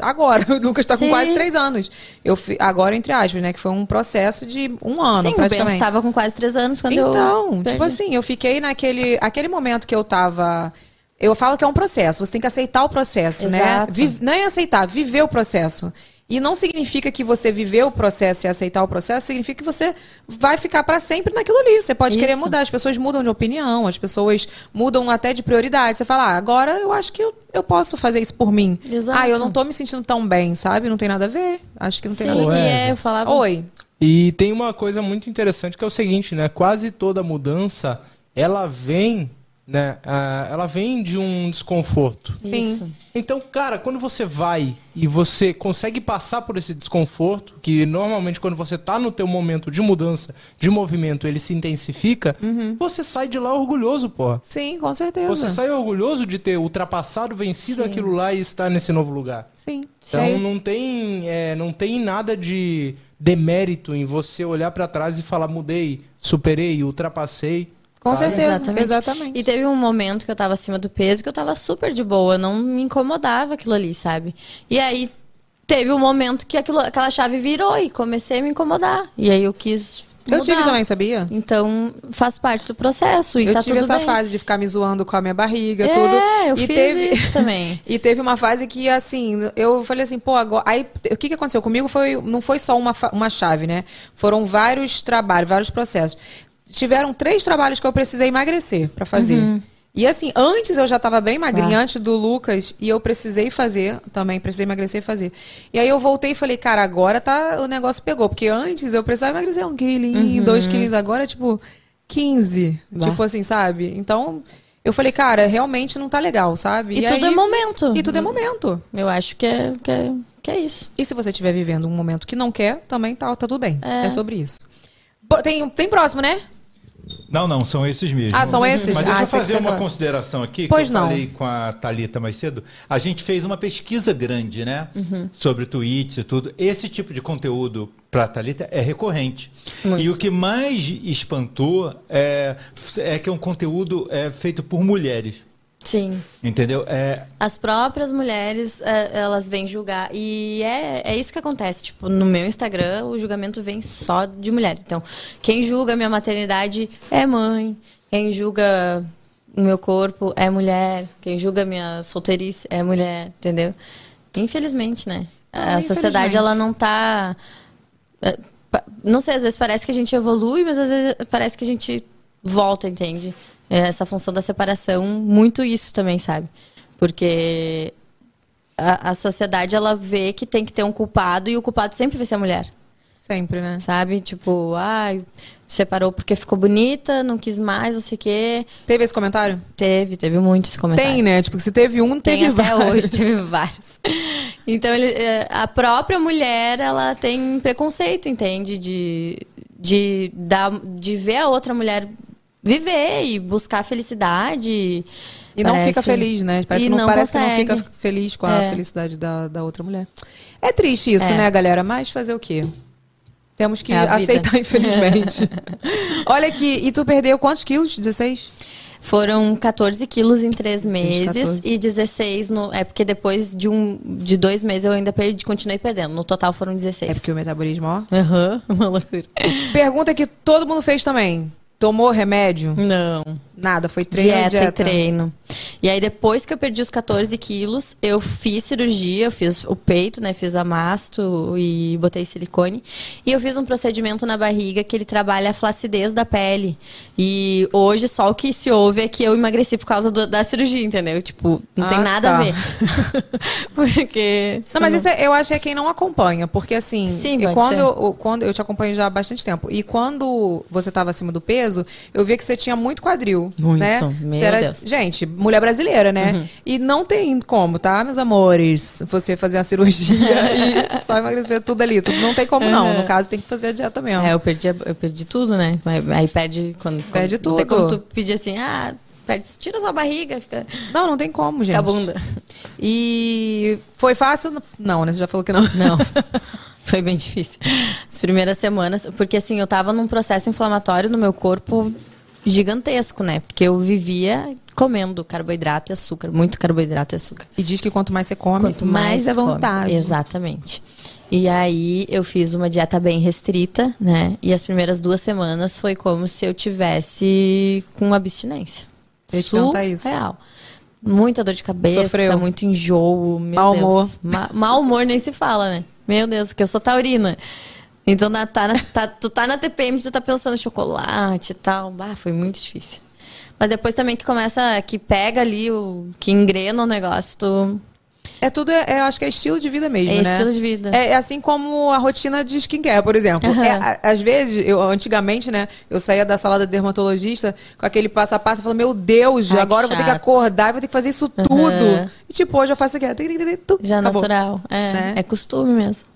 Agora, *laughs* o Lucas tá com Sim. quase três anos. Eu fi- agora, entre aspas, né? Que foi um processo de um ano, Sim, praticamente. estava com quase três anos quando eu. Então, tipo assim, eu fiquei naquele aquele momento que eu tava. Eu falo que é um processo, você tem que aceitar o processo, né? Exato. Vi- não é aceitar, viver o processo. E não significa que você viveu o processo e aceitar o processo, significa que você vai ficar para sempre naquilo ali. Você pode querer Isso. mudar, as pessoas mudam de opinião, as pessoas mudam até de prioridade. Você fala, ah, agora eu acho que eu, eu posso fazer isso por mim. Exato. Ah, eu não tô me sentindo tão bem, sabe? Não tem nada a ver. Acho que não tem Sim, nada a ver. é, eu falava. Oi. E tem uma coisa muito interessante que é o seguinte, né? Quase toda mudança, ela vem né? Ah, ela vem de um desconforto. Sim. Isso. Então, cara, quando você vai e você consegue passar por esse desconforto, que normalmente quando você tá no teu momento de mudança, de movimento, ele se intensifica, você sai de lá orgulhoso, porra. Sim, com certeza. Você sai orgulhoso de ter ultrapassado, vencido aquilo lá e estar nesse novo lugar. Sim. Então Sim. não tem, é, não tem nada de demérito em você olhar pra trás e falar mudei, superei, ultrapassei. Com sabe? certeza. Exatamente. E teve um momento que eu tava acima do peso que eu tava super de boa, não me incomodava aquilo ali, sabe? E aí teve um momento que aquilo, aquela chave virou e comecei a me incomodar. E aí eu quis. Eu tive mudar. também, sabia? Então faz parte do processo. E eu tá tive tudo essa bem. fase de ficar me zoando com a minha barriga, É, tudo. eu e fiz teve... isso também. *laughs* E teve uma fase que, assim, eu falei assim, pô, agora. Aí, o que, que aconteceu comigo foi. Não foi só uma, uma chave, né? Foram vários trabalhos, vários processos. Tiveram três trabalhos que eu precisei emagrecer pra fazer. Uhum. E assim, antes eu já tava bem magrinha, Ah. antes do Lucas, e eu precisei fazer também, precisei emagrecer e fazer. E aí eu voltei e falei, cara, agora tá, o negócio pegou. Porque antes eu precisava emagrecer um quilinho, Uhum. dois quilinhos, agora é tipo 15. Bah. Tipo assim, sabe? Então, eu falei, cara, realmente não tá legal, sabe? E, tudo aí- é momento. E tudo é momento. Eu acho que é, que é, que é isso. E se você estiver vivendo um momento que não quer, também tá, tá tudo bem. É, É. sobre isso. Tem, tem próximo, né? Não, não, são esses mesmos. Ah, são esses? Mas Ah, deixa eu achei que fazer uma consideração aqui, Pois que eu não. falei com a Thalita mais cedo. A gente fez uma pesquisa grande, né? Uhum. Sobre tweets e tudo. Esse tipo de conteúdo para a Thalita é recorrente. E o que mais espantou é, é que é um conteúdo é, feito por mulheres. Sim. Entendeu? É, As próprias mulheres, é, elas vêm julgar. E é, é isso que acontece. Tipo, no meu Instagram, o julgamento vem só de mulher. Então, quem julga minha maternidade é mãe. Quem julga o meu corpo é mulher. Quem julga minha solteirice é mulher. Entendeu? Infelizmente, né? Ah, a sociedade, infelizmente. ela não tá... é, Não sei, às vezes parece que a gente evolui, mas às vezes parece que a gente volta, entende? É, Essa função da separação, muito isso também, sabe? Porque a, a sociedade, ela vê que tem que ter um culpado e o culpado sempre vai ser a mulher, Sempre, né? sabe? Tipo, ai, separou porque ficou bonita, não quis mais, não sei o quê. Teve esse comentário? Teve, teve muitos comentários. Tem, né? Tipo, se teve um, Tem teve até vários. hoje, teve vários. *laughs* Então, ele, é, a própria mulher, ela tem preconceito, entende? De, de, dar, de ver a outra mulher viver e buscar felicidade. E não Parece- fica feliz, né? Parece E que não, não parece que não fica feliz com a É. felicidade da, da outra mulher. É triste isso, É. né, galera? Mas fazer o quê? Temos que É aceitar, *laughs* infelizmente. Olha aqui, e tu perdeu quantos quilos? 16? Foram 14 quilos em três 16, meses 14. e 16 no. É porque depois de, um, de dois meses eu ainda perdi, continuei perdendo. No total foram 16. É porque o metabolismo, ó. Aham, *laughs* uma loucura. Pergunta que todo mundo fez também. Tomou remédio? Não. Nada, foi treino dieta, dieta. e treino. E aí, depois que eu perdi os 14 quilos, eu fiz cirurgia, eu fiz o peito, né? Fiz a masto e botei silicone. E eu fiz um procedimento na barriga que ele trabalha a flacidez da pele. E hoje, só o que se ouve é que eu emagreci por causa do- da cirurgia, entendeu? Tipo, não tem Ah, nada tá. a ver. *laughs* Porque. Não, mas isso é- eu acho que é quem não acompanha, porque assim, Sim, quando, eu, quando eu te acompanho já há bastante tempo, e quando você estava acima do peso, eu via que você tinha muito quadril, Muito, né? meu era- Deus. Uhum. Gente, mulher brasileira, né? E não tem como, tá, meus amores, você fazer uma cirurgia *laughs* e só emagrecer tudo ali, tudo não tem como não, no caso tem que fazer a dieta mesmo. É, eu perdi, eu perdi tudo, né? Aí- perde quando. Perde quando, não tem tudo. como tu pedir assim, ah, perde, tira sua barriga, fica. Não, não tem como, gente. Fica a bunda. E foi fácil? Não, né? Você já falou que não. Não. *laughs* Foi bem difícil. As primeiras semanas, porque assim, eu tava num processo inflamatório no meu corpo gigantesco, né? Porque eu vivia comendo carboidrato e açúcar, muito carboidrato e açúcar. E diz que quanto mais você come, Quanto mais, mais é come. vontade. Exatamente. E aí eu fiz uma dieta bem restrita, né? E as primeiras duas semanas foi como se eu tivesse com abstinência. Eu isso. Surreal. Muita dor de cabeça, Sofreu. muito enjoo, meu Mau Deus. humor. Ma mau humor nem se fala, né? Meu Deus, que eu sou taurina. Então na- tá na- tá- tu tá na TPM, tu tá pensando em chocolate e tal. Bah, foi muito difícil. Mas depois também que começa, que pega ali, o, que engrena o negócio, tu, É tudo, é, eu acho que é estilo de vida mesmo, É né? estilo de vida. É, é assim como a rotina de skincare, por exemplo. Aham. É, a- às vezes, eu antigamente, né, eu saía da sala da dermatologista com aquele passo a passo e falava, meu Deus, Ai, agora eu vou ter que acordar vou ter que fazer isso tudo. E tipo, hoje eu faço aqui, Já acabou. natural. É, Né? é costume mesmo.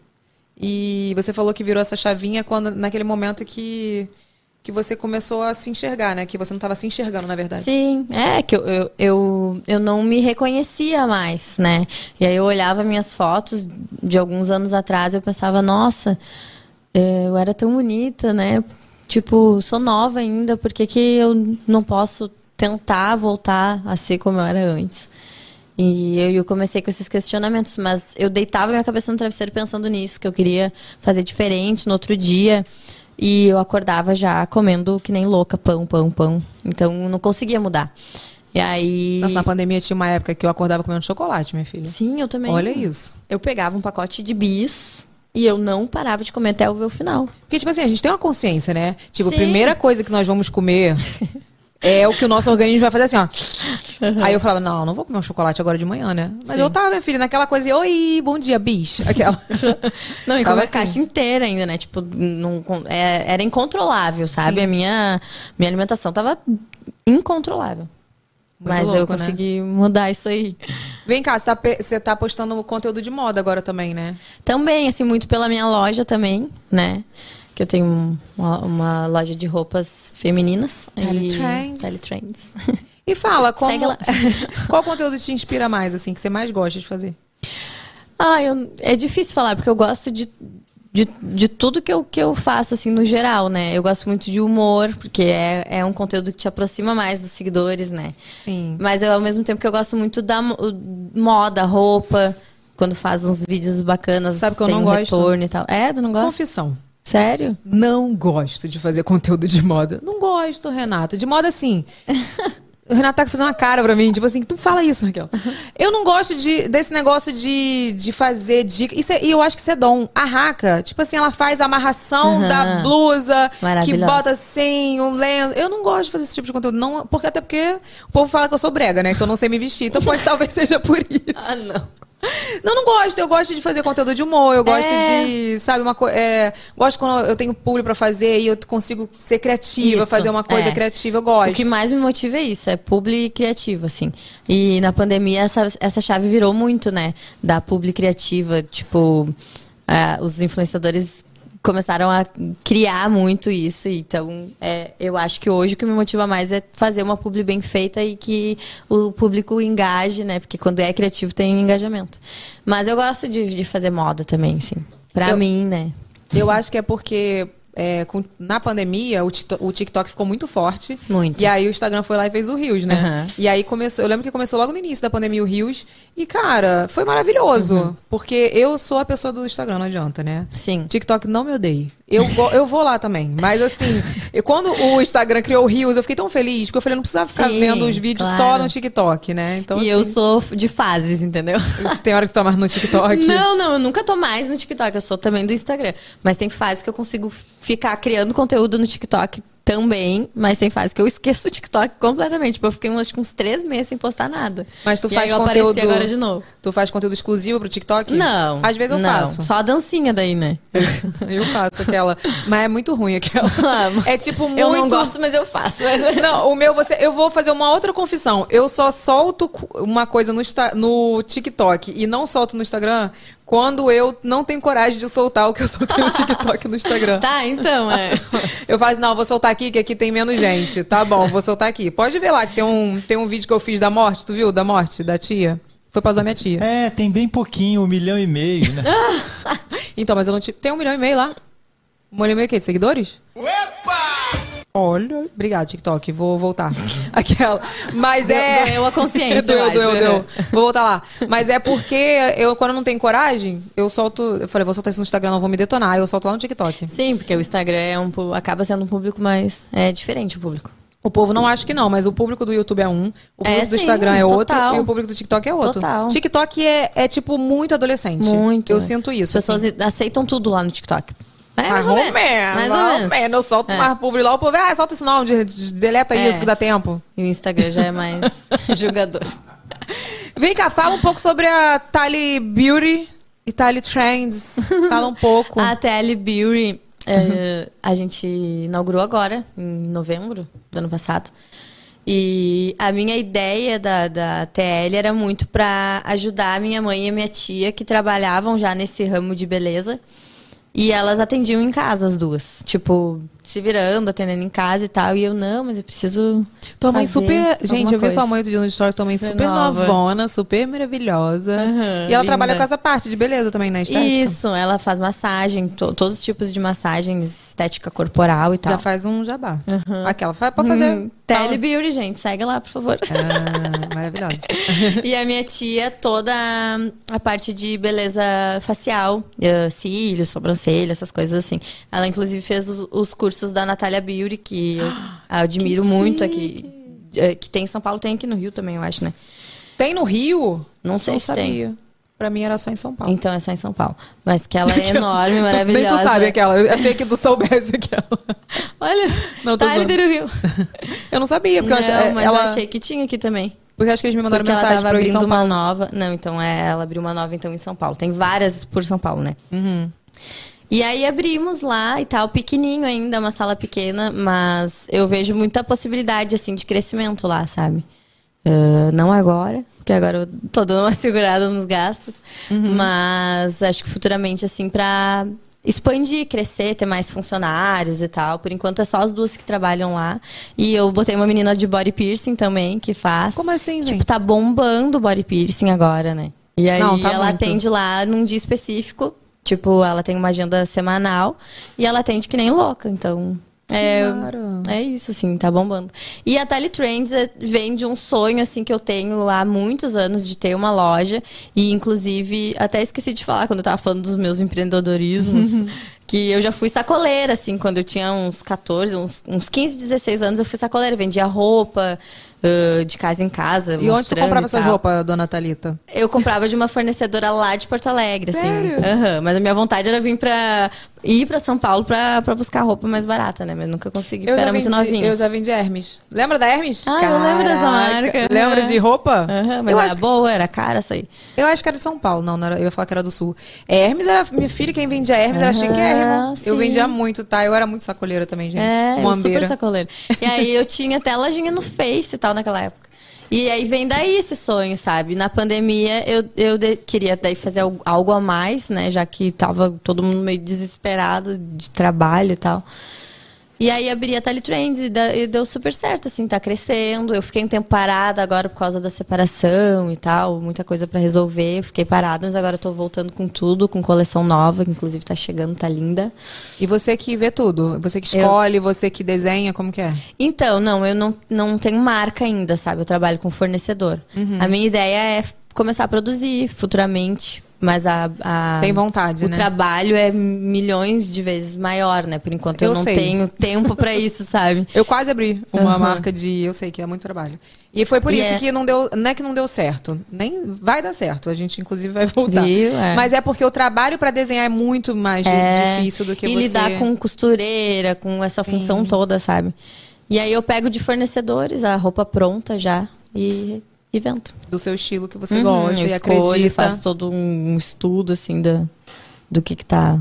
E você falou que virou essa chavinha quando naquele momento que que você começou a se enxergar, né? Que você não estava se enxergando, na verdade. Sim, é que eu, eu, eu, eu não me reconhecia mais, né? E aí eu olhava minhas fotos de alguns anos atrás e eu pensava, nossa, eh, eu era tão bonita, né? Tipo, sou nova ainda, por que, que eu não posso tentar voltar a ser como eu era antes? E eu, eu comecei com esses questionamentos, mas eu deitava minha cabeça no travesseiro pensando nisso, que eu queria fazer diferente no outro dia. E eu acordava já comendo que nem louca, pão, pão, pão. Então eu não conseguia mudar. E aí. Nossa, na pandemia tinha uma época que eu acordava comendo chocolate, minha filha. Sim, eu também. Olha isso. Eu pegava um pacote de bis e eu não parava de comer até eu ver o final. Porque, tipo assim, a gente tem uma consciência, né? Tipo, a Sim. primeira coisa que nós vamos comer *laughs* é o que o nosso organismo vai fazer assim, ó. Aí eu falava, não, não vou comer um chocolate agora de manhã, né? Mas Sim. eu tava, minha filha, naquela coisa, oi, bom dia, bicho. Aquela. *laughs* Não, e comer a assim. caixa inteira ainda, né? Tipo, não, é- era incontrolável, sabe? Sim. A minha, minha alimentação tava incontrolável. Muito Mas eu louco, né? consegui mudar isso aí. Vem cá, você tá, você tá postando conteúdo de moda agora também, né? Também, assim, muito pela minha loja também, né? Que eu tenho uma, uma loja de roupas femininas. Teletrends. E... Teletrends. E fala, *laughs* como... *laughs* Qual conteúdo te inspira mais, assim, que você mais gosta de fazer? Ah, eu- é difícil falar, porque eu gosto de, de, de tudo que eu, que eu faço, assim, no geral, né? Eu gosto muito de humor, porque é, é um conteúdo que te aproxima mais dos seguidores, né? Sim. Mas eu, ao mesmo tempo que eu gosto muito da mo- moda, roupa, quando faz uns vídeos bacanas, Sabe que eu não um gosto? retorno e tal. É, tu não gosta? Confissão. Sério? Não gosto de fazer conteúdo de moda. Não gosto, Renato. De moda, assim. *laughs* O Renato tá fazendo uma cara pra mim, tipo assim, tu fala isso, Raquel. Eu não gosto de, desse negócio de, de fazer dica. Isso é- e eu acho que isso é dom. A Raca, tipo assim, ela faz a amarração Aham. da blusa, que bota assim, um lenço. Eu não gosto de fazer esse tipo de conteúdo. Não, porque, até porque o povo fala que eu sou brega, né? Que eu não sei me vestir. Então pode *laughs* talvez seja por isso. Ah, não. Não, não gosto. Eu gosto de fazer conteúdo de humor. Eu gosto É. de, sabe, uma coisa. gosto quando eu tenho público pra fazer e eu consigo ser criativa, Isso, fazer uma coisa é. criativa. Eu gosto. O que mais me motiva é isso, é publi criativa, assim. E na pandemia essa, essa chave virou muito, né? Da publi criativa, tipo, ah, os influenciadores começaram a criar muito isso. Então, é, eu acho que hoje o que me motiva mais é fazer uma publi bem feita e que o público engaje, né? Porque quando é criativo tem engajamento. Mas eu gosto de, de fazer moda também, sim. Pra Eu- mim, né? Eu acho que é porque é, com- na pandemia o, o TikTok ficou muito forte. Muito. E aí o Instagram foi lá e fez o Rios, né? Aham. E aí começou. Eu lembro que começou logo no início da pandemia o Rios. E, cara, foi maravilhoso. Uhum. Porque eu sou a pessoa do Instagram, não adianta, né? Sim. TikTok não me odeie. Eu, eu vou lá também. Mas assim, eu- quando o Instagram criou o Reels, eu fiquei tão feliz, porque eu falei, não precisava ficar Sim, vendo os vídeos só claro. no TikTok, né? Então, e assim, eu sou de fases, entendeu? *laughs* Tem hora que tu tá mais no TikTok. Não, não, eu nunca tô mais no TikTok, eu sou também do Instagram. Mas tem fases que eu consigo ficar criando conteúdo no TikTok também, mas tem fases que eu esqueço o TikTok completamente. Tipo, eu fiquei que uns três meses sem postar nada. Mas tu E faz aí eu conteúdo. agora de novo. Tu faz conteúdo exclusivo pro TikTok? Não. Às vezes eu não, faço. Só a dancinha daí, né? *laughs* Eu faço aquela. Mas é muito ruim aquela. *laughs* É tipo muito. Eu não gosto, mas eu faço. *laughs* Não, o meu, você, eu vou fazer uma outra confissão. Eu só solto uma coisa no, no TikTok e não solto no Instagram quando eu não tenho coragem de soltar o que eu soltei no TikTok e no Instagram. *laughs* Tá, então, é. *laughs* Eu faço, não, vou soltar aqui, que aqui tem menos gente. Tá bom, vou soltar aqui. Pode ver lá que tem um, tem um vídeo que eu fiz da morte, tu viu? Da morte, da tia. Foi pra zoar minha tia. É, tem bem pouquinho, um milhão e meio, né? *laughs* Então, mas eu não tive. Tem um milhão e meio lá? Um milhão e meio o quê? De seguidores? Olha. Obrigado, TikTok. Vou voltar. *laughs* Aquela. Mas Deu- é. doeu a consciência, *laughs* doeu, eu doeu, doeu. Vou voltar lá. Mas é porque eu, quando não tenho coragem, eu solto. Eu falei, vou soltar isso no Instagram, não vou me detonar. Eu solto lá no TikTok. Sim, porque o Instagram é um, acaba sendo um público mais. É diferente o público. O povo não acha que não, mas o público do YouTube é um, o É, público do sim, Instagram é outro total. e o público do TikTok é outro. Total. TikTok é, é tipo muito adolescente. Muito. Eu sinto isso. As pessoas assim. aceitam tudo lá no TikTok. É, Mais mais ou ou menos. menos. Mais ou menos. Eu solto É. mais publi lá, o povo, ah, solta isso não, de- de- deleta É. isso que dá tempo. E o Instagram já é mais *laughs* julgador. Vem cá, fala um pouco sobre a Tally Beauty e Tally Trends. Fala um *laughs* pouco. A TL Beauty, é, a gente inaugurou agora, em novembro do ano passado. E a minha ideia da, da TL era muito para ajudar a minha mãe e a minha tia, que trabalhavam já nesse ramo de beleza. E elas atendiam em casa, as duas. Tipo, se virando, atendendo em casa e tal. E eu, não, mas eu preciso. Tua mãe super. Gente, eu vi sua coisa. mãe outro dia nos stories, tua mãe Super super novona, super maravilhosa. Aham, e ela linda. trabalha com essa parte de beleza também, né? Estética. Isso, ela faz massagem, to- todos os tipos de massagem, estética corporal e tal. Já faz um jabá. Aquela, faz, pode fazer. Hum, Tele Beauty, gente, segue lá, por favor. Ah, maravilhosa. *laughs* e a minha tia, toda a parte de beleza facial, eh, cílios, sobrancelha, essas coisas assim. Ela, inclusive, fez os, os cursos da Natália Beauty, que eu *gasps* admiro muito aqui. eh, Que tem em São Paulo, tem aqui no Rio também, eu acho, né? Tem no Rio? Não sei Não se tem. sabia. Pra mim era só em São Paulo. Então é só em São Paulo. Mas que ela é *laughs* enorme, *laughs* maravilhosa. Nem tu sabe aquela. Eu achei que tu soubesse aquela. *laughs* Olha, Não, tá, tem no Rio. Eu não sabia, porque eu não, achei. mas ela, eu achei que tinha aqui também. Porque eu acho que eles me mandaram Porque ela mensagem tava pra eu abrindo uma nova. Não, então é, ela abriu uma nova então em São Paulo. Tem várias por São Paulo, né? Uhum. E aí abrimos lá e tal, pequenininho ainda, uma sala pequena, mas eu vejo muita possibilidade assim de crescimento lá, sabe? Ah, não agora, porque agora eu tô dando uma *laughs* segurada nos gastos, mas acho que futuramente assim pra expandir, crescer, ter mais funcionários e tal. Por enquanto é só as duas que trabalham lá. E eu botei uma menina de body piercing também que faz. Como assim, Tipo, gente? tá bombando o body piercing agora, né? E aí Não, tá ela muito. atende lá num dia específico. Tipo, ela tem uma agenda semanal e ela atende que nem louca. Então, é, Claro. é isso, assim, tá bombando. E a Tele Trends é- vem de um sonho, assim, que eu tenho há muitos anos de ter uma loja. E, inclusive, até esqueci de falar quando eu tava falando dos meus empreendedorismos. *laughs* que eu já fui sacoleira, assim, quando eu tinha uns 14, uns, uns 15, 16 anos, eu fui sacoleira. Vendia roupa ãh, de casa em casa. E onde mostrando comprava essas roupas, dona Thalita? Eu comprava de uma fornecedora lá de Porto Alegre, assim. Aham, Mas a minha vontade era vir pra. Ir pra São Paulo pra, pra buscar roupa mais barata, né? Mas nunca consegui, porque era muito novinha. eu já vendi Hermes. Lembra da Hermes? Ah, eu lembro dessa Caraca. marca. Lembra de roupa? Aham, mas eu, era acho, boa, era cara essa aí. eu acho que era de São Paulo. Não, não era, eu ia falar que era do Sul. Hermes era... Minha filha, quem vendia Hermes era Aham, chiquérrimo. Eu sim. vendia muito, tá? Eu era muito sacoleira também, gente. É, eu super sacoleiro. E aí eu tinha até lojinha no Face e tal naquela época. E aí vem daí esse sonho, sabe? Na pandemia eu, eu de- queria daí fazer al- algo a mais, né? Já que tava todo mundo meio desesperado de trabalho e tal. E aí abri a Teletrends e, da- e deu super certo, assim, tá crescendo. Eu fiquei um tempo parada agora por causa da separação e tal, muita coisa pra resolver. Eu fiquei parada, mas agora eu tô voltando com tudo, com coleção nova, que inclusive tá chegando, tá linda. E você que vê tudo? Você que escolhe, você que desenha, como que é? Então, não, eu não, não tenho marca ainda, sabe? Eu trabalho com fornecedor. Uhum. A minha ideia é começar a produzir futuramente, mas a, a- Tem vontade, o né? trabalho é milhões de vezes maior, né? Por enquanto eu, Eu não sei. tenho tempo pra *laughs* isso, sabe? Eu quase abri uma Aham. marca de. Eu sei que é muito trabalho. E foi por E isso é- que não deu. Não é que não deu certo. Nem vai dar certo. A gente, inclusive, vai voltar. Viu? É. Mas é porque o trabalho pra desenhar é muito mais É, difícil do que e você. lidar com costureira, com essa função toda, sabe? E aí eu pego de fornecedores a roupa pronta já e, e vendo. Do seu estilo que você Uhum, gosta e escolho, acredita. faço todo um estudo assim da, do que que tá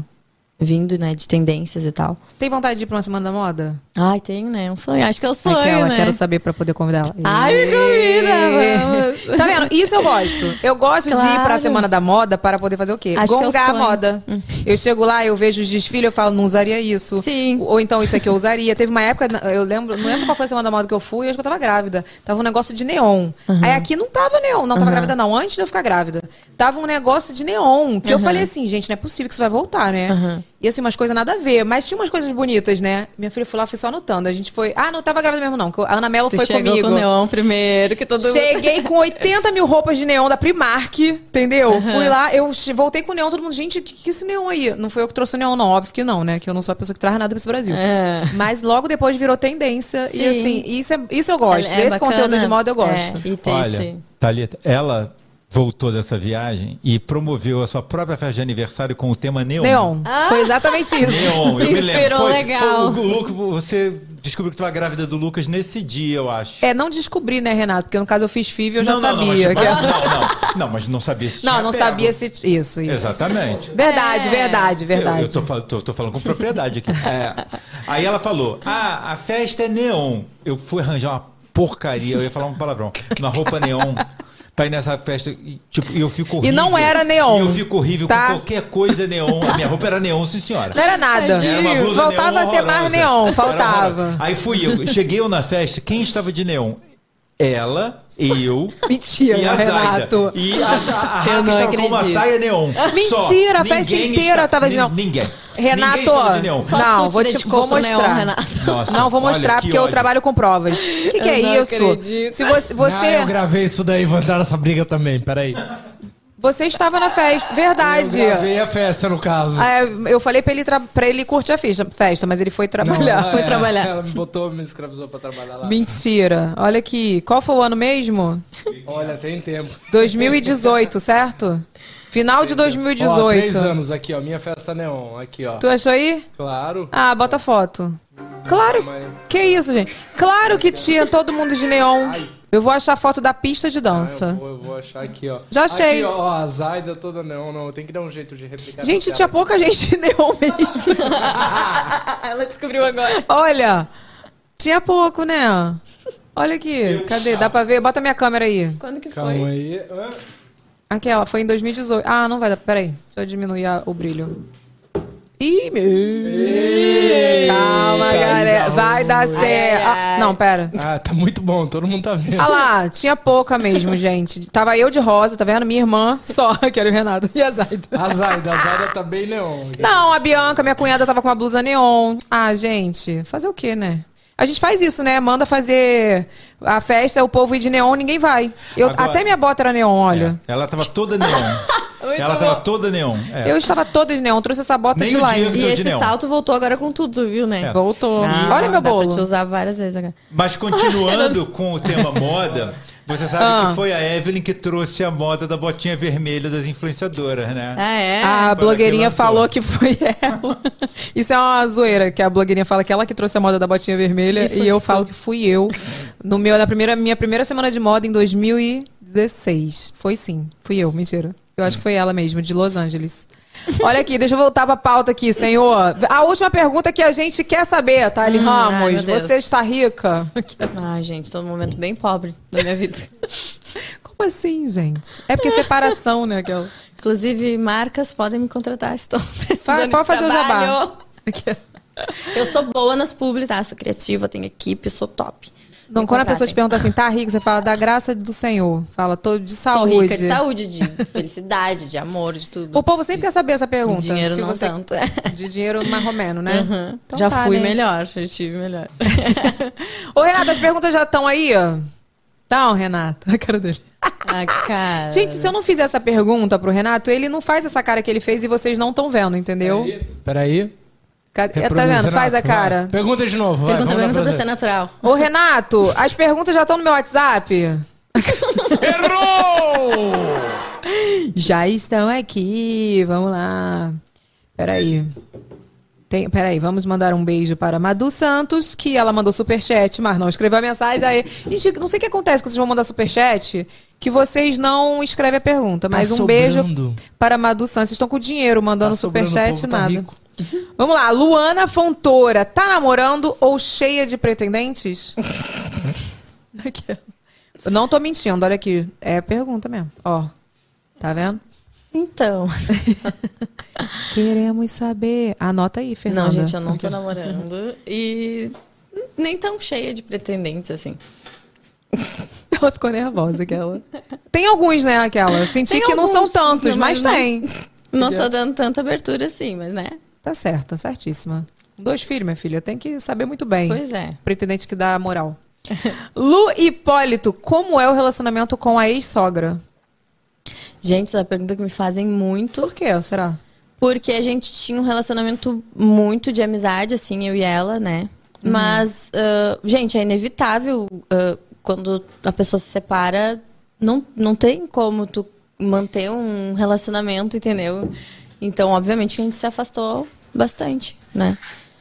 vindo, né, de tendências e tal. Tem vontade de ir pra uma semana da moda? Ai, tenho, né? Um sonho. Acho que é o sonho, Aquela, né? quero saber pra poder convidar ela. Ai, me convida, vamos. Tá vendo? Isso eu gosto. Eu gosto de ir pra Claro. Semana da Moda para poder fazer o quê? Acho é Gongar a sonho. moda. Eu chego lá, eu vejo os desfiles, eu falo, não usaria isso. Sim. Ou então, isso aqui eu usaria. Teve uma época, eu lembro, não lembro qual foi a Semana da Moda que eu fui, eu acho que eu tava grávida. Tava um negócio de neon. Aí aqui não tava neon, não tava grávida não, antes de eu ficar grávida. Tava um negócio de neon, que eu falei assim, gente, não é possível que isso vai voltar, né? E assim, umas coisas nada a ver, mas tinha umas coisas bonitas, né? Minha filha foi lá, foi só anotando. A gente foi, ah, não tava grávida mesmo não, que a Ana Mello Tu foi chegou comigo. com o neon primeiro, que todo Cheguei com 80 mil roupas de neon da Primark, entendeu? Fui lá, eu voltei com o neon, todo mundo, gente, o que, que é esse neon aí? Não foi eu que trouxe o neon, não, óbvio que não, né? Que eu não sou a pessoa que traz nada pra esse Brasil. É. Mas logo depois virou tendência. E Sim. assim, isso, é, isso eu gosto. É- é esse bacana. conteúdo de moda eu gosto. É, e ter Olha, esse... Thalita, ela voltou dessa viagem e promoveu a sua própria festa de aniversário com o tema neon. Neon. Foi exatamente isso. Neon, Se eu me lembro. Foi, legal. Foi o você descobriu que tava grávida do Lucas nesse dia, eu acho. É, não descobri, né, Renato? Porque no caso eu fiz FIV e eu já não, não, não, sabia. mas, que- não, não, não, mas não sabia se tinha Não, não pego. sabia se. Isso, isso. Exatamente. Verdade, verdade, verdade. Eu, eu tô, tô- tô falando com propriedade aqui. É. Aí ela falou: Ah, a festa é neon. Eu fui arranjar uma porcaria, eu ia falar um palavrão, uma roupa neon. Pra ir nessa festa, e, tipo, eu fico horrível. E não era neon, E eu fico horrível tá? com qualquer coisa neon. A minha roupa era neon, sim senhora. Não era nada. Era uma blusa Faltava neon ser mais neon, faltava. Aí fui eu. Cheguei eu na festa, quem estava de neon? Ela, eu *laughs* Mentira, e a Zaida. Renato. E a, a, a Eu Raca não estava com uma saia neon. Mentira, a festa inteira está- tava de neon. Ninguém. Renato, Ninguém estava de neon. Só não, vou, te, vou neon, mostrar. Renato. Nossa, não, vou olha mostrar que porque eu ódio. trabalho com provas. O que, que é não isso? acredito. Se você, Ah, você, eu gravei isso daí, vou entrar nessa briga também, peraí. Você estava na festa, verdade. Eu gravei a festa, no caso. É, eu falei pra ele, tra- pra ele curtir a festa, festa, mas ele foi trabalhar. Não, foi é, trabalhar. Ela me botou, me escravizou pra trabalhar lá. Mentira. Olha aqui. Qual foi o ano mesmo? Olha, tem tempo. 2018, certo? Final de Ó, 2018. três anos aqui, ó. Minha festa neon. Aqui, ó. Tu achou aí? Claro. Ah, bota foto. Claro. Que isso, gente? Claro que tinha todo mundo de neon. Eu vou achar foto da pista de Ah, eu, dança. vou, eu vou achar aqui, ó. Já achei. Aqui, ó, a Zaida toda neon. Não, tem que dar um jeito de replicar. Gente, tinha pouca gente de neon mesmo. Ela descobriu agora. Olha, tinha pouco, né? Olha aqui. Cadê? Dá pra ver? Bota minha câmera aí. Quando que Calma foi? aí. Hã? Aquela, foi em 2018. Ah, não vai dar. Peraí. Deixa eu diminuir a- o brilho. Ih, meu. Calma, Eita, galera. Vai dar certo. Ah, não, pera. Ah, tá muito bom, todo mundo tá vendo. Ah lá, tinha pouca mesmo, *laughs* gente. Tava eu de rosa, tá vendo? Minha irmã, só, *laughs* que era o Renato. E a Zaida. A Zaida, a Zaida tá bem neon. Não, a Bianca, minha cunhada, tava com uma blusa neon. Ah, gente, fazer o quê, né? A gente faz isso, né? Manda fazer a festa, o povo ir de neon, ninguém vai. Eu, Agora- até minha bota era neon, olha. É, ela tava toda neon. *laughs* ela tava toda neon. É. Eu estava toda de neon, trouxe essa bota Nem de lá. E de esse neon. salto voltou agora com tudo, viu, né? É. Voltou. Ah, olha meu dá bolo. Pra te usar várias vezes agora. Mas *laughs* continuando com o tema moda, você sabe Ah. que foi a Evelyn que trouxe a moda da botinha vermelha das influenciadoras, né? Ah, é? A Foi blogueirinha que falou que foi *laughs* ela. Isso é uma zoeira, que a blogueirinha fala que ela que trouxe a moda da botinha vermelha e, eu falo que fui eu. No meu, na primeira, minha primeira semana de moda em 2016. Foi sim, fui eu, mentira. Eu acho que foi ela mesmo, de Los Angeles. Olha aqui, deixa eu voltar pra pauta aqui, senhor. A última pergunta que a gente quer saber, Thali Hum, ai, Ramos. Deus. você está rica? Ah, gente, tô num momento bem pobre da minha vida. Como assim, gente? É porque separação, né? Aquela... Inclusive, marcas podem me contratar, estou *laughs* precisando pode de fazer o jabá. trabalho. Eu sou boa nas publi, tá? Sou criativa, tenho equipe, sou top. Não, Me quando a pessoa te pergunta assim, tá rico, você fala da graça do Senhor. Fala, tô de Tô saúde. rica de saúde, de felicidade, de amor, de tudo. O povo sempre quer saber essa pergunta. De dinheiro se não você... tanto. *laughs* De dinheiro mais romeno, né? Uhum. Então já tá, fui né? melhor, já tive melhor. *laughs* Ô, Renata, as perguntas já estão aí, ó. Tá, Renato. *laughs* A cara dele. ah, cara. Gente, se eu não fizer essa pergunta pro Renato, ele não faz essa cara que ele fez e vocês não estão vendo, entendeu? Peraí. Cadê- Tá vendo? Faz a Renato, vai. cara. Pergunta de novo, vai. Pergunta, vamos pergunta pra ser natural. Ô, Renato, as perguntas já estão no meu WhatsApp? *laughs* Errou! Já estão aqui, vamos lá. Peraí. Tem, peraí, vamos mandar um beijo para Madu Santos, que ela mandou superchat, mas não escreveu a mensagem. Aí, gente, não sei o que acontece quando vocês vão mandar superchat, que vocês não escrevem a pergunta. Mas um beijo sobrando. para Madu Santos. Vocês estão com dinheiro mandando Tá sobrando, superchat, tá nada. rico. *laughs* Vamos lá, Luana Fontoura, tá namorando ou cheia de pretendentes? Não tô mentindo, olha aqui. É pergunta mesmo. Ó. Tá vendo? Então. *laughs* Queremos saber. Anota aí, Fernanda. Não, gente, eu não tô namorando. E nem tão cheia de pretendentes, assim. Ela ficou nervosa, aquela. Tem alguns, né, aquela? Senti Tem que não são alguns, tantos, mas, mas não- tem. *laughs* Não tô dando tanta abertura assim, mas né? Tá certo, tá certíssima. Dois filhos, minha filha. Tem que saber muito bem. Pois é. Pretendente que dá moral. *laughs* Lu Hipólito, como é o relacionamento com a ex-sogra? Gente, essa é uma pergunta que me fazem muito. Por quê, será? Porque a gente tinha um relacionamento muito de amizade, assim, eu e ela, né? Uhum. Mas, ah, gente, é inevitável ah, quando a pessoa se separa, não, não tem como tu manter um relacionamento, entendeu? Então, obviamente, que a gente se afastou bastante, né?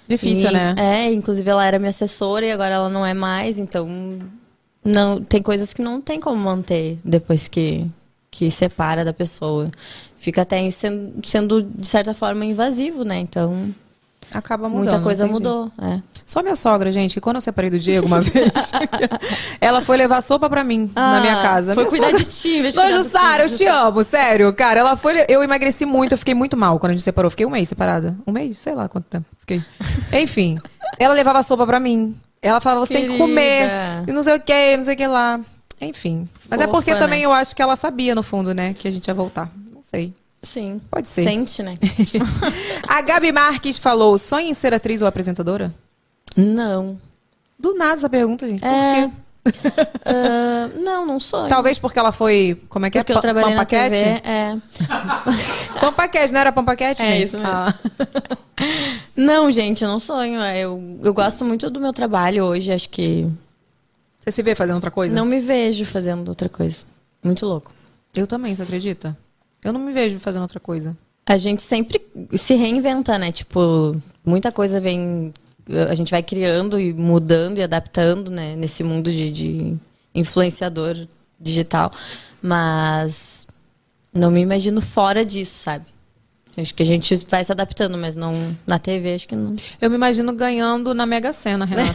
Difícil, E- né? É, inclusive ela era minha assessora e agora ela não é mais, então não tem coisas que não tem como manter depois que que separa da pessoa. Fica até sendo, sendo de certa forma invasivo, né? Então Acaba mudando. muita coisa entendi. mudou. É. Só minha sogra, gente, que quando eu separei do Diego uma *laughs* vez, ela foi levar sopa pra mim na minha casa. Ah, Foi Minha cuidar sogra- de ti, dos Jussara, eu te amo, sério. Cara, ela foi. Eu emagreci muito, eu fiquei muito mal quando a gente separou. Fiquei um mês separada. Um mês? Sei lá quanto tempo. Fiquei. Enfim, ela levava sopa pra mim. Ela falava, você tem que Querida. comer. E não sei o que, não sei o que lá. Enfim. Mas é Fofa, porque também né? eu acho que ela sabia, no fundo, né, que a gente ia voltar. Não sei. Sim. Pode ser. Sente, né? *laughs* A Gabi Marques falou: sonha em ser atriz ou apresentadora? Não. Do nada essa pergunta, gente. É. Por quê? *laughs* Ah, não, não sou. Talvez porque ela foi. Como é que Porque é? eu trabalhei na? TV. É. *laughs* Pampaquete, não era Pampaquete? É gente? isso mesmo. Ah. Não, gente, eu não sonho. É, Eu, eu gosto muito do meu trabalho hoje. Acho que Você se vê fazendo outra coisa? não me vejo fazendo outra coisa. Muito louco. Eu também, você acredita? Eu não me vejo fazendo outra coisa. A gente sempre se reinventa, né? Tipo, muita coisa vem. A gente vai criando e mudando e adaptando, né? Nesse mundo de, de influenciador digital. Mas não me imagino fora disso, sabe? Acho que a gente vai se adaptando, mas não na TV, acho que não. Eu me imagino ganhando na Mega Sena, Renata.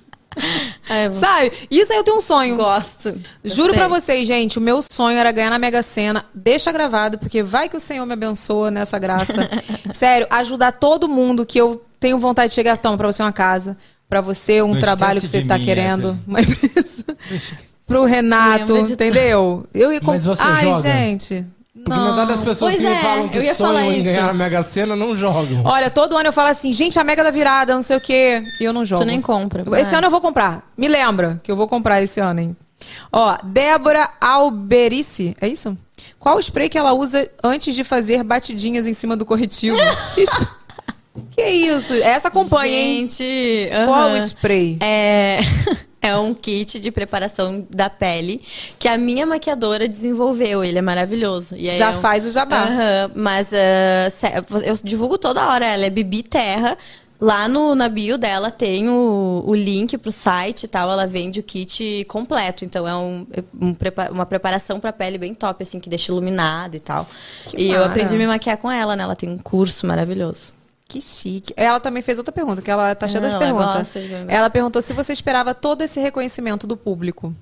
*laughs* É, Sabe? Isso aí eu tenho um sonho. gosto. Juro Gostei. pra vocês, gente, o meu sonho era ganhar na Mega Sena. Deixa gravado, porque vai que o Senhor me abençoa nessa graça. *laughs* Sério, ajudar todo mundo que eu tenho vontade de chegar, toma, pra você uma casa, pra você um Não trabalho que você tá mim, querendo, Evelyn. uma empresa. Pro Renato, entendeu? Eu ia com... Mas você Ai, joga? gente. Porque metade das pessoas Pois que me é, falam que sonham em isso. ganhar a Mega Sena não jogam. Olha, todo ano eu falo assim, gente, a Mega da Virada, não sei o quê. E eu não jogo. Tu nem compra. Esse É. ano eu vou comprar. Me lembra que eu vou comprar esse ano, hein? Ó, Débora Alberice, é isso? Qual o spray que ela usa antes de fazer batidinhas em cima do corretivo? *laughs* que, sp- que isso? Essa acompanha, hein? Gente, Qual o aham. spray? É, *laughs* é um kit de preparação da pele que a minha maquiadora desenvolveu. Ele é maravilhoso. E Já é um- faz o jabá. Aham, mas sé- eu divulgo toda hora. Ela é Bibi Terra. Lá no, na bio dela tem o, o link pro site e tal. Ela vende o kit completo. Então é um, um prepa- uma preparação pra pele bem top, assim, que deixa iluminado e tal. Que e eu mara. aprendi a me maquiar com ela, né? Ela tem um curso maravilhoso. Que chique. Ela também fez outra pergunta, que ela tá cheia das Ela perguntas. gosta. Ela perguntou se você esperava todo esse reconhecimento do público.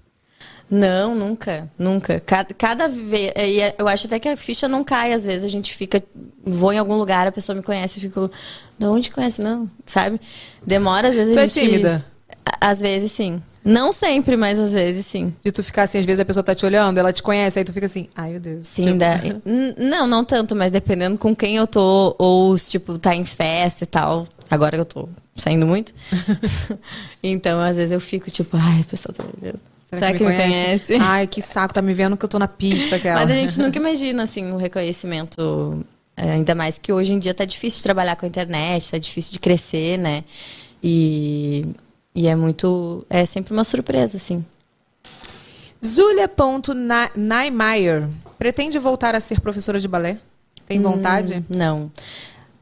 Não, nunca, nunca. Cada, cada vez. É- eu acho até que a ficha não cai, às vezes a gente fica. Vou em algum lugar, a pessoa me conhece e fico. De onde conhece? Não, sabe? Demora, às vezes Tu a é gente. tímida? A- Às vezes sim. Não sempre, mas às vezes sim. De tu ficar assim, às vezes a pessoa tá te olhando, ela te conhece, aí tu fica assim, ai meu Deus. Sim, Tipo, dá. *laughs* N- Não, não tanto, mas dependendo com quem eu tô, ou se, tipo, tá em festa e tal. Agora que eu tô saindo muito. *laughs* então, às vezes eu fico, tipo, ai, a pessoa tá me vendo. Será, que, me conhece? Ai, que saco, tá me vendo que eu tô na pista, aquela. Mas a gente nunca imagina, assim, o reconhecimento. é, ainda mais que hoje em dia tá difícil de trabalhar com a internet, tá difícil de crescer, né? E, e é muito. É sempre uma surpresa, assim. Julia.Naimeyer pretende voltar a ser professora de balé? Tem vontade? Hum, não.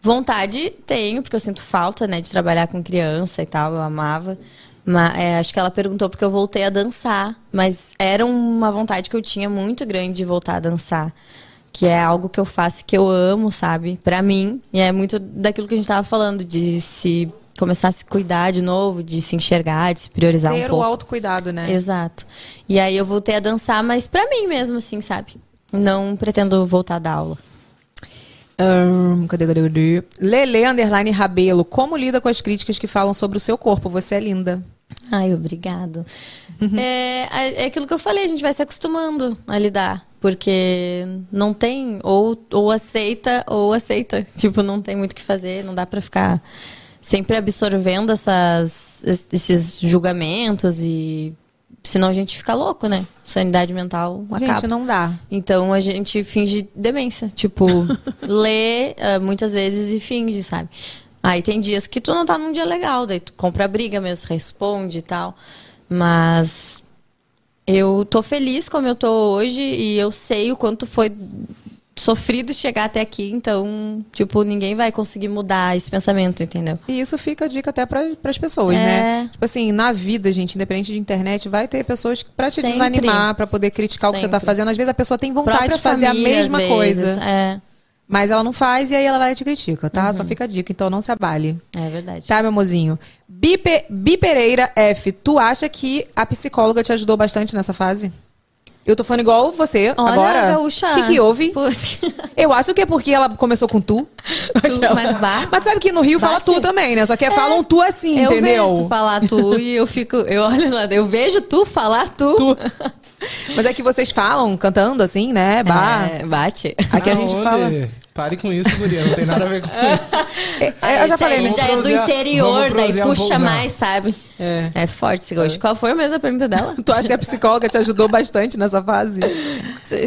Vontade tenho, porque eu sinto falta, né, de trabalhar com criança e tal, eu amava. Mas é, acho que ela perguntou porque eu voltei a dançar. Mas era uma vontade que eu tinha muito grande de voltar a dançar. Que é algo que eu faço que eu amo, sabe? Pra mim. E é muito daquilo que a gente tava falando, de se começar a se cuidar de novo, de se enxergar, de se priorizar um Ter o pouco. autocuidado, né? Exato. E aí eu voltei a dançar, mas pra mim mesmo, assim, sabe? Não pretendo voltar a dar aula. Ahn, cadê, cadê, cadê? Lele underline Rabelo, como lida com as críticas que falam sobre o seu corpo? Você é linda. Ai, obrigado. é, é aquilo que eu falei, a gente vai se acostumando a lidar. Porque não tem, ou, ou aceita, ou aceita. *laughs* Tipo, não tem muito o que fazer, não dá pra ficar sempre absorvendo essas, esses julgamentos e. Senão a gente fica louco, né? Sanidade mental acaba. Gente, não dá. Então a gente finge demência. Tipo, *laughs* lê ah, muitas vezes e finge, sabe? Aí tem dias que tu não tá num dia legal, daí tu compra a briga mesmo, responde e tal. Mas eu tô feliz como eu tô hoje e eu sei o quanto foi sofrido chegar até aqui, então, tipo, ninguém vai conseguir mudar esse pensamento, entendeu? E isso fica a dica até para as pessoas, É. né? Tipo assim, na vida, gente, independente de internet, vai ter pessoas pra te Sempre. desanimar, pra poder criticar o que você tá Sempre. fazendo. Às vezes a pessoa tem vontade Própria de fazer família, a mesma coisa, É, mas ela não faz e aí ela vai e te critica, tá? Uhum. Só fica a dica, então não se abale. é verdade. Tá, meu mozinho? Bi, Pe- Bi Pereira F, tu acha que a psicóloga te ajudou bastante nessa fase? Eu tô falando igual você Olha, agora. gaúcha. O que, que houve? Putz. Eu acho que é porque ela começou com tu. Aquela. mas bate. Mas sabe que no Rio fala Bate. tu também, né? Só que falam tu assim, eu entendeu? vejo tu falar tu e eu fico, eu olho lá, eu vejo tu falar tu. Mas é que vocês falam cantando assim, né? Bah. É, bate. Aqui a gente fala. Pare com isso, guria. Não tem nada a ver com isso. É, *laughs* eu já falei, aí né? já é do interior, daí um puxa não. mais, sabe? É. É forte esse gosto. Qual foi a mesma pergunta dela? *laughs* Tu acha que a psicóloga te ajudou bastante nessa fase?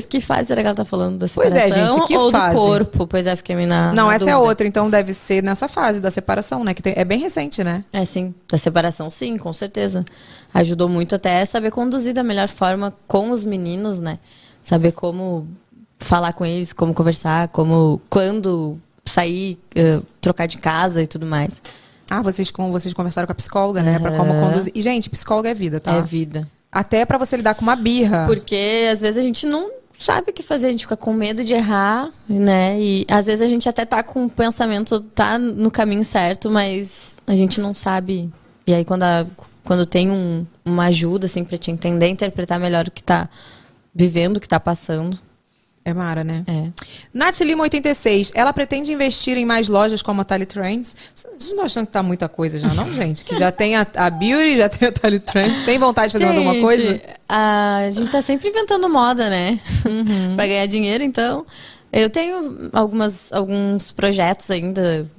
Que fase será que ela tá falando da Pois é, separação? gente, que ou fase? do corpo? Pois é, fiquei me na Não, na essa é dúvida. outra, então deve ser nessa fase da separação, né? Que tem- é bem recente, né? É, sim. Da separação, sim, com certeza. Ajudou muito até saber conduzir da melhor forma com os meninos, né? Saber como falar com eles, como conversar, como quando sair, eh, trocar de casa e tudo mais. Ah, vocês, com, vocês conversaram com a psicóloga, né? Pra como Aham. conduzir. E, gente, psicóloga é vida, tá? É vida. Até pra você lidar com uma birra. Porque às vezes a gente não sabe o que fazer, a gente fica com medo de errar, né? E às vezes a gente até tá com o pensamento, tá no caminho certo, mas a gente não sabe. E aí quando, a- quando tem um- uma ajuda, assim, pra te entender, interpretar melhor o que tá vivendo, o que tá passando. É Mara, né? É. Nath Lima 86, ela pretende investir em mais lojas como a Tally Trends? Vocês não acham que tá muita coisa já, não, gente? Que já tem a, a Beauty, já tem a Tally Trends. Tem vontade de fazer mais alguma coisa? Gente, A gente tá sempre inventando moda, né? Uhum. pra ganhar dinheiro, então. Eu tenho algumas, alguns projetos ainda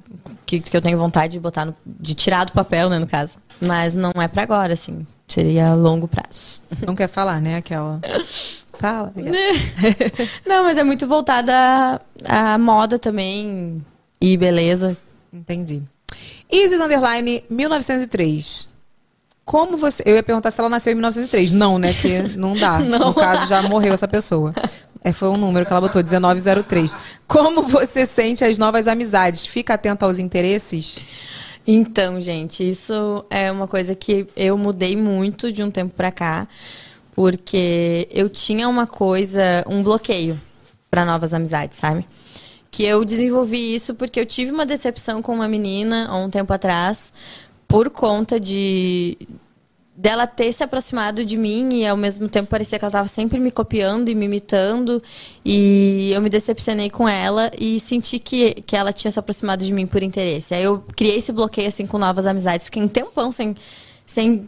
que, que eu tenho vontade de botar no- de tirar do papel, né, no caso. Mas não é pra agora, assim. Seria a longo prazo. Não quer falar, né, aquela. *laughs* Fala. *laughs* Não, mas é muito voltada à, à moda também e beleza. Entendi. Isis Underline 1903. Como você. Eu ia perguntar se ela nasceu em 1903. Não, né? Que não dá. *laughs* No caso, já morreu essa pessoa. É, foi um número que ela botou, 1903. Como você sente as novas amizades? Fica atento aos interesses? Então, gente, isso é uma coisa que eu mudei muito de um tempo pra cá, porque eu tinha uma coisa, um bloqueio pra novas amizades, sabe? Que eu desenvolvi isso porque eu tive uma decepção com uma menina há um tempo atrás, por conta de dela ter se aproximado de mim e ao mesmo tempo parecia que ela estava sempre me copiando e me imitando e eu me decepcionei com ela e senti que, que ela tinha se aproximado de mim por interesse. Aí eu criei esse bloqueio assim com novas amizades, fiquei um tempão sem sem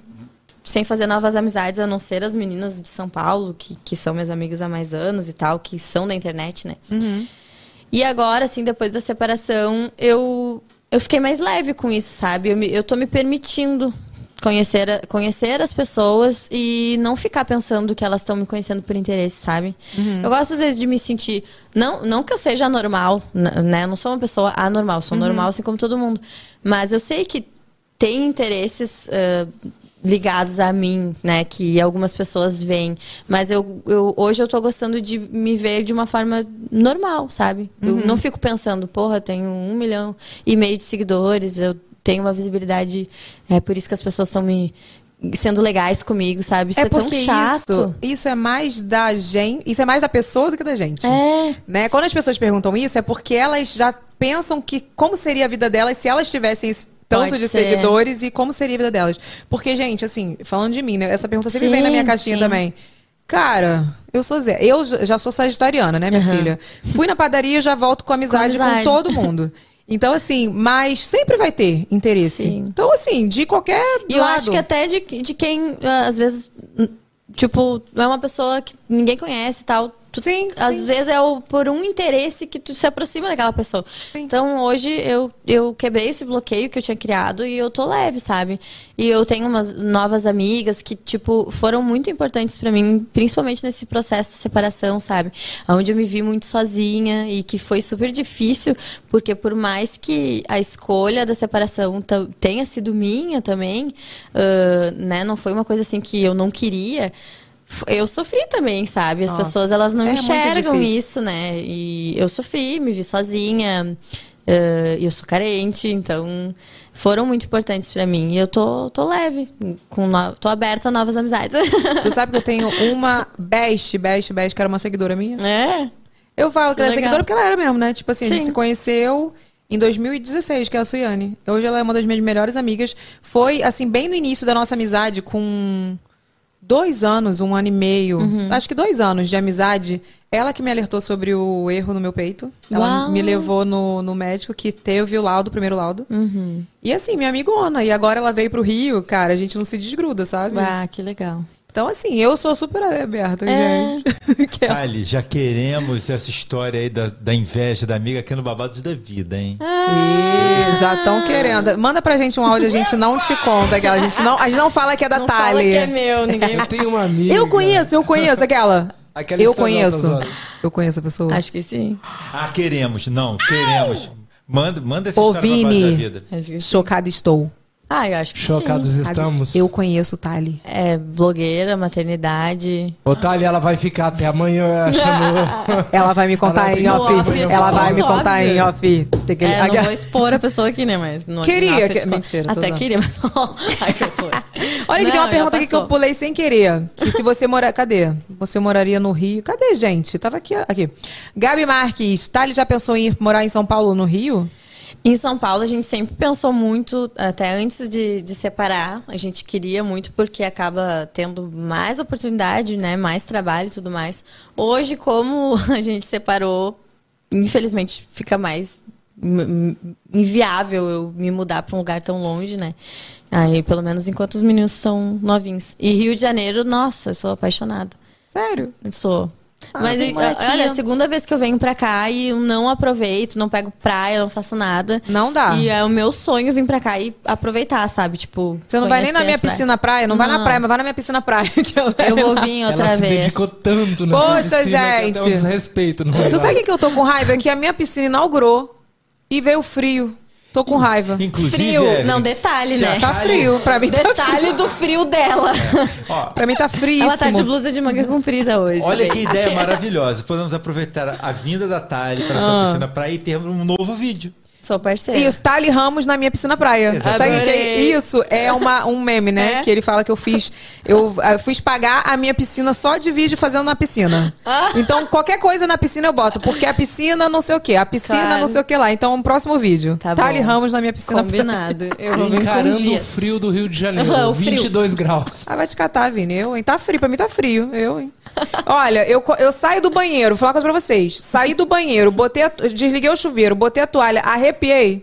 sem fazer novas amizades, a não ser as meninas de São Paulo, que, que são minhas amigas há mais anos e tal, que são da internet, né? E agora, assim, depois da separação, eu, eu fiquei mais leve com isso, sabe? Eu, me, eu tô me permitindo conhecer, conhecer as pessoas e não ficar pensando que elas estão me conhecendo por interesse, sabe? Eu gosto, às vezes, de me sentir. Não, não que eu seja anormal, né? Eu não sou uma pessoa anormal, sou normal, assim como todo mundo. Mas eu sei que tem interesses. ah, ligados a mim, né, que algumas pessoas veem, mas eu, eu hoje eu tô gostando de me ver de uma forma normal, sabe? Eu não fico pensando, porra, eu tenho um milhão e meio de seguidores, eu tenho uma visibilidade, é por isso que as pessoas estão me sendo legais comigo, sabe? Isso é, tão chato. isso, isso é mais da gente, isso é mais da pessoa do que da gente. É. Né? Quando as pessoas perguntam isso, é porque elas já pensam que como seria a vida delas se elas tivessem esse tanto Pode de ser. seguidores e como seria a vida delas. Porque, gente, assim, falando de mim, né? Essa pergunta sempre vem na minha Sim, caixinha sim. também. Cara, eu sou Zé. Eu já sou sagitariana, né, minha Aham. filha? Fui na padaria e já volto com amizade com, amizade. todo mundo. Então, assim, mas sempre vai ter interesse. Sim. Então, assim, de qualquer E eu lado. acho que até de, de quem, ah, às vezes, tipo, é uma pessoa que ninguém conhece e tal. Tu, Sim, Às sim. vezes é o, por um interesse que tu se aproxima daquela pessoa. Sim. Então hoje eu, eu quebrei esse bloqueio que eu tinha criado e eu tô leve, sabe? E eu tenho umas novas amigas que, tipo, foram muito importantes pra mim, principalmente nesse processo de separação, sabe? Onde eu me vi muito sozinha e que foi super difícil, porque por mais que a escolha da separação tenha sido minha também, ah, né? Não foi uma coisa assim que eu não queria eu sofri também, sabe? As Nossa, pessoas elas não é enxergam isso, né? E eu sofri, me vi sozinha, eh, eu sou carente, então foram muito importantes pra mim. E eu tô, tô leve, com no- tô aberta a novas amizades. Tu *laughs* sabe que eu tenho uma best, best, best, que era uma seguidora minha? é? Eu falo que Que ela é seguidora porque ela era mesmo, né? Tipo assim, a gente Sim. se conheceu em 2016, que é a Suiane. Hoje ela é uma das minhas melhores amigas. Foi, assim, bem no início da nossa amizade, com dois anos, um ano e meio, Uhum. acho que dois anos de amizade. Ela que me alertou sobre o erro no meu peito. Ela Uau. me levou no, no médico que teve o laudo, o primeiro laudo. Uhum. E assim, minha amigona. E agora ela veio pro Rio, cara, a gente não se desgruda, sabe? Ah, que legal. Então, assim, eu sou super aberta, É. gente. *laughs* Que é- Thali, já queremos essa história aí da, da inveja da amiga aqui no Babados da Vida, hein? Ih, já estão querendo. Manda pra gente um áudio, a gente não te conta aquela. A gente não, a gente não fala que é da Não fala Thali. que é meu, ninguém Eu tenho uma amiga. Eu conheço, eu conheço aquela. Aquela eu conheço. Eu conheço a pessoa. Acho que sim. Ah, queremos. Não, queremos. Manda, manda essa Ô, história Babados da Vini. Vida. Acho que sim. Chocada estou. Ah, eu acho que Chocados sim. estamos. Eu conheço Thali. É blogueira, maternidade. Ô, Thali, ela vai ficar até amanhã achando. *laughs* Ela vai me contar em off. Off, Ela vai me contar óbvio. em off. Tem que... É, não vou expor a pessoa aqui, né? Mas não Queria que- mentira, Até queria, mas. *laughs* Ai, que. Olha que tem uma pergunta aqui que eu pulei sem querer. Que se você morar. Cadê? Você moraria no Rio? Cadê, gente? Tava aqui. aqui. Gabi Marques, Thali já pensou em ir morar em São Paulo ou no Rio? Em São Paulo, a gente sempre pensou muito, até antes de, de separar, a gente queria muito porque acaba tendo mais oportunidade, né? Mais trabalho e tudo mais. Hoje, como *laughs* a gente separou, infelizmente fica mais inviável eu me mudar para um lugar tão longe, né? Aí, pelo menos enquanto os meninos são novinhos. E Rio de Janeiro, nossa, eu sou apaixonada. Sério? Eu Sou. Mas vem e- morar aqui, olha, ó. a segunda vez que eu venho pra cá e eu não aproveito, não pego praia, não faço nada. Não dá. E é o meu sonho vir pra cá e aproveitar, sabe? Tipo. Você não vai nem na minha as praias. piscina praia? Não, vai na Não. praia, mas vai na minha piscina praia. *laughs* que ela Eu vou lá. vir outra ela se vez. dedicou tanto nessa Poxa, piscina gente. um desrespeito. No Tu sabe o que que eu tô com raiva? É que a minha piscina inaugurou e veio frio. Tô com raiva. Inclusive. Frio. Evelyn, Não, detalhe, né? Tá frio. Pra mim tá frio. Detalhe do frio dela. Ó, Pra mim tá frio. Ela tá de blusa de manga comprida hoje. Olha que gente. ideia maravilhosa. Podemos aproveitar a vinda da Thali para Ah. sua piscina praia e termos um novo vídeo. Sou parceira. Isso, Thali Ramos na minha piscina praia. Exatamente. Sabe que é- isso é uma, um meme, né? É? Que ele fala que eu fiz. Eu, eu fiz pagar a minha piscina só de vídeo fazendo na piscina. Ah. Então, qualquer coisa na piscina eu boto. Porque a piscina não sei o quê. A piscina Claro. não sei o que lá. Então, um próximo vídeo. Tá Thali bom. Ramos na minha piscina praia. Combinado. Eu Encarando o frio do Rio de Janeiro. *laughs* Frio. 22 graus. Ah, vai te catar, Vini. Eu, hein? Tá frio. Pra mim tá frio. Eu, hein? Olha, eu, eu saio do banheiro. Vou falar uma coisa pra vocês. Saí do banheiro, botei a, desliguei o chuveiro, botei a toalha, arrepiei.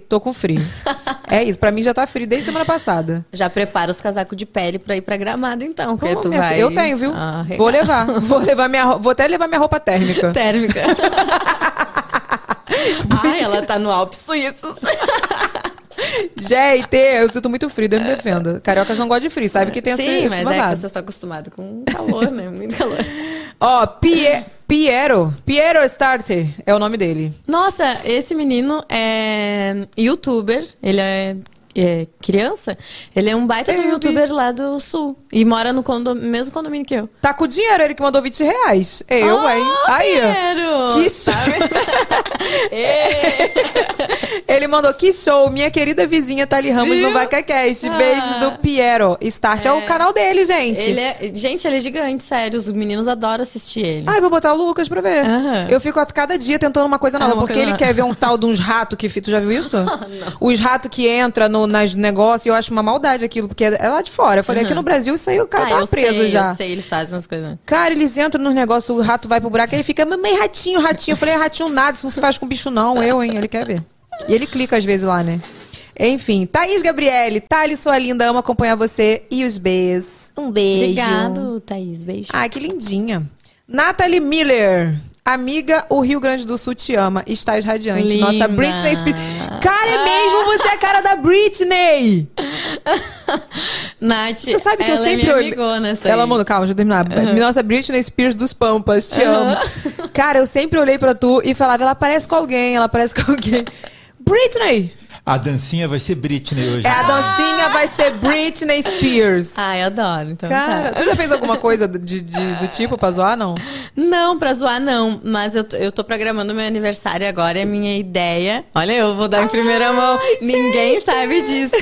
Tô com frio. *laughs* É isso. Pra mim já tá frio desde semana passada. Já prepara os casacos de pele pra ir pra gramado, então. Porque Como, tu vai... filha? Eu tenho, viu? Ah, vou levar. Vou levar minha Vou até levar minha roupa térmica. Térmica. *laughs* Ai, ela tá no Alpes Suíços. *laughs* Gente, eu sinto muito frio, Deus me defenda. Cariocas não gostam de frio, sabe que tem esse, Sim, esse mas é que vocês estão acostumados com calor, né? Muito calor. Ó, Pie- Piero. Piero Starter é o nome dele. Nossa, esse menino é youtuber. Ele é, é criança. Ele é um baita vi. youtuber lá do sul. E mora no mesmo condomínio que eu. Tá com dinheiro, ele que mandou 20 reais. Eu, Ah, hein? Aí. Piero! Que show. *laughs* Ele mandou que show, minha querida vizinha Thali Ramos no VacaCast. Ah. Beijos do Piero. Start é. o canal dele, gente. Ele é, gente, ele é gigante, sério. Os meninos adoram assistir ele. Ai, vou botar o Lucas pra ver. Aham. Eu fico a cada dia tentando uma coisa nova, Ah, porque ele quer ver um tal de uns ratos que. Tu já viu isso? *laughs* Os ratos que entram no, nas negócios, eu acho uma maldade aquilo, porque é lá de fora. Eu falei, aqui no Brasil, isso aí o cara ah, tava eu preso sei, já. Eu sei, eles fazem umas coisas. Cara, eles entram nos negócios, o rato vai pro buraco, ele fica, mamãe, ratinho, ratinho. Eu falei, "É ratinho nada, isso não se faz com bicho, não. Eu, hein? Ele quer ver. E ele clica às vezes lá, né? Enfim, Thaís Gabriele, Thali, sua linda, amo acompanhar você e os Bs. Um beijo. Obrigado, Thaís. Beijo. Ai, que lindinha. Nathalie Miller. Amiga, o Rio Grande do Sul te ama. Estás radiante. Linda. Nossa, Britney Spears. Cara, é mesmo você é a cara da Britney. *laughs* Nath, Você sabe que eu sempre é minha olhei- Ela aí. mandou, calma, deixa eu terminar. Nossa, Britney Spears dos Pampas, te amo. Cara, eu sempre olhei pra tu e falava, ela parece com alguém, ela parece com alguém. *laughs* Britney! A dancinha vai ser Britney hoje. É, a dancinha vai ser Britney Spears. Ai, adoro. Então Cara, tá. tu já fez alguma coisa de, de- do tipo pra zoar, não? Não, pra zoar não. Mas eu, tô- eu tô programando meu aniversário agora. É minha ideia. Olha, eu vou dar em primeira mão. Ninguém sabe disso.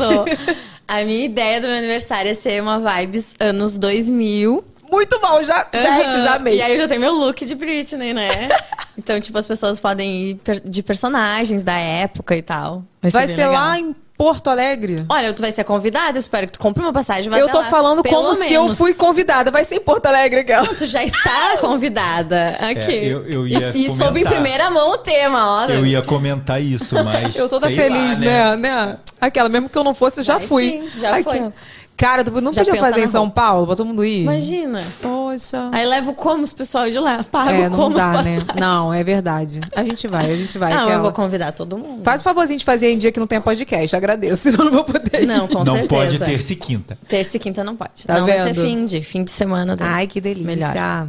A minha ideia do meu aniversário é ser uma vibes anos 2000. Muito bom, já, gente, já amei. E aí eu já tenho meu look de Britney, né? *laughs* então, tipo, as pessoas podem ir de personagens da época e tal. Vai ser legal. lá em Porto Alegre? Olha, tu vai ser convidada, eu espero que tu compre uma passagem. vai Eu tô lá, falando pelo como se eu menos. fui convidada. Vai ser em Porto Alegre, aquela. Tu já está *laughs* convidada aqui. É, eu- eu ia e, e soube em primeira mão o tema, ó. Eu ia comentar isso, mas. Eu toda sei feliz, lá, né? né? Aquela, mesmo que eu não fosse, já Vai fui. sim, já foi. Cara, tu não Já podia fazer em São roupa. Paulo pra todo mundo ir? Imagina. Poxa. Aí levo como os pessoal de lá. *laughs* Pago É, não como dá, os né? Não, é verdade. A gente vai, a gente vai. Não, eu aquela. vou convidar todo mundo. Faz o favorzinho de fazer em dia que não tem podcast, agradeço, *laughs* senão eu não vou poder ir. Não, com Não certeza. pode terça e quinta. Terça e quinta não pode. Tá não, vai vendo? ser fim de, fim de semana. daí. Ai, que delícia. Melhor.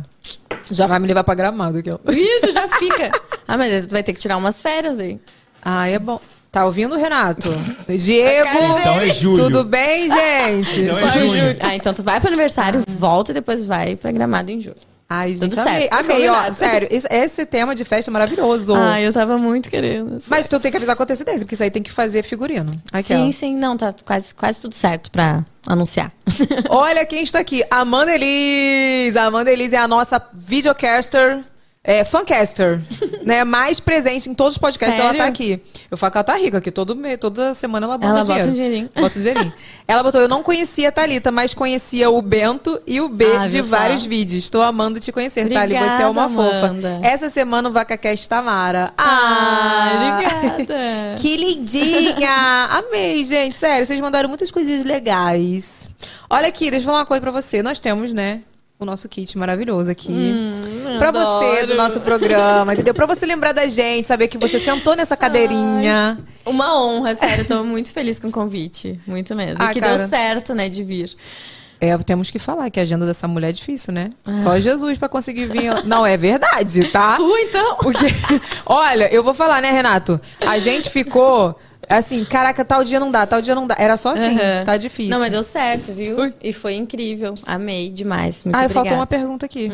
Já vai me levar pra gramado aqui, ó. Isso, já fica. ah, mas tu vai ter que tirar umas férias aí. Ai, é bom. Tá ouvindo, Renato? Diego! Então é julho. Tudo bem, *laughs* gente? Então é junho. Ah, então tu vai pro aniversário, volta e depois vai pra Gramado em julho. Ai, gente, Tudo amei. certo, Amei, ó. Sério, esse, esse tema de festa é maravilhoso. Ah, eu tava muito querendo. Mas tu tem que avisar com antecedência, porque isso aí tem que fazer figurino. Aqui, sim, ó. sim, não, tá quase, quase tudo certo pra anunciar. Olha quem está aqui. Amanda Elis. A Amanda Elis é a nossa videocaster, é, fancaster, *laughs* né? Mais presente em todos os podcasts. Sério? Ela tá aqui. Eu falo que ela tá rica, que todo toda semana ela bota Ela bota dinheiro. um dinheirinho. Bota um dinheirinho. ela botou, eu não conhecia a Thalita, mas conhecia o Bento e o B Ah, de viu só? vários vídeos. Estou amando te conhecer, Thali. Você é uma Amanda. fofa. Essa semana o VacaCast Tamara. Ah, obrigada. *laughs* Que lindinha! Amei, gente. Sério, vocês mandaram muitas coisinhas legais. Olha aqui, deixa eu falar uma coisa pra você. Nós temos, né? O nosso kit maravilhoso aqui. pra você, Hum, adoro. do nosso programa, entendeu? Pra você lembrar da gente, saber que você sentou nessa cadeirinha. Uma honra, sério. Eu tô muito feliz com o convite. Muito mesmo. Ah, e que cara. deu certo, né, de vir. É, temos que falar que a agenda dessa mulher é difícil, né? Ah. Só Jesus pra conseguir vir. Não, é verdade, tá? Tu, então? Porque, *laughs* olha, eu vou falar, né, Renato? A gente ficou assim, caraca, tal dia não dá, tal dia não dá. Era só assim, Aham. tá difícil. Não, mas deu certo, viu? Ui. E foi incrível. Amei demais. Muito Ah, obrigada. faltou uma pergunta aqui.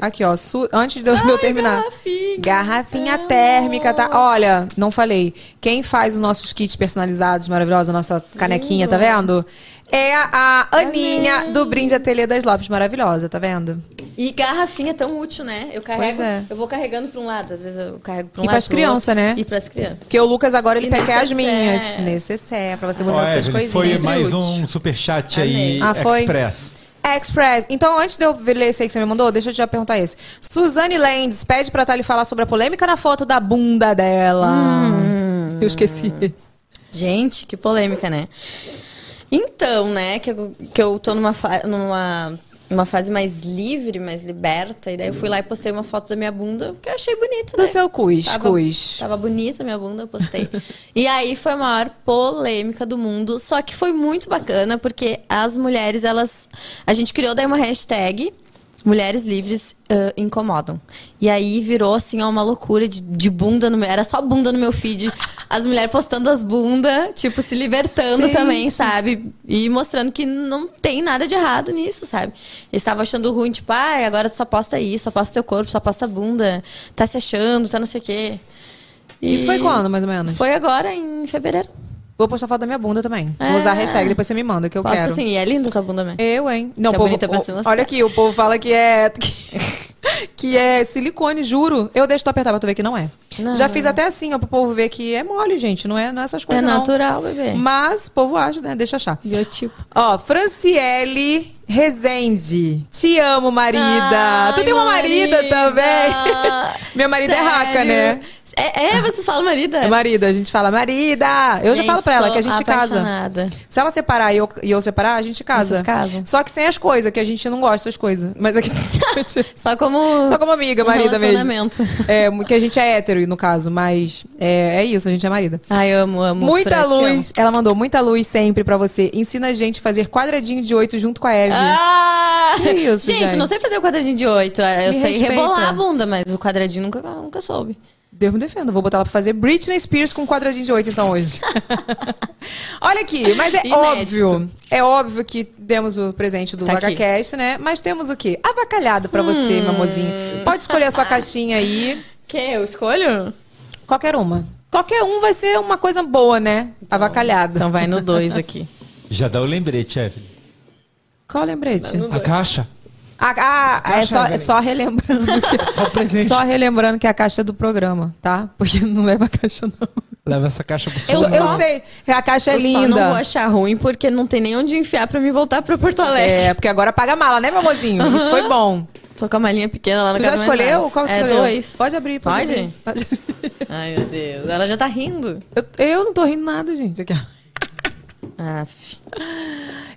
Aqui, ó. su- Antes de eu, de eu terminar. garrafinha. Garrafinha térmica, tá? Olha, não falei. Quem faz os nossos kits personalizados, maravilhosa, nossa canequinha, tá vendo? É a Aninha do Brinde Ateliê das Lopes, maravilhosa, tá vendo? E garrafinha é tão útil, né? Eu carrego, é. eu vou carregando pra um lado, às vezes eu carrego pra um E lado. pras pro crianças, né? E pras crianças. Porque o Lucas agora ele E quer as minhas. Necessaire, pra você botar as suas coisinhas. foi mais um superchat aí. Ah, foi? express. Express. Então, antes de eu ler esse aí que você me mandou, deixa eu já perguntar esse. Suzane Lendes pede pra Thali falar sobre a polêmica na foto da bunda dela. Hum. Eu esqueci esse. Gente, que polêmica, né? Então, né, que eu, que eu tô numa, numa uma fase mais livre, mais liberta, e daí eu fui lá e postei uma foto da minha bunda, que eu achei bonito, Do né? seu cus, Tava, cus. tava bonita a minha bunda, eu postei. *laughs* e aí foi a maior polêmica do mundo, só que foi muito bacana, porque as mulheres, elas... A gente criou daí uma hashtag... Mulheres livres ãh, incomodam. E aí virou assim, ó, uma loucura de, de bunda no meu. Era só bunda no meu feed. *laughs* As mulheres postando as bundas, tipo, se libertando Gente. também, sabe? E mostrando que não tem nada de errado nisso, sabe? Eles estavam achando ruim, tipo, ai, agora tu só posta isso, só posta teu corpo, só posta bunda, tá se achando, tá não sei o quê. E Isso foi quando, mais ou menos? Foi agora, em fevereiro. Vou postar foto da minha bunda também. É. Vou usar a hashtag, depois você me manda, que eu Posta quero. assim, e é linda tua bunda mesmo. Eu, hein? Não, é povo, bonita pra mostrar. olha aqui, o povo fala que é *laughs* que é silicone, juro. Eu deixo tu apertar pra tu ver que não é. Não. Já fiz até assim, ó, pro povo ver que é mole, gente, não é, não é essas É coisas não. natural, bebê. Mas o povo acha, né? Deixa achar. Biotipo. Ó, Franciele Rezende. Te amo, marida. Ai, tu tem uma marida, marida. também. *laughs* Minha marida é raca, Sério? né? É, é, vocês falam marida? É marida, a gente fala marida. Eu já falo pra ela que a gente casa. apaixonada. Se ela separar e eu, e eu separar, a gente casa. Vocês casam. Só que sem as coisas, que a gente não gosta das coisas. Mas aqui. *laughs* Só como. Só como amiga, um marida mesmo. relacionamento. É, que a gente é hétero, no caso, mas é, é isso, a gente é marida. Ai, amo, amo. Muita te luz, ela mandou muita luz sempre pra você. Ensina a gente a fazer quadradinho de oito junto com a Eve. Ah! Que isso, gente, gente? não sei fazer o quadradinho de oito. Eu Me sei respeita. rebolar a bunda, mas o quadradinho nunca, nunca soube. Deus me defenda, vou botar ela pra fazer Britney Spears com quadradinho de oito, então, hoje. *laughs* Olha aqui, mas é Inédito. óbvio, é óbvio que temos o presente do Tá. VagaCast, né? Mas temos o quê? Avacalhado pra você, meu amorzinho. Pode escolher a sua caixinha aí. *laughs* Que? Eu escolho? Qualquer uma. Qualquer um vai ser uma coisa boa, né? Avacalhada. Então vai no 2 aqui. Já dá o lembrete, Evelyn. Qual lembrete? A caixa. Ah, ah, é, só, *laughs* é só relembrando. Que, Só só relembrando que é a caixa é do programa, tá? Porque não leva a caixa, não. Leva essa caixa pro Eu, seu eu sei, a caixa é eu linda. só não vou achar ruim porque não tem nem onde enfiar pra me voltar pra Porto Alegre. É, porque agora paga mala, né, meu mozinho? Isso foi bom. Tô com a malinha pequena lá no Tu já escolheu? Qual que é escolheu? dois. Pode abrir, pode, Pode? abrir. Pode. *laughs* Ai, meu Deus. Ela já tá rindo. Eu, eu não tô rindo nada, gente. Aqui, ó. Aff.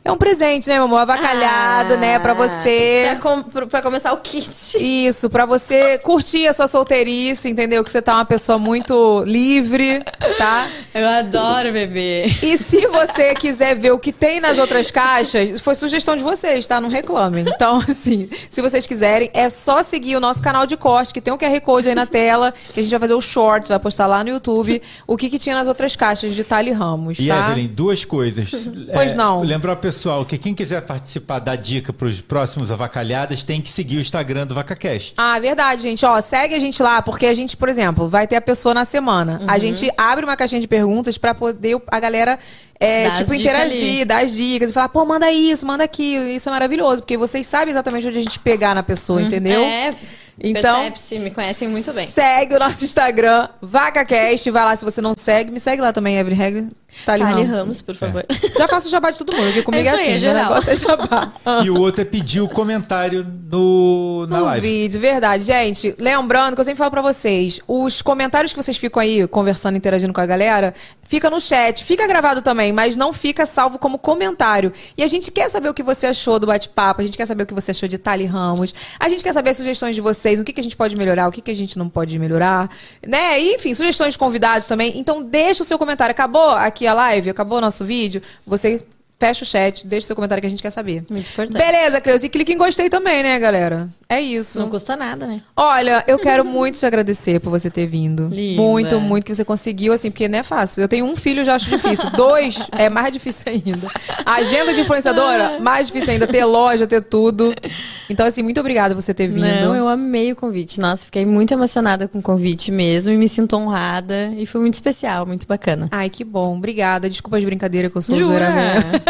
É um presente, né, meu amor? Avacalhado, Ah, né, pra você. Pra, com- pra- pra começar o kit. Isso, pra você curtir a sua solteirice, entendeu? Que você tá uma pessoa muito livre, tá? Eu adoro bebê. E se você quiser ver o que tem nas outras caixas, foi sugestão de vocês, tá? Não reclamem. Então, assim, se vocês quiserem, é só seguir o nosso canal de corte, que tem um QR Code aí na tela, que a gente vai fazer o shorts, vai postar lá no YouTube, o que, que tinha nas outras caixas de Tali Ramos, E tá? Evelyn, duas coisas. Pois É, não. Lembrar o pessoal que quem quiser participar da dica para os próximos avacalhadas tem que seguir o Instagram do VacaCast. Ah, verdade, gente. Ó, segue a gente lá, porque a gente, por exemplo, vai ter a pessoa na semana. A gente abre uma caixinha de perguntas pra poder a galera. É, tipo, interagir, ali. dar as dicas e falar, pô, manda isso, manda aquilo. Isso é maravilhoso, porque vocês sabem exatamente onde a gente pegar na pessoa, entendeu? É, Então, percebe-se, me conhecem muito bem. Segue o nosso Instagram, VacaCast. Vai lá se você não segue. Me segue lá também, Evelyn Regli. Tali Fale Ramos. Ramos, por favor. Já faço o jabá de todo mundo, porque comigo É é, isso aí, assim, é o geral. negócio é jabá. E o outro é pedir o comentário no, na no live. vídeo, verdade. Gente, lembrando que eu sempre falo pra vocês, os comentários que vocês ficam aí conversando, interagindo com a galera, fica no chat, fica gravado também, mas não fica salvo como comentário. E a gente quer saber o que você achou do bate-papo, a gente quer saber o que você achou de Tali Ramos, a gente quer saber as sugestões de vocês, o que, que a gente pode melhorar, o que, que a gente não pode melhorar, né? E, enfim, sugestões de convidados também. Então, deixa o seu comentário. Acabou aqui a live, acabou o nosso vídeo, você fecha o chat, deixa o seu comentário que a gente quer saber. Muito importante. Beleza, Cleusa. E clique em gostei também, né, galera? É isso. Não custa nada, né? Olha, eu quero muito te agradecer por você ter vindo. Linda. Muito, muito que você conseguiu, assim, porque não é fácil. Eu tenho um filho, já acho difícil. *laughs* Dois é mais difícil ainda. Agenda de influenciadora, mais difícil ainda. Ter loja, ter tudo. Então, assim, muito obrigada por você ter vindo. Não, eu amei o convite. Nossa, fiquei muito emocionada com o convite mesmo e me sinto honrada. E foi muito especial, muito bacana. Ai, que bom. Obrigada. Desculpa as brincadeiras que eu sou Jura?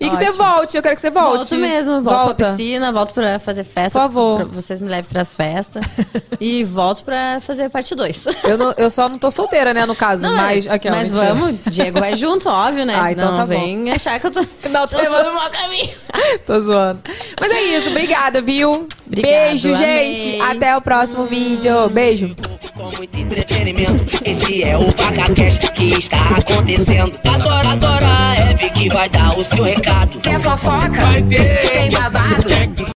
E que você Ótimo. volte. Eu quero que você volte. Volto mesmo, volto Volta. pra piscina, volto pra fazer festa. Por favor. Pra vocês me levem pras festas. *laughs* e volto pra fazer parte 2. Eu, não- eu só não tô solteira, né, no caso. Não, mas, mas, aqui, ó, mas vamos, Diego vai junto, óbvio, né? Ah, então não tá bom. vem achar que eu tô, *laughs* Não, tô tô levando zoando. o mau caminho. *laughs* Tô zoando. Mas é isso, obrigada, viu? Obrigado, Beijo, amei. gente. Até o próximo vídeo. Beijo. com muito entretenimento. Esse é o VacaCast que está acontecendo. Agora, agora, Eve que vai dar o seu recado. Quer fofoca? Vai ter. Tem babado?